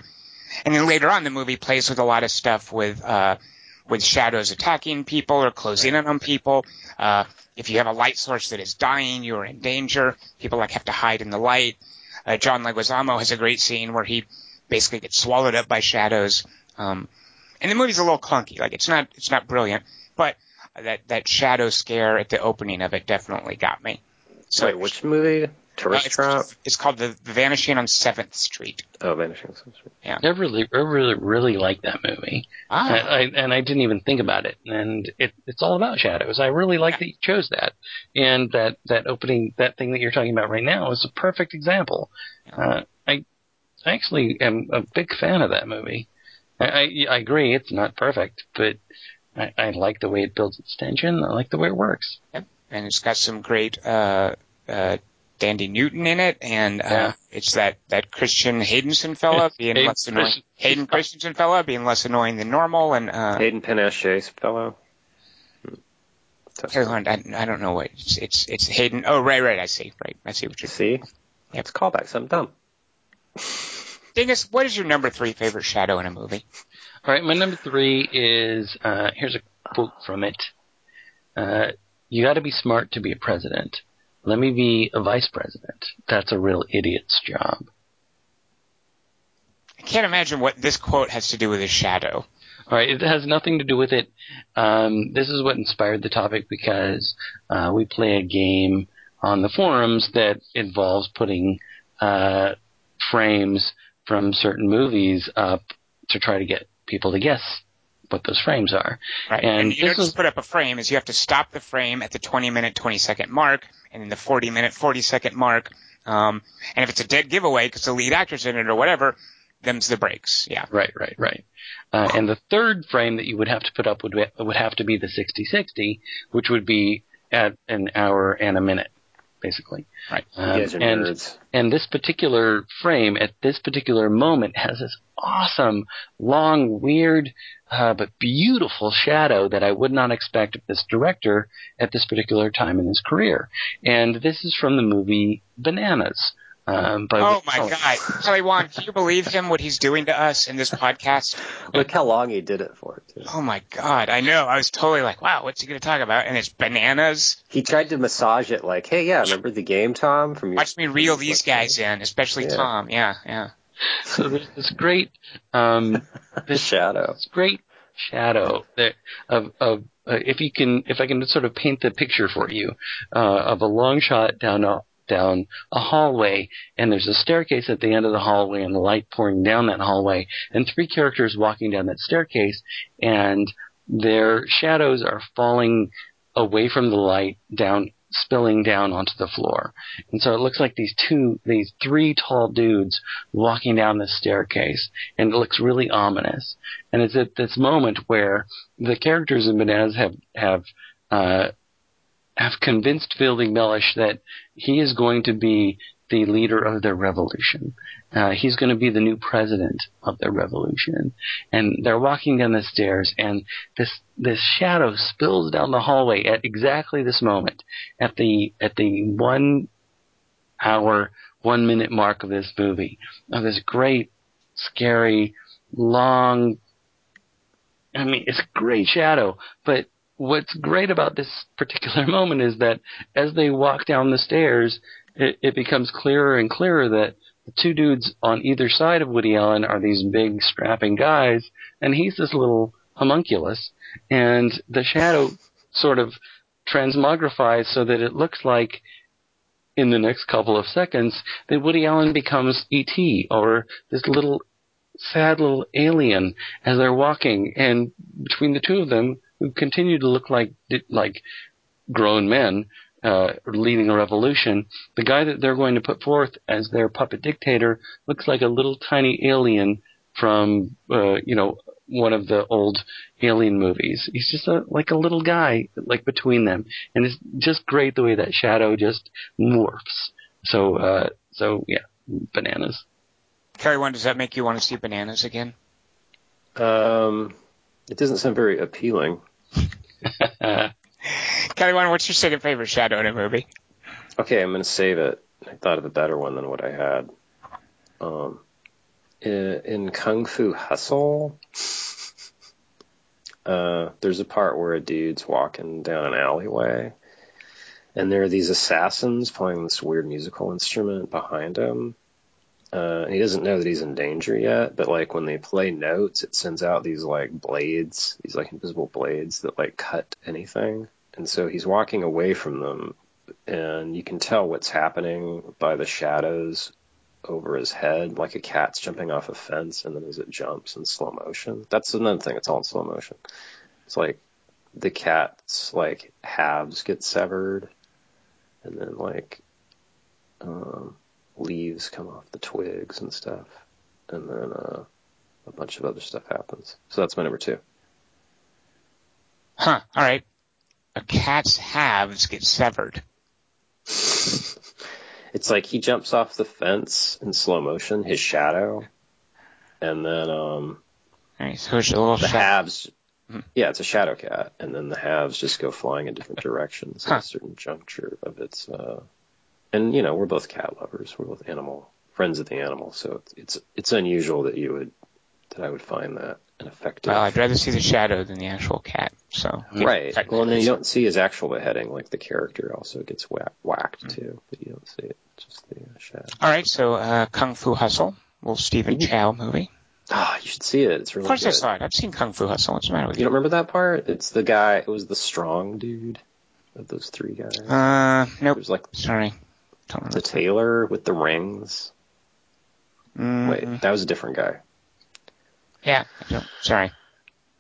and then later on the movie plays with a lot of stuff with, uh, with shadows attacking people or closing in on people. Uh, if you have a light source that is dying, you are in danger. People like have to hide in the light. Uh, John Leguizamo has a great scene where he basically gets swallowed up by shadows. Um, and the movie's a little clunky. Like it's not, it's not brilliant, but that, that shadow scare at the opening of it definitely got me. So Wait, which movie? Uh, it's, Trap? it's called the Vanishing on Seventh Street. Oh, Vanishing on Seventh Street. Yeah, I really, I really, really like that movie. Ah, I, I, and I didn't even think about it. And it, it's all about shadows. I really like Yeah. that you chose that. And that, that opening, that thing that you're talking about right now is a perfect example. Uh, I, I actually am a big fan of that movie. I, I, I agree it's not perfect, but I, I like the way it builds its tension. I like the way it works. and it's got some great uh, uh, Thandie Newton in it, and uh, Yeah. it's that that Christian Haydenson fella being Hayden less annoying. Christen- Hayden Christensen fella being less annoying than normal, and uh, Hayden Panettiere fellow. Hmm. That's hold on, I, I don't know what it's, it's it's Hayden. Oh, right, right, I see, right, I see what you're. See? It's callbacks. I'm dumb. Dingus, what is your number three favorite shadow in a movie? All right, my number three is uh, here's a quote from it. Uh, you got to be smart to be a president. Let me be a vice president. That's a real idiot's job. I can't imagine what this quote has to do with a shadow. All right, it has nothing to do with it. Um, this is what inspired the topic because uh, we play a game on the forums that involves putting uh, frames from certain movies up to try to get people to guess what those frames are. Right. And And, you don't just is- put up a frame is you have to stop the frame at the 20 minute, 20 second mark and then the 40 minute, 40 second mark. Um, and if it's a dead giveaway because the lead actor's in it or whatever, them's the breaks. Yeah. Right, right, right. Uh, and the third frame that you would have to put up would be, would have to be the 60-60, which would be at an hour and a minute, basically. Right. You Um, guys are and nerds. and this particular frame at this particular moment has this awesome, long, weird, uh, but beautiful shadow that I would not expect of this director at this particular time in his career. And this is from the movie Bananas. Um, by Oh my God. Kelly Wand, can you believe him, what he's doing to us in this podcast? Look how long he did it for, too. Oh my God. I know. I was totally like, wow, what's he going to talk about? And it's bananas. He tried to massage it like, hey, yeah, remember the game, Tom? From your, Watch me reel these guys in, especially Yeah. Tom. Yeah. Yeah. So there's this great, um, The shadow. this great shadow that of of uh, if you can if I can sort of paint the picture for you uh, of a long shot down a down a hallway and there's a staircase at the end of the hallway and the light pouring down that hallway and three characters walking down that staircase and their shadows are falling away from the light down spilling down onto the floor. And so it looks like these two these three tall dudes walking down the staircase and it looks really ominous. And it's at this moment where the characters in Bananas have have uh, have convinced Fielding Mellish that he is going to be the leader of their revolution. Uh, he's going to be the new president of their revolution. And they're walking down the stairs, and this this shadow spills down the hallway at exactly this moment, at the at the one hour one minute mark of this movie of this great, scary, long. I mean, it's a great shadow, but what's great about this particular moment is that as they walk down the stairs, it, it becomes clearer and clearer that the two dudes on either side of Woody Allen are these big strapping guys, and he's this little homunculus, and the shadow sort of transmogrifies so that it looks like in the next couple of seconds that Woody Allen becomes E.T. or this little sad little alien as they're walking, and between the two of them, who continue to look like like grown men uh, leading a revolution, the guy that they're going to put forth as their puppet dictator looks like a little tiny alien from uh, you know one of the old alien movies. He's just a, like a little guy, like between them, and it's just great the way that shadow just morphs. So, uh, so yeah, bananas. Kelly Wand, does that make you want to see bananas again? Um, it doesn't sound very appealing. Kelly Wand, what's your second favorite shadow in a movie? Okay, I'm gonna save it. I thought of a better one than what I had. Um, in, Kung Fu Hustle, uh, there's a part where a dude's walking down an alleyway, and there are these assassins playing this weird musical instrument behind him. Uh, he doesn't know that he's in danger yet, but like when they play notes, it sends out these like blades, these like invisible blades that like cut anything. And so he's walking away from them, and you can tell what's happening by the shadows over his head, like a cat's jumping off a fence, and then as it jumps in slow motion. That's another thing; it's all in slow motion. It's like the cat's like halves get severed, and then like um, leaves come off the twigs and stuff, and then uh, a bunch of other stuff happens. So that's my number two. Huh. All right. A cat's halves get severed. It's like he jumps off the fence in slow motion, his shadow, and then um, All right. So it's a little the shadow. halves. Hmm. Yeah, it's a shadow cat, and then the halves just go flying in different directions Huh. at a certain juncture of its. Uh, and you know, we're both cat lovers. We're both animal friends of the animal, so it's it's, it's unusual that you would that I would find that an effective. Well, I'd rather see the shadow than the actual cat. So Right. Well, and then you don't see his actual beheading. Like the character also gets whack, whacked Hmm. too, but you don't see it. Just the uh, shadow. All right. So uh, Kung Fu Hustle, little Stephen Chow movie. Ah, you should see it. It's really Of course, good. I saw it. I've seen Kung Fu Hustle. What's the matter with You you? don't remember that part? It's the guy. It was the strong dude of those three guys. Uh, It was like Sorry. Don't remember. the tailor with the rings. Mm, Wait, that was a different guy. Yeah. I don't, sorry.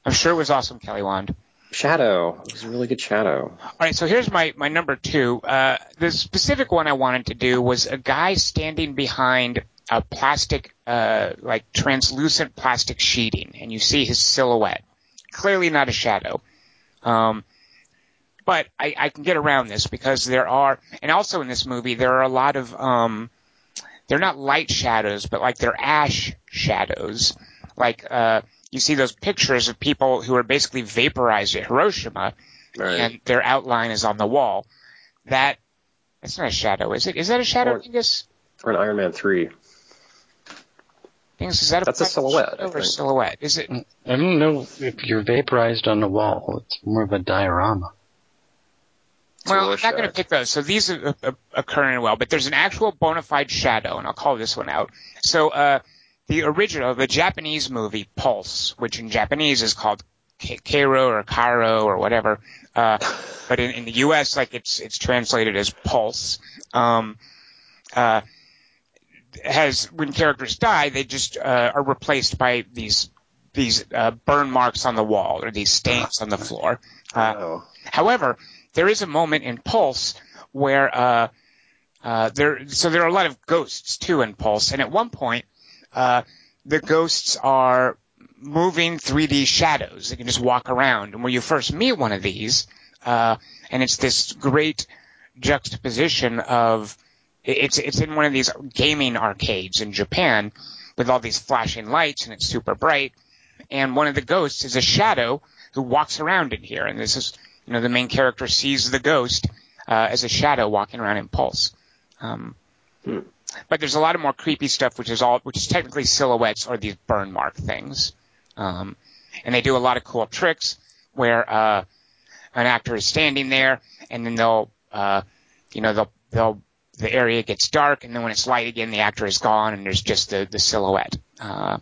I'm sure it was awesome, Kelly Wand. Shadow. It was a really good shadow. All right, so here's my, my number two. Uh, the specific one I wanted to do was a guy standing behind a plastic, uh, like translucent plastic sheeting, and you see his silhouette. Clearly not a shadow. Um, but I, I can get around this because there are, and also in this movie, there are a lot of, um, they're not light shadows, but like they're ash shadows. Like, uh, you see those pictures of people who are basically vaporized at Hiroshima, Right. and their outline is on the wall. That that's not a shadow, is it? Is that a shadow, Or- Angus? or an Iron Man three. Angus, is that a That's a silhouette, or think. silhouette? Is it? I don't know if you're vaporized on the wall. It's more of a diorama. Well, I'm not going to pick those. So these are, uh, occur in well, but there's an actual bona fide shadow, and I'll call this one out. So uh, the original, the Japanese movie Pulse, which in Japanese is called Kairo or Kairo or whatever, uh, but in, in the U.S. like it's it's translated as Pulse. Um, uh, has when characters die, they just uh, are replaced by these these uh, burn marks on the wall or these stains on the floor. Uh, oh. However, there is a moment in Pulse where uh, uh, there. So there are a lot of ghosts too in Pulse, and at one point, uh, the ghosts are moving 3D shadows. They can just walk around, and where you first meet one of these, uh, and it's this great juxtaposition of it's it's in one of these gaming arcades in Japan with all these flashing lights, and it's super bright. And one of the ghosts is a shadow who walks around in here, and this is you know the main character sees the ghost uh, as a shadow walking around in Pulse. Um, Hmm. but there's a lot of more creepy stuff, which is all, which is technically silhouettes or these burn mark things. Um, and they do a lot of cool tricks where, uh, an actor is standing there and then they'll, uh, you know, they'll, they'll, the area gets dark and then when it's light again, the actor is gone and there's just the, the silhouette. Uh,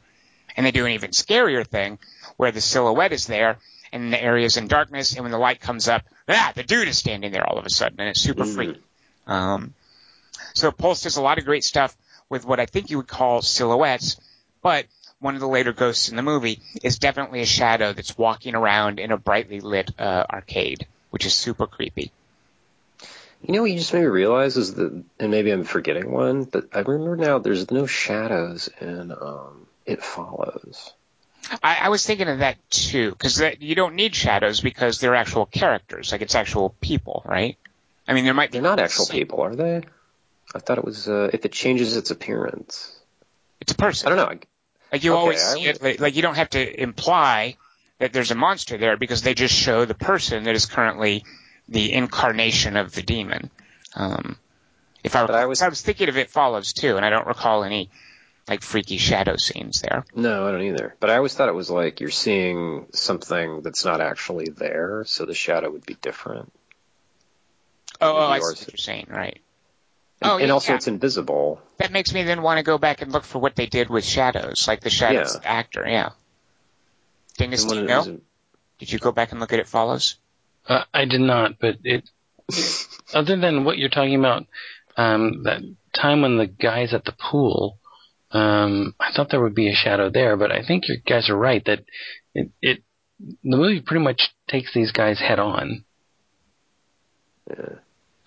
and they do an even scarier thing where the silhouette is there and the area is in darkness and when the light comes up, ah, the dude is standing there all of a sudden and it's super Mhm. freaky. Um, so Pulse does a lot of great stuff with what I think you would call silhouettes, but one of the later ghosts in the movie is definitely a shadow that's walking around in a brightly lit uh, arcade, which is super creepy. You know what you just made me realize is that, and maybe I'm forgetting one, but I remember now there's no shadows in um, It Follows. I, I was thinking of that too, because you don't need shadows because they're actual characters, like it's actual people, right? I mean, there might. They're not actual people, are they? I thought it was uh, if it changes its appearance. It's a person. I don't know. I- Like you Okay, always see it, like, like you don't have to imply that there's a monster there because they just show the person that is currently the incarnation of the demon. Um, if I, I was- I was thinking of it follows too, and I don't recall any like freaky shadow scenes there. No, I don't either. But I always thought it was like you're seeing something that's not actually there, so the shadow would be different. Oh, oh I see what you're saying, right? And, Oh, and yeah, also yeah. it's invisible. That makes me then want to go back and look for what they did with shadows, like the shadows Yeah. actor. Yeah. Dingus, And do you know? was- Did you go back and look at it follows? Uh, I did not, but it. other than what you're talking about, um, that time when the guy's at the pool, um, I thought there would be a shadow there, but I think you guys are right that it, it the movie pretty much takes these guys head on. yeah.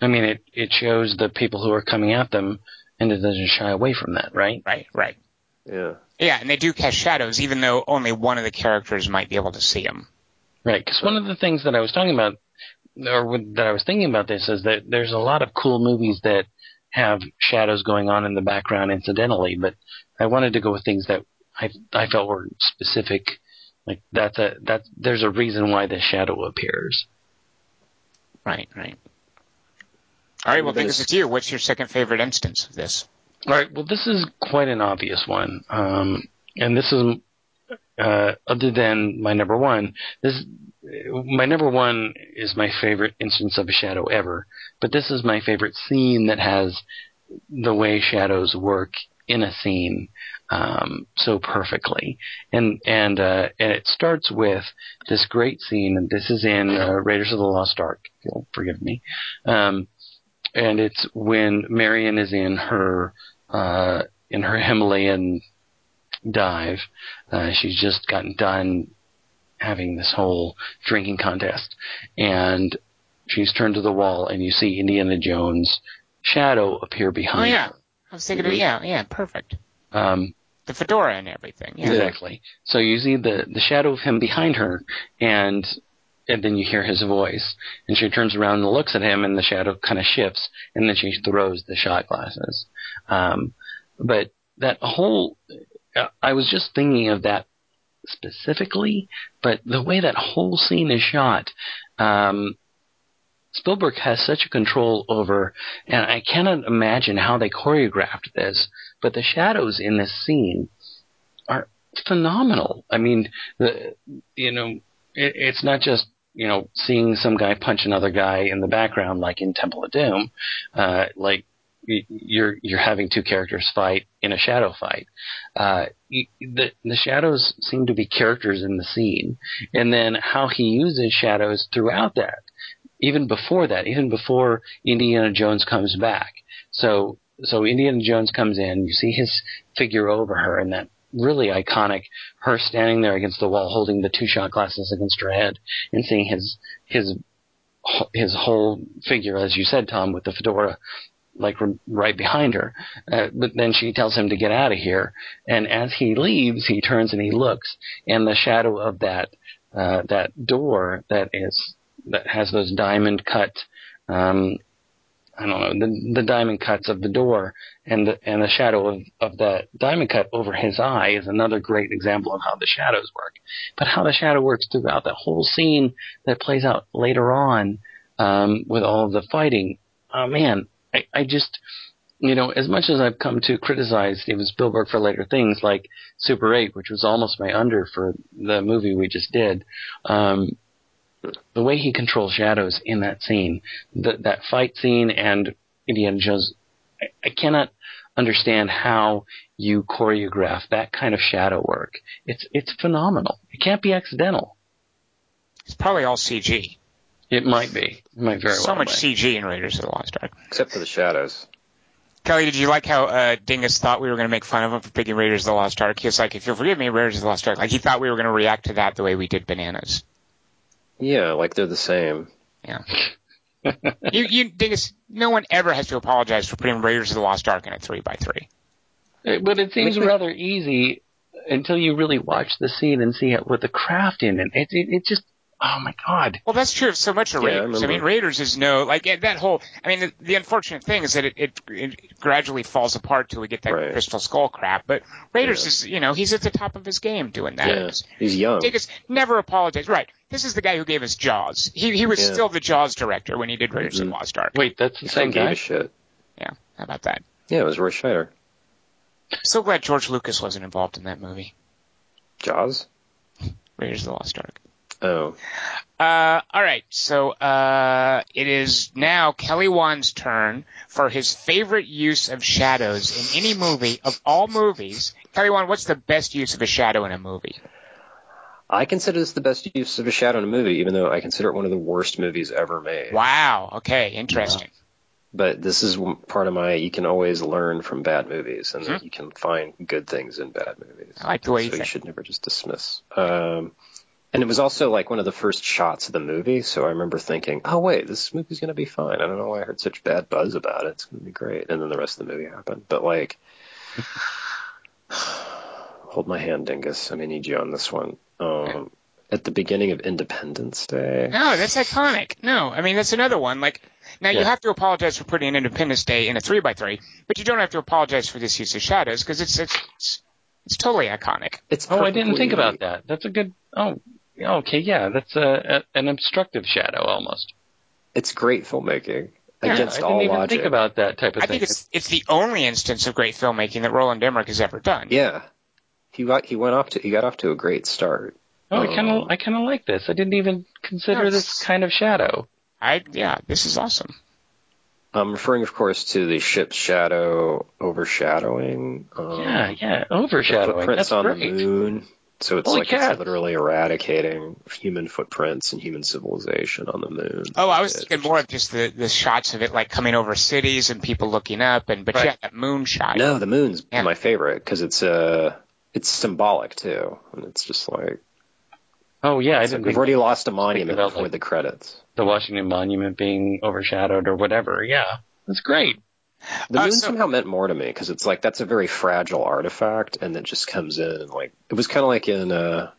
I mean, it it shows the people who are coming at them, and it doesn't shy away from that, right? Right, right. Yeah. Yeah, and they do cast shadows, even though only one of the characters might be able to see them. Right, because one of the things that I was talking about, or with- that I was thinking about this, is that there's a lot of cool movies that have shadows going on in the background incidentally, but I wanted to go with things that I I felt were specific. Like that's a that's there's a reason why the shadow appears. Right, right. All right, well, Then Dingus, it's- it's you. What's your second favorite instance of this? All right, well this is quite an obvious one, um, and this is uh, other than my number one. This my number one is my favorite instance of a shadow ever, but this is my favorite scene that has the way shadows work in a scene um, so perfectly, and and uh, and it starts with this great scene, and this is in uh, Raiders of the Lost Ark. If you'll forgive me, um, and it's when Marion is in her uh, in her Himalayan dive. Uh, she's just gotten done having this whole drinking contest, and she's turned to the wall, and you see Indiana Jones' shadow appear behind Oh, yeah. I was thinking of, yeah, yeah, perfect. Um, The fedora and everything. Yeah. Exactly. So you see the the shadow of him behind her, and and then you hear his voice, and she turns around and looks at him, and the shadow kind of shifts, and then she throws the shot glasses. Um, but that whole, I was just thinking of that specifically, but the way that whole scene is shot, um, Spielberg has such a control over, and I cannot imagine how they choreographed this, but the shadows in this scene are phenomenal. I mean, the you know, it, it's not just you know seeing some guy punch another guy in the background like in Temple of Doom, uh, like you're you're having two characters fight in a shadow fight. Uh, the the shadows seem to be characters in the scene, and then how he uses shadows throughout that, even before that, even before Indiana Jones comes back. So so Indiana Jones comes in, you see his figure over her, and that really iconic her standing there against the wall holding the two shot glasses against her head and seeing his his his whole figure as you said Tom with the fedora like right behind her uh, but then she tells him to get out of here and as he leaves he turns and he looks and the shadow of that uh, that door that is that has those diamond cut um, I don't know the the diamond cuts of the door and the and the shadow of of that diamond cut over his eye is another great example of how the shadows work. But how the shadow works throughout that whole scene that plays out later on um, with all of the fighting. Oh man, I, I just you know, as much as I've come to criticize Steven Spielberg for later things like Super 8, which was almost my under for the movie we just did, um, the way he controls shadows in that scene, th- that fight scene and Indiana Jones, I, I cannot understand how you choreograph that kind of shadow work. It's it's phenomenal. It can't be accidental. It's probably all CG. It might be. It might very so well much be. CG in Raiders of the Lost Ark. Except for the shadows. Kelly, did you like how uh, Dingus thought we were going to make fun of him for picking Raiders of the Lost Ark? He was like, if you'll forgive me, Raiders of the Lost Ark. Like he thought we were going to react to that the way we did Bananas. Yeah, like they're the same. Yeah. you, you, Dingus, no one ever has to apologize for putting Raiders of the Lost Ark in a three by three. But it seems rather easy until you really watch the scene and see it with the craft in it. It, it, it just, oh my god. Well, that's true of so much of Yeah, I Raiders. I, remember. mean, Raiders is no like that whole. I mean, the, the unfortunate thing is that it, it, it gradually falls apart till we get that Right. Crystal Skull crap. But Raiders Yeah. is, you know, he's at the top of his game doing that. Yeah, he's young. Dingus never apologized. Right. This is the guy who gave us Jaws. He he was Yeah. still the Jaws director when he did Raiders of Mhm. the Lost Ark. Wait, that's the He same guy? a shit. Yeah. How about that? Yeah, it was Roy Scheider. So glad George Lucas wasn't involved in that movie. Jaws. Raiders of the Lost Ark. Oh, Uh, all right. So uh, it is now Kelly Wand's turn for his favorite use of shadows in any movie of all movies. Kelly Wand, what's the best use of a shadow in a movie? I consider this the best use of a shadow in a movie, even though I consider it one of the worst movies ever made. Wow. Okay. Interesting. But this is part of my. You can always learn from bad movies, and Mhm. you can find good things in bad movies. I like the way you so you think. should never just dismiss. Um, and it was also like one of the first shots of the movie, so I remember thinking, "Oh wait, this movie's gonna be fine." I don't know why I heard such bad buzz about it. It's gonna be great, and then the rest of the movie happened. But like, hold my hand, Dingus. I may need you on this one. Um, at the beginning of Independence Day, No, that's iconic. No, I mean that's another one. Like now you have to apologize for putting Independence Day in a three by three, but you don't have to apologize for this use of shadows because it's it's it's, it's totally iconic. it's Oh, I didn't think about that. That's a good, oh, okay, yeah, that's a, a an obstructive shadow almost. It's great filmmaking Yeah, against I all didn't even logic. think about that type of I thing. think it's it's the only instance of great filmmaking that Roland Emmerich has ever done. Yeah, he got he went off to he got off to a great start. oh, I kind um, of, I kind of like this. I didn't even consider No, this kind of shadow. I yeah, this is awesome. I'm referring, of course, to the ship's shadow overshadowing. Um, yeah, yeah, the overshadowing. footprints That's on great. the moon. So it's Holy like cats. it's literally eradicating human footprints and human civilization on the moon. Oh, I was It- thinking more of just the the shots of it like coming over cities and people looking up and but Right. yeah, that moon shot. No, the moon's Yeah. my favorite because it's uh it's symbolic too, and it's just like, Oh yeah, I it's like didn't we've already lost a monument about, before like- the credits. the Washington Monument being overshadowed or whatever. Yeah, that's great. The Uh, moon so- somehow meant more to me because it's like that's a very fragile artifact, and it just comes in and like it was kind of like in uh,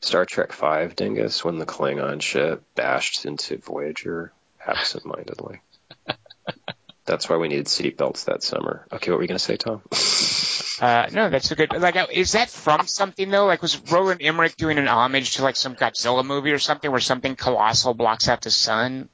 Star Trek Five, Dingus, when the Klingon ship bashed into Voyager absent-mindedly. that's why we needed seatbelts that summer. Okay, what were you gonna say, Tom? Uh, no, that's a good. Like, uh, is that from something though? Like, was Roland Emmerich doing an homage to like some Godzilla movie or something, where something colossal blocks out the sun?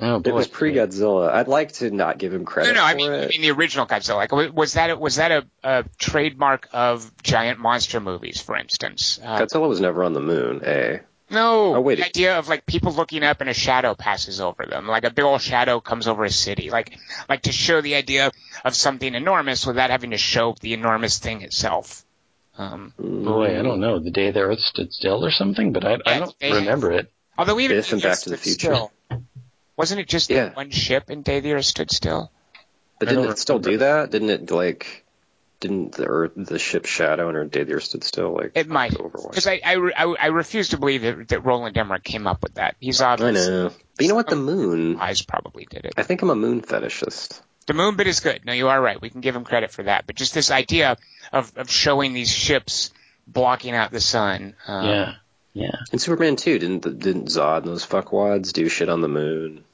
Oh boy, It was pre-Godzilla. I'd like to not give him credit no, for I mean, it. I mean the original Godzilla. Like, was that a, was that a, a trademark of giant monster movies, for instance? Uh, Godzilla was never on the moon, eh? no, Oh, wait. the idea of like people looking up and a shadow passes over them, like a big old shadow comes over a city, like like to show the idea of something enormous without having to show the enormous thing itself. Um, boy, I don't know. The day the Earth stood still or something, but I, I don't remember it. Although even Biff and Back to the Future. Still, wasn't it just the Yeah. one ship in Day the Earth Stood Still? But I didn't it still remember. do that? Didn't it like? Didn't the Earth, the ship's shadow, and her day the Earth stood still? Like It might, Overwatch. because I, I, I, I refuse to believe that, that Roland Emmerich came up with that. He's obviously. I know. But you know what? The moon. eyes probably did it. I think I'm a moon fetishist. The moon bit is good. No, you are right. We can give him credit for that. But just this idea of, of showing these ships blocking out the sun. Um, yeah, yeah. And Superman 2, didn't didn't Zod and those fuckwads do shit on the moon?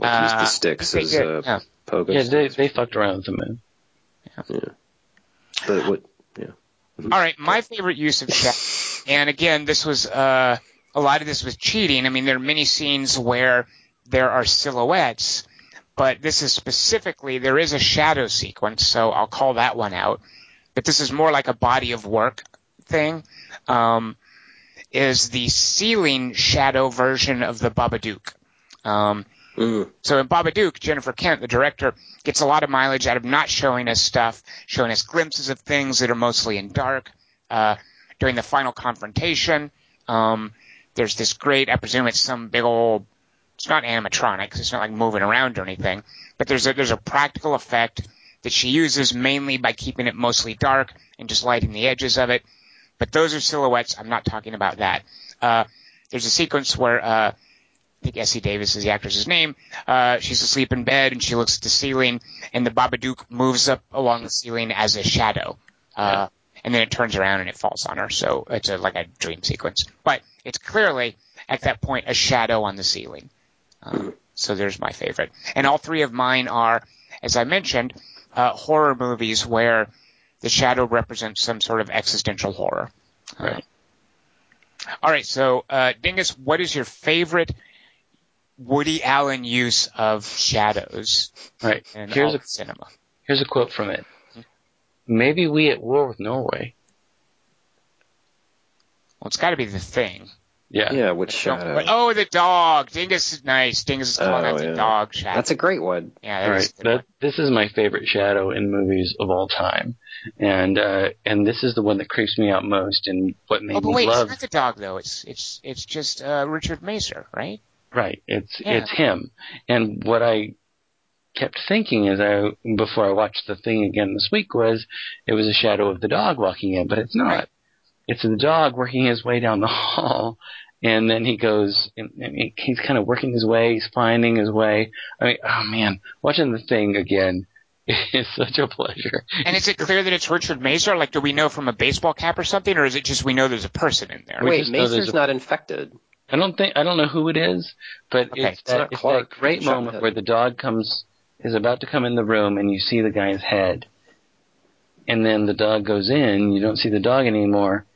Like use Uh, the sticks as did, uh, yeah. pogo Yeah, they they fucked around with the moon. Yeah. But what? Yeah. All right, my favorite use of shadow, and again, this was uh, a lot of this was cheating. I mean, there are many scenes where there are silhouettes, but this is specifically there is a shadow sequence, so I'll call that one out. But this is more like a body of work thing. Um, is the ceiling shadow version of the Babadook. Um, Mm. so in Babadook, Jennifer Kent, the director, gets a lot of mileage out of not showing us stuff, showing us glimpses of things that are mostly in dark. Uh, during the final confrontation, um, there's this great, I presume it's some big old, it's not animatronic, it's not like moving around or anything, but there's a, there's a practical effect that she uses mainly by keeping it mostly dark and just lighting the edges of it. But those are silhouettes. I'm not talking about that. Uh, there's a sequence where, uh, I think Essie Davis is the actress's name. Uh, she's asleep in bed and she looks at the ceiling and the Babadook moves up along the ceiling as a shadow. Uh, and then it turns around and it falls on her. So it's a, like a dream sequence. But it's clearly at that point a shadow on the ceiling. Um, so there's my favorite. And all three of mine are, as I mentioned, uh, horror movies where the shadow represents some sort of existential horror. Right. All right, so uh, Dingus, what is your favorite Woody Allen use of shadows Right. in Here's all a cinema? here's a quote from it. Maybe we at war with Norway. Well, it's got to be the thing. Yeah. Yeah, which shadow? Oh, the dog. Dingus is nice. Dingus is calling Oh, out the yeah. dog shadow. That's a great one. yeah, that All is a good one. That, this is my favorite shadow in movies of all time, and uh, and this is the one that creeps me out most, and what made Oh, but me wait, love. it's not the dog though. It's it's it's just uh, Richard Masur, right? Right. It's Yeah. it's him. And what I kept thinking as I before I watched the thing again this week was it was a shadow of the dog walking in, but it's not. Right. It's the dog working his way down the hall. And then he goes, and and he's kind of working his way, he's finding his way. I mean, oh man, watching the thing again is such a pleasure. And is it clear that it's Richard Masur? Like, do we know from a baseball cap or something, or is it just we know there's a person in there? Wait, just know there's Masur's a- not infected. I don't think I don't know who it is, but Okay, it's, that, it's that great moment where the dog comes is about to come in the room and you see the guy's head, and then the dog goes in. You don't see the dog anymore,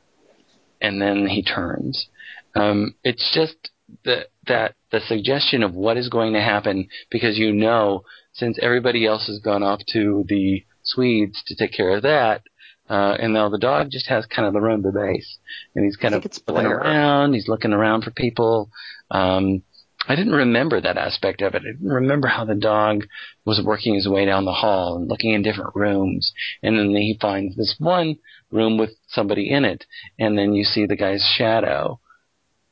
and then he turns. Um, it's just the, that the suggestion of what is going to happen because you know since everybody else has gone off to the Swedes to take care of that. Uh, and now the dog just has kind of the run the base, and he's kind of looking around. He's looking around for people. Um, I didn't remember that aspect of it. I didn't remember how the dog was working his way down the hall and looking in different rooms. And then he finds this one room with somebody in it. And then you see the guy's shadow.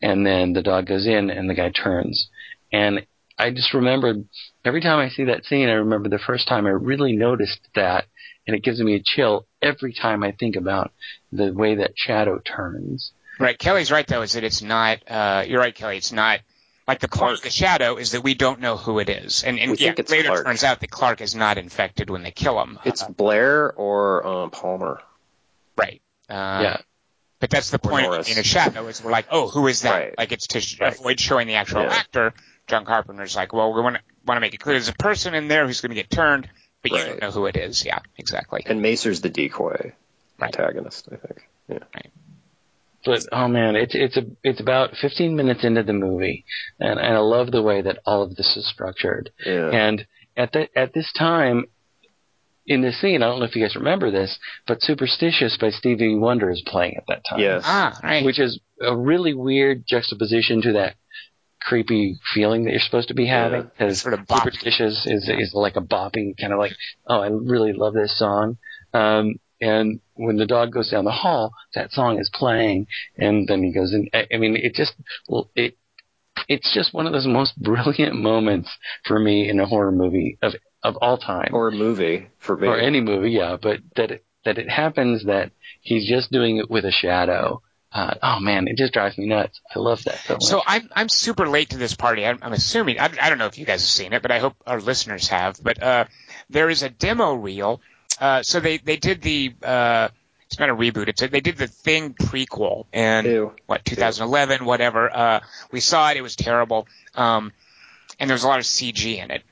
And then the dog goes in and the guy turns. And I just remembered every time I see that scene, I remember the first time I really noticed that. And it gives me a chill every time I think about the way that shadow turns. Right. Kelly's right though, is that it's not. Uh, you're right, Kelly. It's not like the Clark. Clark. The shadow is that we don't know who it is, and, and We yeah, think it's later Clark. turns out that Clark is not infected when they kill him. It's Uh, Blair or um, Palmer. right. Uh, yeah. But that's the Or point of Norris. being a shadow is we're like, oh, who is that? Right. Like it's to Right. avoid showing the actual Yeah. actor. John Carpenter's like, well, we want to want to make it clear there's a person in there who's going to get turned, but you don't know who it is. Yeah, exactly. And Masur's the decoy Right. antagonist, I think. Yeah. But oh man, it's it's a it's about 15 minutes into the movie, and and I love the way that all of this is structured. Yeah. And at the at this time, in this scene, I don't know if you guys remember this, but "Superstitious" by Stevie Wonder is playing at that time. Yes. Ah, right. which is a really weird juxtaposition to that creepy feeling that you're supposed to be having. Yeah. Because Sort of. Superstitious is is like a bopping kind of like, oh, I really love this song. Um, and when the dog goes down the hall, that song is playing, and then he goes in. I, I mean, it just well, it it's just one of those most brilliant moments for me in a horror movie of of all time Or a movie for me. or any movie, yeah, but that it, that it happens that he's just doing it with a shadow. Uh, oh man, it just drives me nuts. I love that so much. So I'm I'm super late to this party. I'm, I'm assuming I, I don't know if you guys have seen it, but I hope our listeners have. But uh, there is a demo reel. Uh, so they they did the uh, it's not a reboot. It's a, they did the Thing prequel in Ew. what 2011, whatever. Uh, we saw it. It was terrible. Um, and there was a lot of CG in it.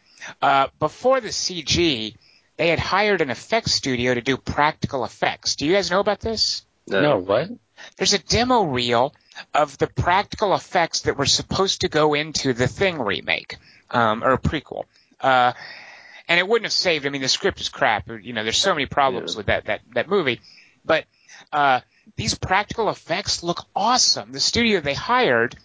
Uh, before the CG, they had hired an effects studio to do practical effects. Do you guys know about this? no, what? There's a demo reel of the practical effects that were supposed to go into the Thing remake um, or prequel. Uh, and it wouldn't have saved. I mean, the script is crap. You know, there's so many problems Yeah. with that that that movie, but uh, these practical effects look awesome. The studio they hired,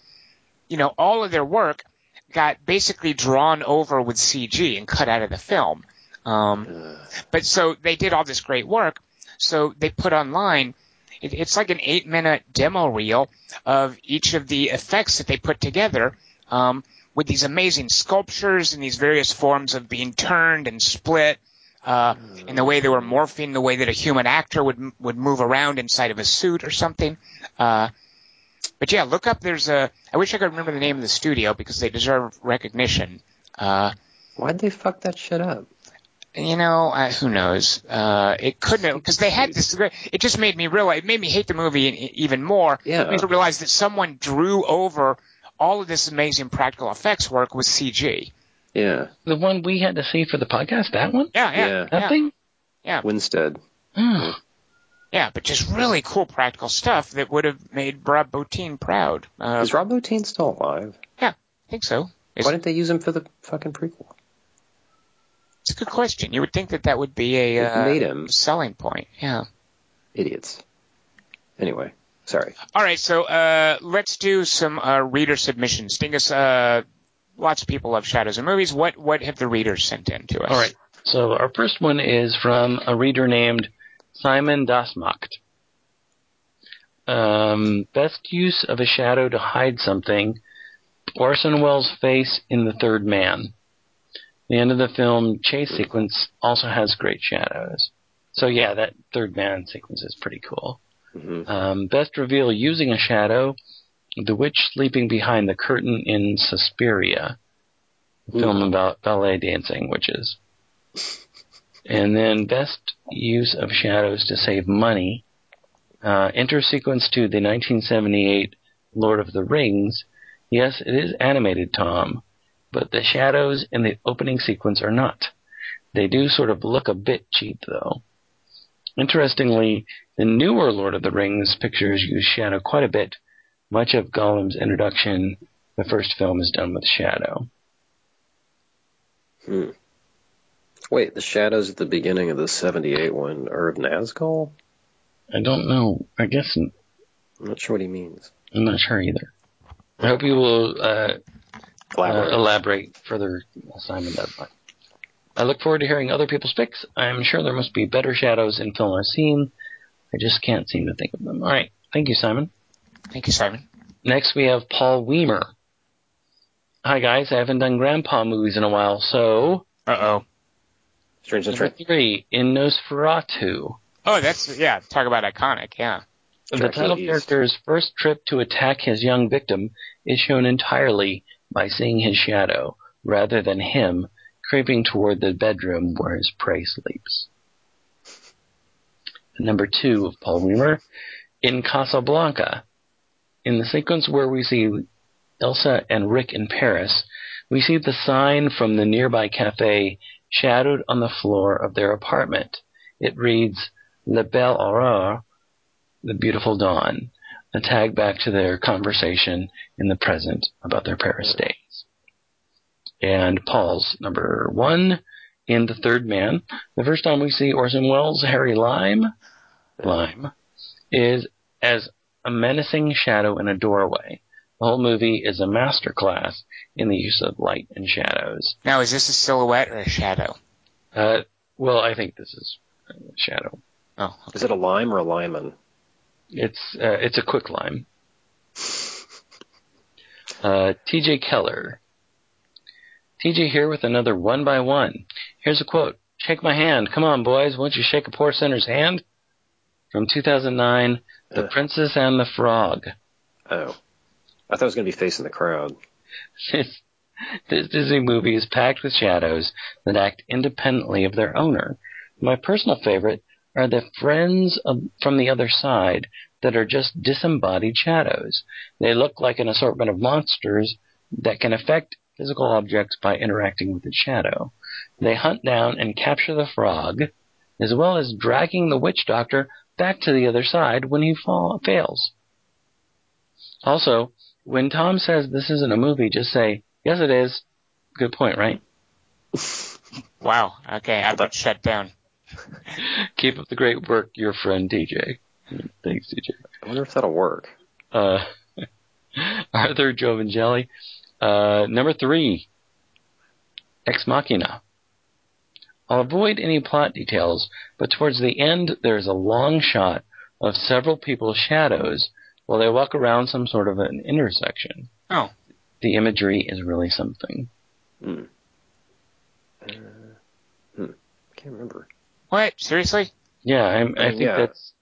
you know, all of their work got basically drawn over with CG and cut out of the film. Um, but so they did all this great work. So they put online. It, it's like an eight-minute demo reel of each of the effects that they put together, um, with these amazing sculptures and these various forms of being turned and split, uh, and the way they were morphing, the way that a human actor would would move around inside of a suit or something. Uh, but yeah, look up. There's a. I wish I could remember the name of the studio because they deserve recognition. Uh, why'd they fuck that shit up? You know, uh, who knows? Uh, it couldn't because they had this. It just made me realize. It made me hate the movie even more. Yeah. It made me realize that someone drew over all of this amazing practical effects work with CG. Yeah, The one we had to see for the podcast, that one? Yeah, yeah, Yeah. That yeah. Winstead. Hmm. yeah, but just really cool practical stuff that would have made Rob Bottin proud. Uh, Is Rob Bottin still alive? Yeah, I think so. Is- Why didn't they use him for the fucking prequel? It's a good question. You would think that that would be a uh, made him. selling point. Yeah. Idiots. Anyway, sorry. All right, so uh, let's do some uh, reader submissions. Dingus, uh, lots of people love Shadows and Movies. What what have the readers sent in to us? All right. So our first one is from a reader named Simon Dasmacht. Um, best use of a shadow to hide something. Orson Welles' face in The Third Man. The end of the film chase sequence also has great shadows. So yeah, that Third Man sequence is pretty cool. hmm Um, best reveal using a shadow. The witch sleeping behind the curtain in Suspiria, a film about ballet dancing witches. And then best use of shadows to save money. Uh, enter sequence to the 1978 Lord of the Rings. Yes, it is animated, Tom, but the shadows in the opening sequence are not. They do sort of look a bit cheap, though. Interestingly, the newer Lord of the Rings pictures use shadow quite a bit. Much of Gollum's introduction, the first film, is done with shadow. Hmm. Wait, the shadows at the beginning of the 78 one are of Nazgul? I don't know. I guess I'm not sure what he means. I'm not sure either. I hope you will uh, uh, Elaborate. elaborate further, Simon. That much. I look forward to hearing other people's picks. I'm sure there must be better shadows in film I've seen. I just can't seem to think of them. All right. Thank you, Simon. Thank you, Simon. Next, we have Paul Weimer. Hi, guys. I haven't done grandpa movies in a while, so. Uh oh. Strange Number Century? three, in Nosferatu. Oh, that's yeah. Talk about iconic. Yeah. The title character's first trip to attack his young victim is shown entirely by seeing his shadow, rather than him creeping toward the bedroom where his prey sleeps. Number two of Paul Weimer, in Casablanca. In the sequence where we see Elsa and Rick in Paris, we see the sign from the nearby cafe shadowed on the floor of their apartment. It reads, Le Belle Aurore, the beautiful dawn, a tag back to their conversation in the present about their Paris days. And Paul's number one in The Third Man. The first time we see Orson Welles' Harry Lime, Lime, is as a menacing shadow in a doorway. The whole movie is a masterclass in the use of light and shadows. Now, is this a silhouette or a shadow? Uh, well, I think this is a shadow. Oh, Is it a lime or a liman? It's uh, it's a quick lime. Uh, TJ Keller. TJ here with another one by one. Here's a quote. Shake my hand. Come on, boys. Won't you shake a poor sinner's hand? From 2009, The Uh. Princess and the Frog. Oh. I thought it was going to be facing the crowd. This, this Disney movie is packed with shadows that act independently of their owner. My personal favorite are the friends of, from the other side that are just disembodied shadows. They look like an assortment of monsters that can affect physical objects by interacting with its shadow. They hunt down and capture the frog, as well as dragging the witch doctor back to the other side when he fall, fails. Also, when Tom says this isn't a movie, just say, yes it is. Good point, right? Wow. Okay, I've been shut down. Keep up the great work, your friend DJ. Thanks, DJ. I wonder if that'll work. Uh, Arthur Jovangelli. Uh, number three, Ex Machina. I'll avoid any plot details, but towards the end, there's a long shot of several people's shadows while they walk around some sort of an intersection. Oh. The imagery is really something. Hmm. Uh, hmm. Can't remember. What? Seriously? Yeah, I'm, I think Yeah. that's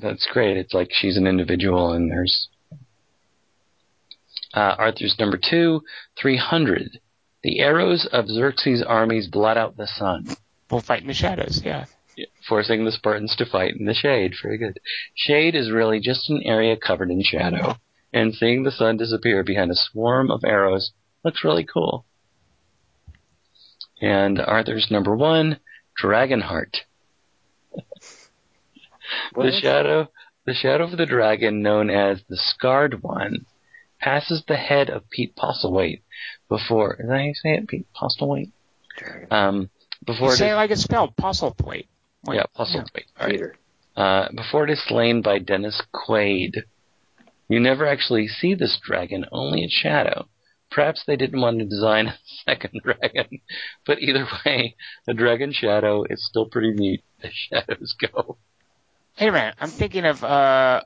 that's great. It's like she's an individual, and there's uh, Arthur's number two, three hundred. The arrows of Xerxes' armies blot out the sun, We'll fight in the shadows. Yeah. forcing the Spartans to fight in the shade. Very good. Shade is really just an area covered in shadow, and seeing the sun disappear behind a swarm of arrows looks really cool. And Arthur's number one, Dragonheart. What? The shadow, the shadow of the dragon, known as the Scarred One, passes the head of Pete Postlewaite before. Is that how you say it, Pete Postlewaite? Um, before You say it like it's spelled. Postlethwaite. Wait. yeah, Postlewaite. All right. Uh, before it is slain by Dennis Quaid. You never actually see this dragon, only its shadow. Perhaps they didn't want to design a second dragon, but either way, the dragon shadow is still pretty neat as shadows go. Hey man, I'm thinking of uh,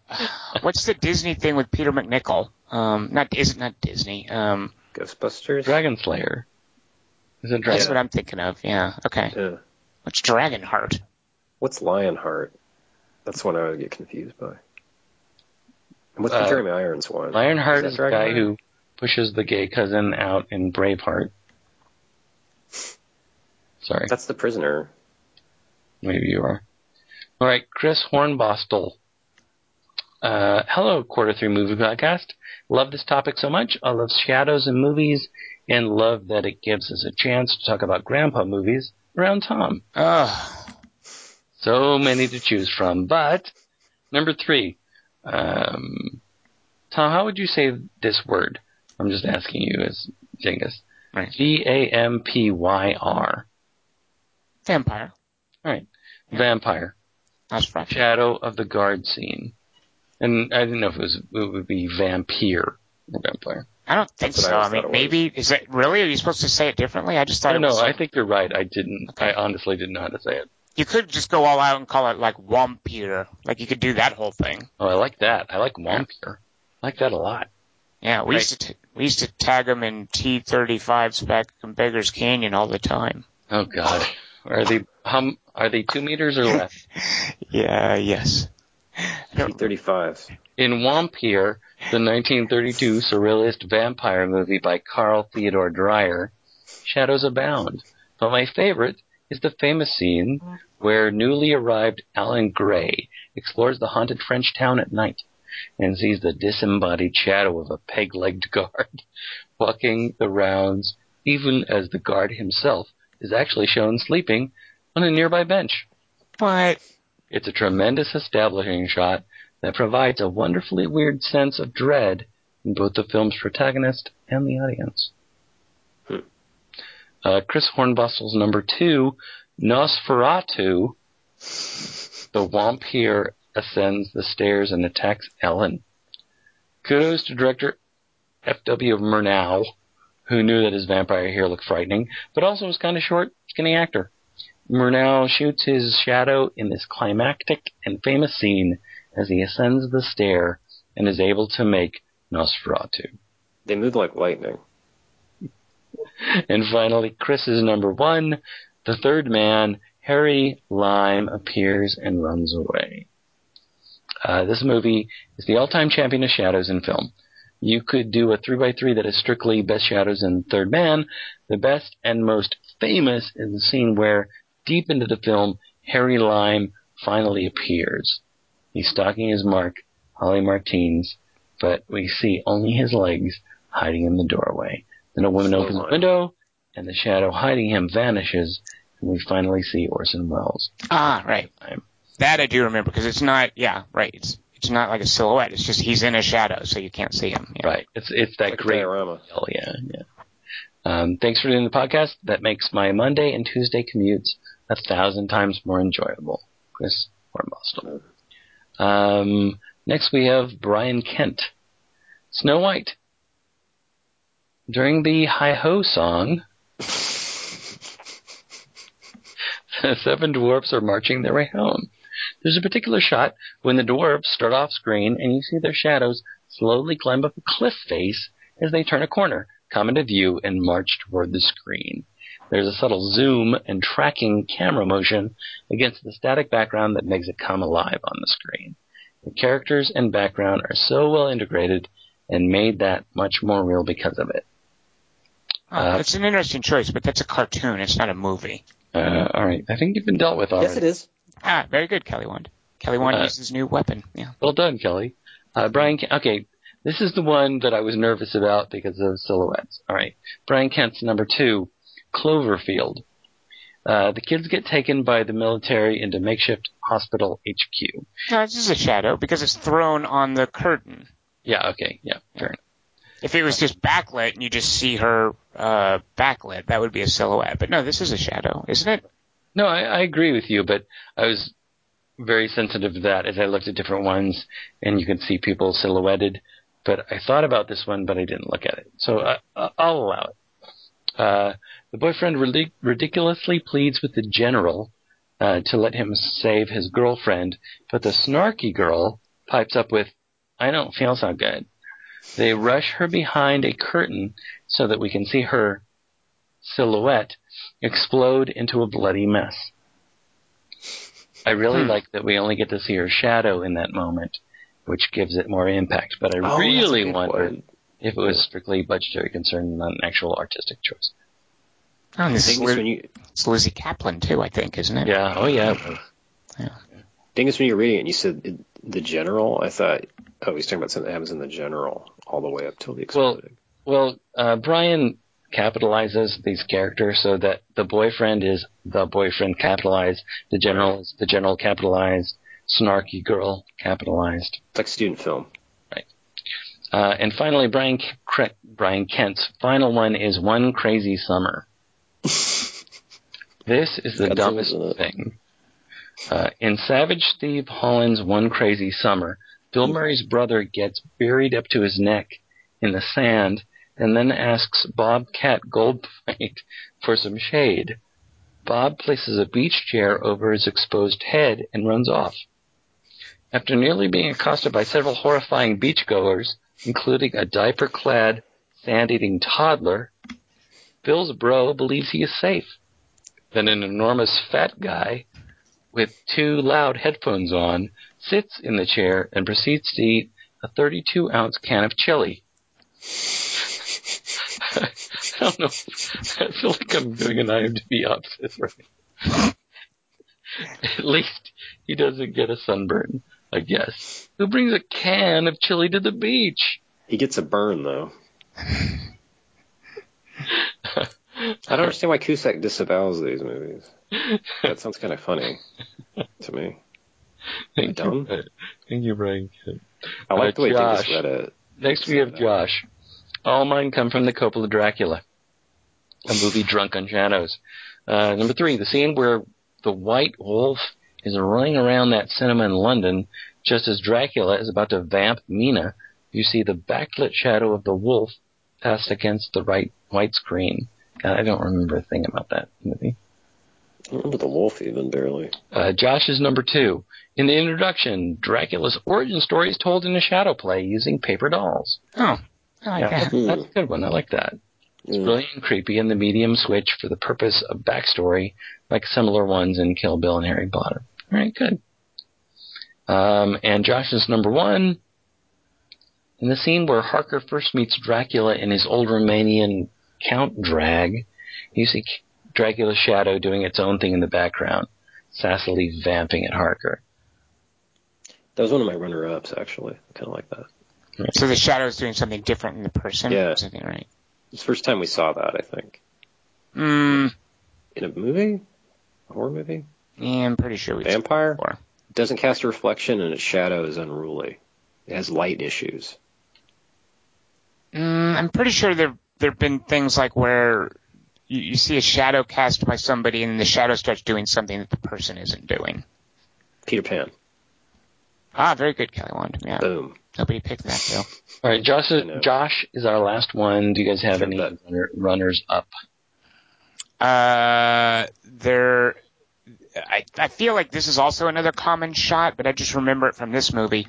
what's the Disney thing with Peter MacNicol? Um, not is it not Disney? Um, Ghostbusters. Dragon Slayer. Is it that's what I'm thinking of. Yeah. Okay. Yeah. What's Dragonheart? What's Lionheart? That's one I would get confused by. And what's the Uh, Jeremy Irons one? Lionheart that is the guy who pushes the gay cousin out in Braveheart. Sorry, That's the prisoner. maybe you are. All right, Chris Hornbostel. Uh, hello, Quarter Three Movie Podcast. Love this topic so much. I love shadows in movies and love that it gives us a chance to talk about grandpa movies around Tom. Ugh. So many to choose from. But number three, um, Tom, how would you say this word? I'm just asking you as Dingus. Right. V A M P Y R. Vampire. All right. Vampire. That's right. Shadow of the guard scene. And I didn't know if it was it would be vampire or vampire. I don't think That's so. I I, mean, thought it was. maybe is it really? Are you supposed to say it differently? I just I thought don't it know. was. I think you're right. I didn't. Okay. I honestly didn't know how to say it. you could just go all out and call it like Wampire. Like you could do that whole thing. Oh, I like that. I like vampire. I like that a lot. Yeah, we used to t- we used to tag them in T35s back in Beggars Canyon all the time. Oh God. Are they hum? Are they two meters or less? Yeah. Yes. T-35s. In Wampire, the 1932 surrealist vampire movie by Carl Theodor Dreyer, shadows abound. But my favorite is the famous scene where newly arrived Alan Gray explores the haunted French town at night and sees the disembodied shadow of a peg-legged guard walking the rounds even as the guard himself is actually shown sleeping on a nearby bench. But It's a tremendous establishing shot that provides a wonderfully weird sense of dread in both the film's protagonist and the audience. Hmm. Uh, Chris Hornbostel's number two, Nosferatu. The vampire ascends the stairs and attacks Ellen. Kudos to director F.W. Murnau, who knew that his vampire here looked frightening, but also was kind of short, skinny actor. Murnau shoots his shadow in this climactic and famous scene as he ascends the stair and is able to make Nosferatu. They move like lightning. And finally, Chris is number one, the third man, Harry Lime, appears and runs away. Uh, this movie is the all-time champion of shadows in film. You could do a 3x3 that is strictly best shadows in Third Man. The best and most famous is the scene where, deep into the film, Harry Lime finally appears. He's stalking his mark, Holly Martins, but we see only his legs hiding in the doorway. Then a woman Slow opens the window, and the shadow hiding him vanishes, and we finally see Orson Welles. ah, right. That I do remember because it's not. Yeah, right. It's it's not like a silhouette. It's just he's in a shadow, so you can't see him. Yeah. Right. It's it's that Like great diorama. Oh yeah, yeah. Um, thanks for doing the podcast. That makes my Monday and Tuesday commutes a thousand times more enjoyable. Chris Hornbostel. Um, next we have Brian Kent. Snow White. During the Hi Ho song, the seven dwarfs are marching their way home. There's a particular shot when the dwarfs start off screen and you see their shadows slowly climb up a cliff face as they turn a corner, come into view, and march toward the screen. There's a subtle zoom and tracking camera motion against the static background that makes it come alive on the screen. The characters and background are so well integrated and made that much more real because of it. Oh, Uh, it's an interesting choice, but that's a cartoon. It's not a movie. Uh, all right, I think you've been dealt with already. Yes, it is. Ah, very good, Kelly Wand. Kelly Wand Uh, uses new weapon. Yeah. Well done, Kelly. Uh, Brian, okay, this is the one that I was nervous about because of silhouettes. All right, Brian Kent's number two, Cloverfield. Uh, the kids get taken by the military into makeshift hospital HQ. No, this is a shadow because it's thrown on the curtain. Yeah, okay, yeah, fair enough. If it was just backlit and you just see her uh, backlit, that would be a silhouette. But no, this is a shadow, isn't it? No, I, I agree with you, but I was very sensitive to that as I looked at different ones, and you could see people silhouetted. But I thought about this one, but I didn't look at it, so I, I- I'll allow it. Uh, the boyfriend ridic- ridiculously pleads with the general uh, to let him save his girlfriend, but the snarky girl pipes up with, "I don't feel so good." They rush her behind a curtain so that we can see her silhouette explode into a bloody mess. I really Hmm. like that we only get to see her shadow in that moment, which gives it more impact. But I Oh, really wonder one. if it was strictly budgetary concern, not an actual artistic choice. Oh, and this is Liz, when you it's Lizzy Caplan too, I think, isn't it? Yeah. Oh yeah. it was. Dingus, when you were reading it, and you said it- the general. I thought, oh, he's talking about something that happens in the general all the way up till the Well- exploding. Well, uh, Brian capitalizes these characters so that the boyfriend is the boyfriend capitalized, the general is the general capitalized, snarky girl capitalized. it's like student film. Uh, and finally, Brian K- Brian Kent's final one is One Crazy Summer. this is the Godzilla, dumbest it? thing. Uh, in Savage Steve Holland's One Crazy Summer, Bill Murray's brother gets buried up to his neck in the sand and then asks Bobcat Goldthwait for some shade. Bob places a beach chair over his exposed head and runs off. After nearly being accosted by several horrifying beachgoers, including a diaper-clad, sand-eating toddler, Bill's bro believes he is safe. Then an enormous fat guy with two loud headphones on sits in the chair and proceeds to eat a 32 ounce can of chili. I don't know. I feel like I'm doing an IMDb opposite right At least he doesn't get a sunburn, I guess. Who brings a can of chili to the beach? He gets a burn though. I don't understand why Cusack disavows these movies. That sounds kind of funny to me. Thank Dumb? you, Thank you, Brian. I like Uh, the way Dingus Josh. read it. Next we have Josh. All mine come from the Coppola Dracula, a movie drunk on shadows. Uh, number three, the scene where the white wolf is running around that cinema in London just as Dracula is about to vamp Mina. You see the backlit shadow of the wolf passed against the right white screen. God, I don't remember a thing about that movie. I remember the wolf even barely. Uh, Josh is number two. In the introduction, Dracula's origin story is told in a shadow play using paper dolls. Oh, I like Yeah, that. that's, that's a good one. I like that. It's Mm. brilliant and creepy, and the medium switch for the purpose of backstory, like similar ones in Kill Bill and Harry Potter. All right, good. Um, and is number one. In the scene where Harker first meets Dracula in his old Romanian count drag, you see Dracula's shadow doing its own thing in the background, sassily vamping at Harker. That was one of my runner-ups actually. Kind of like that. So the shadow is doing something different than the person. Yeah. Something right. It's the first time we saw that. I think Mm, in a movie, a horror movie. yeah, I'm pretty sure we. Vampire Before. doesn't cast a reflection, and its shadow is unruly. It has light issues. Mm, I'm pretty sure they're there've been things like where you, you see a shadow cast by somebody and the shadow starts doing something that the person isn't doing. Peter Pan. Ah, very good, Kelly Wand. Yeah, Boom. nobody picked that though. All right, Josh. I. Josh is our last one. Do you guys have Sure, any but- runner, runners up? Uh, there, I, I feel like this is also another common shot, but I just remember it from this movie.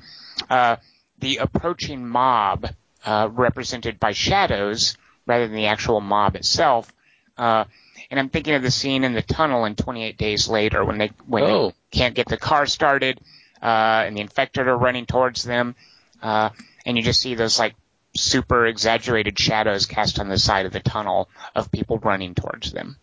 Uh, the approaching mob, uh, represented by shadows rather than the actual mob itself. Uh, and I'm thinking of the scene in the tunnel in 28 Days Later when they when Oh. they can't get the car started, uh, and the infected are running towards them, uh, and you just see those like super exaggerated shadows cast on the side of the tunnel of people running towards them.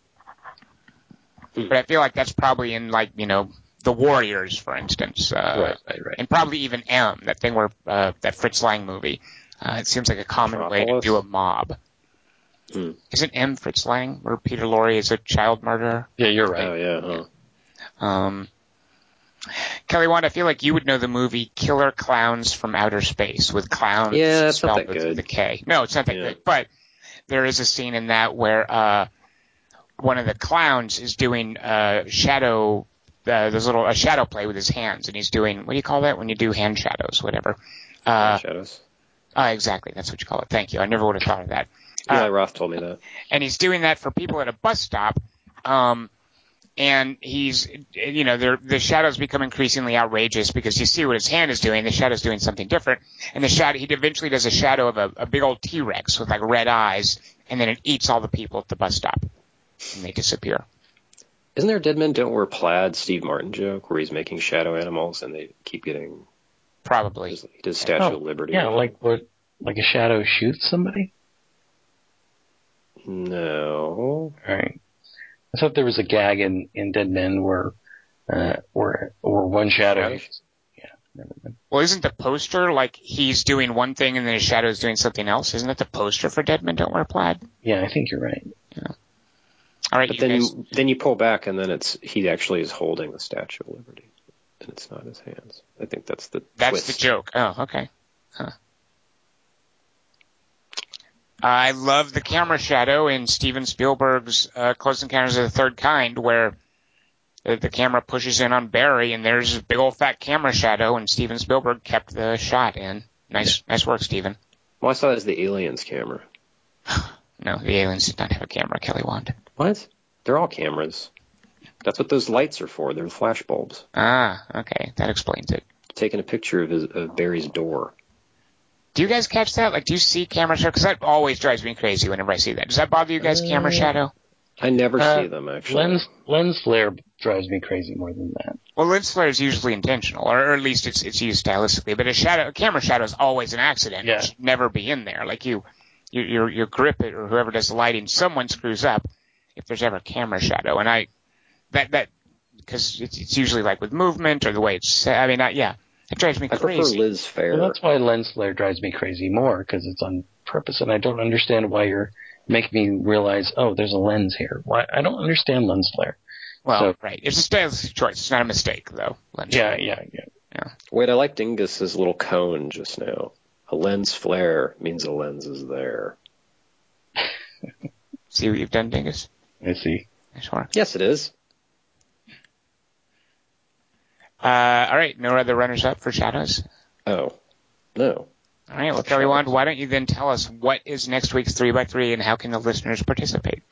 Hmm. But I feel like that's probably in like you know the Warriors, for instance, uh, right, right, right. and probably even M, that thing where uh, that Fritz Lang movie. Uh, it seems like a common way to do a mob. Hmm. Isn't M Fritz Lang where Peter Lorre is a child murderer? Yeah, you're right. Oh yeah. Huh. Um, Kelly Wand, I feel like you would know the movie Killer Clowns from Outer Space with clowns Yeah, it's not spelled that with good. the K. No, it's not that Yeah. good. But there is a scene in that where uh, one of the clowns is doing uh, shadow, uh, there's a little a shadow play with his hands, and he's doing what do you call that when you do hand shadows, whatever. Uh, Shadows. uh, exactly, that's what you call it. Thank you. I never would have thought of that. Yeah, Uh, Roth told me that. and he's doing that for people at a bus stop. Um, and he's, you know, they're, the shadows become increasingly outrageous because you see what his hand is doing. The shadow's doing something different, and the shadow he eventually does a shadow of a, a big old T Rex with like red eyes, and then it eats all the people at the bus stop, and they disappear. Isn't there a Dead Men Don't Wear Plaid Steve Martin joke where he's making shadow animals and they keep getting Probably. he does Statue Oh, of Liberty? Yeah, like what? Like a shadow shoots somebody? No. Right. I thought there was a gag in, in Dead Men where, uh, where, where one shadow. Shadows? Yeah. Well, isn't the poster like he's doing one thing and then his shadow's doing something else? Isn't that the poster for Dead Men Don't Wear Plaid? Yeah, I think you're right. Yeah. All right, But you then guys. you, then you pull back and then it's he actually is holding the Statue of Liberty and it's not his hands. I think that's the That's twist. the joke. Oh, okay. Huh. I love the camera shadow in Steven Spielberg's uh, Close Encounters of the Third Kind, where the, the camera pushes in on Barry, and there's a big old fat camera shadow, and Steven Spielberg kept the shot in. Nice, nice work, Steven. Well, I saw it as the aliens camera. No, the aliens did not have a camera, Kelly Wand. What? They're all cameras. That's what those lights are for. They're flash bulbs. Ah, okay, that explains it. Taking a picture of his of Barry's door. Do you guys catch that? Like, do you see camera shadow? Because that always drives me crazy whenever I see that. Does that bother you guys, camera Uh, shadow? I never Uh, see them actually. Lens lens flare drives me crazy more than that. Well, lens flare is usually intentional, or, or at least it's it's used stylistically. But a shadow, a camera shadow is always an accident. Yeah. It should never be in there. Like you, you, your your grip it or whoever does the lighting, someone screws up if there's ever a camera shadow. And I, that that because it's, it's usually like with movement or the way it's. set. I mean, I, yeah, it drives me I prefer crazy. Liz Phair. Well, that's why lens flare drives me crazy more because it's on purpose, and I don't understand why you're making me realize, oh, there's a lens here. Why? I don't understand lens flare. well, so- right. It's a stylistic choice. It's not a mistake, though. Lens Yeah, flare. yeah, yeah. Wait, I liked Dingus's little koan just now. A lens flare means a lens is there. See what you've done, Dingus? I see. Nice work. Yes, it is. Uh, all right. No other runners up for shadows. Oh, no. All right. Well, Kelly Wand, why don't you then tell us what is next week's three by three and how can the listeners participate?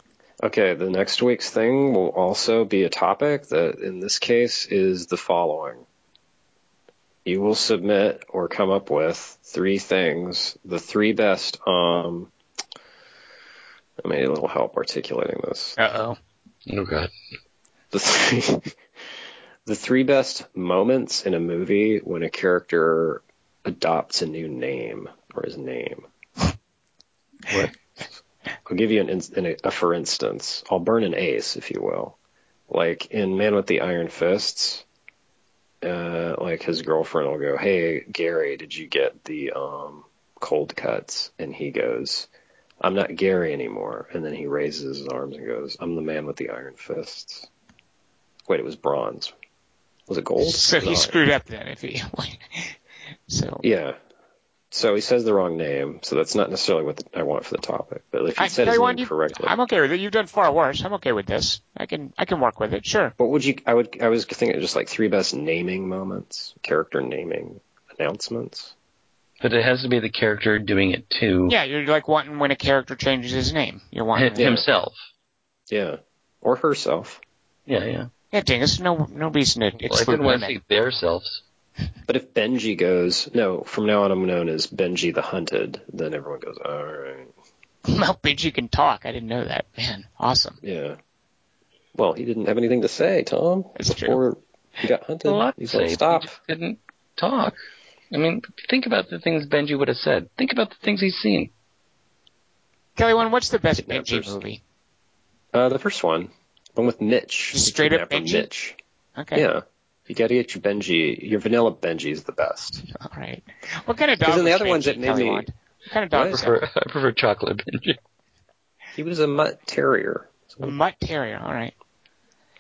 Okay, the next week's thing will also be a topic that, in this case, is the following. You will submit or come up with three things, the three best, um, I need a little help articulating this. Uh oh. Oh god. The three, the three best moments in a movie when a character adopts a new name or his name. I'll give you an, an, a for instance. I'll burn an ace, if you will. Like in Man with the Iron Fists, uh, like his girlfriend will go, "Hey Gary, did you get the um, cold cuts?" And he goes, "I'm not Gary anymore." And then he raises his arms and goes, "I'm the man with the iron fists." Wait, it was bronze. Was it gold? So he No. screwed up then if he. so Yeah. So he says the wrong name, so that's not necessarily what the, I want for the topic. But if he I, said tell his you name what, you- correctly, I'm okay with it. You've done far worse. I'm okay with this. I can I can work with it. Sure. what would you? I would. I was thinking just like three best naming moments, character naming announcements. But it has to be the character doing it too. Yeah, you're like wanting when a character changes his name. You're wanting. Hi- Himself. Yeah, or herself. Yeah, yeah. Yeah, Dingus. No no reason to Well, I exclude didn't want to women. their selves. But if Benji goes, no, from now on I'm known as Benji the Hunted, then everyone goes, all right, Well, Benji can talk. I didn't know that. Man, awesome. yeah. Well, he didn't have anything to say, Tom, That's true. before he got hunted. a lot to He's say. like, stop. He just didn't talk. I mean, think about the things Benji would have said. Think about the things he's seen. Kelly, one. What's the best Benji movie? Uh, the first one, one with Mitch. Just straight up kidnapper Benji? Mitch. Okay. Yeah. You gotta get your Benji, your vanilla Benji is the best. All right. What kind of dog? 'Cause in the was other ones Benji, it made me- What kind of dog I was prefer, I prefer chocolate Benji. He was a mutt terrier. that? A mutt terrier. All right.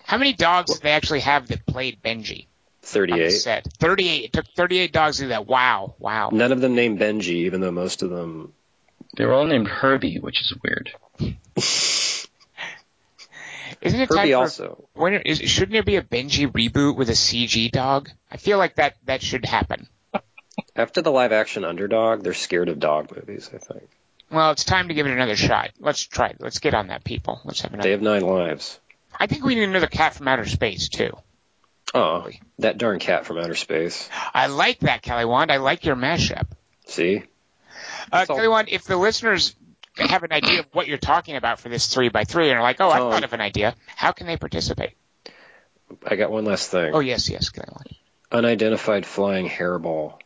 How many dogs did they actually have that played Benji on the 38. set? Thirty-eight. It took thirty-eight dogs to do that. Wow. Wow. None of them named Benji, even though most of them. They were all named Herbie, which is weird. Isn't it time for also. when is, shouldn't there be a Benji reboot with a CG dog? I feel like that that should happen. After the live action underdog, they're scared of dog movies, I think. Well, it's time to give it another shot. Let's try it. Let's get on that, people. Let's have another. They have nine lives. I think we need another cat from outer space too. Oh, that darn cat from outer space. I like that, Kelly Wand. I like your mashup. See? Uh, all- Kelly Wand, if the listeners have an idea of what you're talking about for this three by three and are like, oh, I Oh. thought of an idea, how can they participate? I got one last thing. Oh, yes, yes, Kelly Wand. Unidentified flying hairball.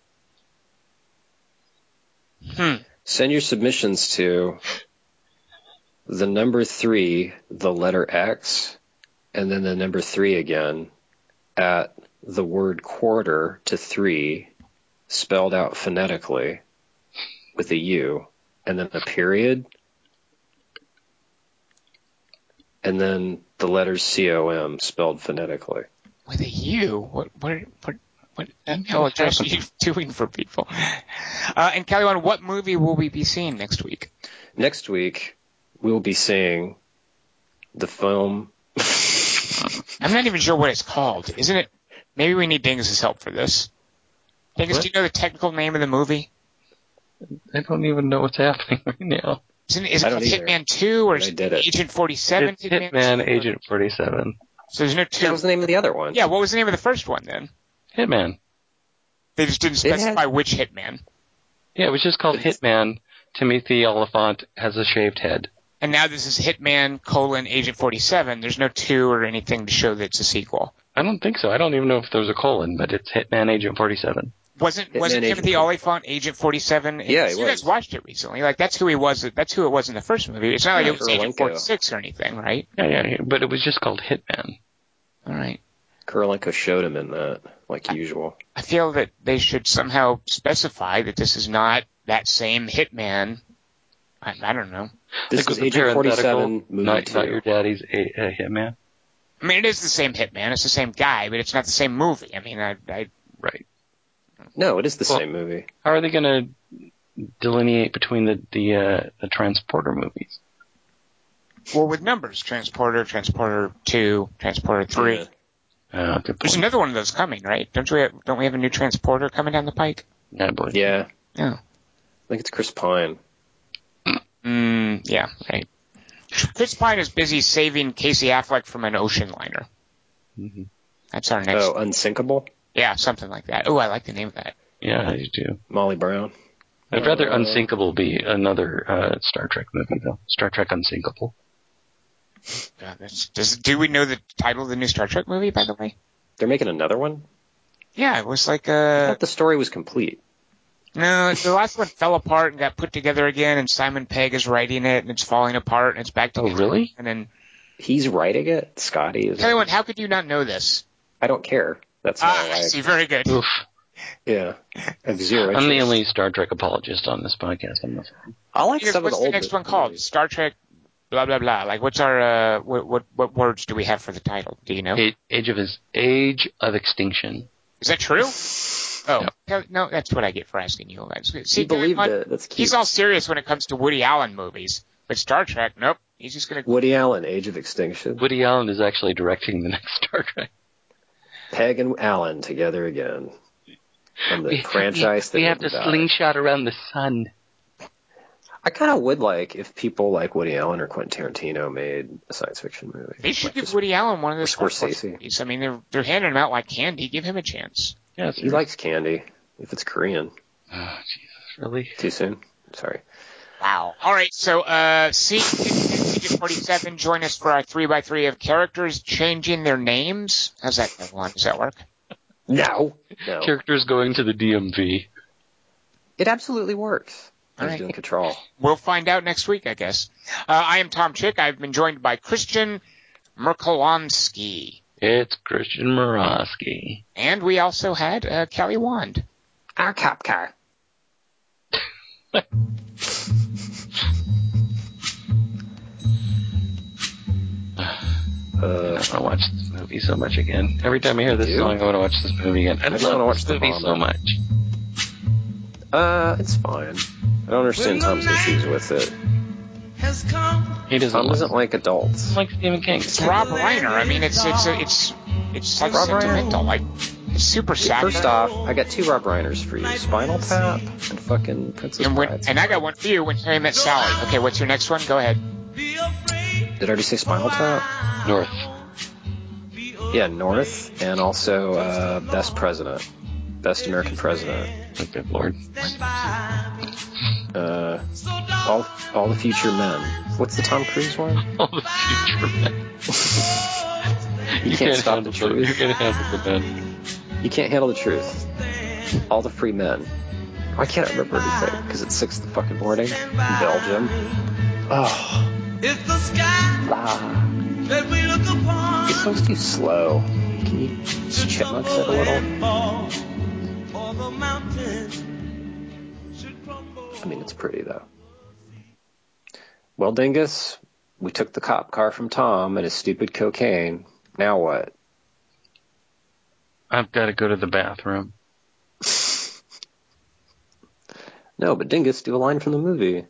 Hmm. Send your submissions to the number three, the letter X, and then the number three again at the word quarter to three, spelled out phonetically with a U, and then a period, and then the letters C O M spelled phonetically. With a U? What, what, what, what email address are you doing for people? Uh, and Kelly Wand, what movie will we be seeing next week? Next week, we will be seeing the film. I'm not even sure what it's called. Isn't it? Maybe we need Dingus' help for this. Dingus, What? do you know the technical name of the movie? I don't even know what's happening right now. Isn't it, is it don't called either. Hitman 2 or is it. Agent 47? It's Hitman 2? Agent 47. So there's no 2. That was the name of the other one. Yeah, what was the name of the first one then? Hitman. They just didn't It had- specify which Hitman. Yeah, it was just called It's- Hitman. Timothy Olyphant has a shaved head. And now this is Hitman colon Agent 47. There's no 2 or anything to show that it's a sequel. I don't think so. I don't even know if there's a colon, but it's Hitman Agent 47. Wasn't Hitman wasn't Agent Timothy 47. Olyphant Agent 47? Yeah, he you guys watched it recently. Like that's who he was. That's who it was in the first movie. It's not like Yeah, it was Agent 46 or anything, right? Yeah, yeah, yeah, but it was just called Hitman. All right. Kurylenko showed him in that, like usual. I feel that they should somehow specify that this is not that same Hitman. I, I don't know. This Like is with Agent 47 movie not, not your daddy's a, a Hitman. I mean, it is the same Hitman. It's the same guy, but it's not the same movie. I mean, I, I Right. No, it is the Well- same movie. How are they going to delineate between the the uh, the transporter movies? well with numbers: Transporter, Transporter Two, Transporter Three. Uh, good There's another one of those coming, right? Don't we? Have, don't we have a new Transporter coming down the pike? I believe. Yeah. Yeah. I think it's Chris Pine. Mm, yeah, right. Chris Pine is busy saving Casey Affleck from an ocean liner. Mhm. That's our next. Oh, Unsinkable? Yeah, something like that. Oh, I like the name of that. Yeah, I do too. Molly Brown. I'd rather Uh, Unsinkable be another uh, Star Trek movie though. Star Trek Unsinkable. God, that's, does do we know the title of the new Star Trek movie? By the way, They're making another one? yeah, it was like I uh thought the story was complete. no, the last one fell apart and got put together again, and Simon Pegg is writing it, and it's falling apart, and it's back to Oh, really? And then He's writing it. Scotty is. Everyone, how could you not know this? I don't care. That's how Ah, I. I see. Very good. Oof. Yeah. I have zero. I'm the only Star Trek apologist on this podcast. I'm not. I like Yes, some of what's the the next one called? movies. Star Trek, blah blah blah. Like, what's our uh, what what what words do we have for the title? Do you know? A- Age of his Age of Extinction. Is that true? Oh, no, no, that's what I get for asking you. See, he believed Glenn, it. That's cute. He's all serious when it comes to Woody Allen movies, but Star Trek, nope. He's just gonna. Woody Allen, Age of Extinction. Woody Allen is actually directing the next Star Trek. Pegg and Allen together again. From the franchise that we, we have to never died. slingshot around the sun. I kind of would like if people like Woody Allen or Quentin Tarantino made a science fiction movie. They should Like give Woody Allen one of those. or Scorsese. movies. I mean, they're they're handing him out like candy. Give him a chance. Yeah, He likes candy. If it's Korean. Oh, Jesus, really? Too soon? Sorry. Wow. All right. So, uh, see, Agent 47, join us for our 3x3 of characters changing their names. How's that go on? Does that work? No. No. Characters going to the DMV. It absolutely works. I All was right. doing control. We'll find out next week, I guess. Uh, I am Tom Chick. I've been joined by Christian Merkolonsky. It's Christian Morosky. And we also had uh, Kelly Wand. Our cop car. I Uh, want to watch this movie so much again. Every time I hear this song, I want to watch this movie again. I, just love wanna watch this the movie so much. uh, it's fine. I don't understand Tom's issues with it. Has come. He doesn't Tom like, doesn't like adults. like Stephen King. It's Rob Reiner. I mean, it's it's it's it's like Rob Reiner. sentimental, like it's super sad. First off, I got two Rob Reiners for you: Spinal Tap and fucking Princess and when, and I got one for you when Harry met Sally. Okay, what's your next one? Go ahead. Be afraid. Did I already say Spinal Tap? North. Yeah, North, and also uh, Best President, Best American President. Oh, good lord. Uh, all, all the future men. What's the Tom Cruise one? All the future men. You can't stop the handle truth. You can't handle the men. You can't handle the truth. All the free men. I can't I remember anything? Because it's six in the fucking morning in Belgium. Oh, It's the sky ah. that we look upon. It's supposed to be slow. Can you just chipmunk it a little? Or the mountain should crumble. I mean, it's pretty though. Well, Dingus, we took the cop car from Tom and his stupid cocaine. Now what? I've got to go to the bathroom. No, but Dingus, do a line from the movie.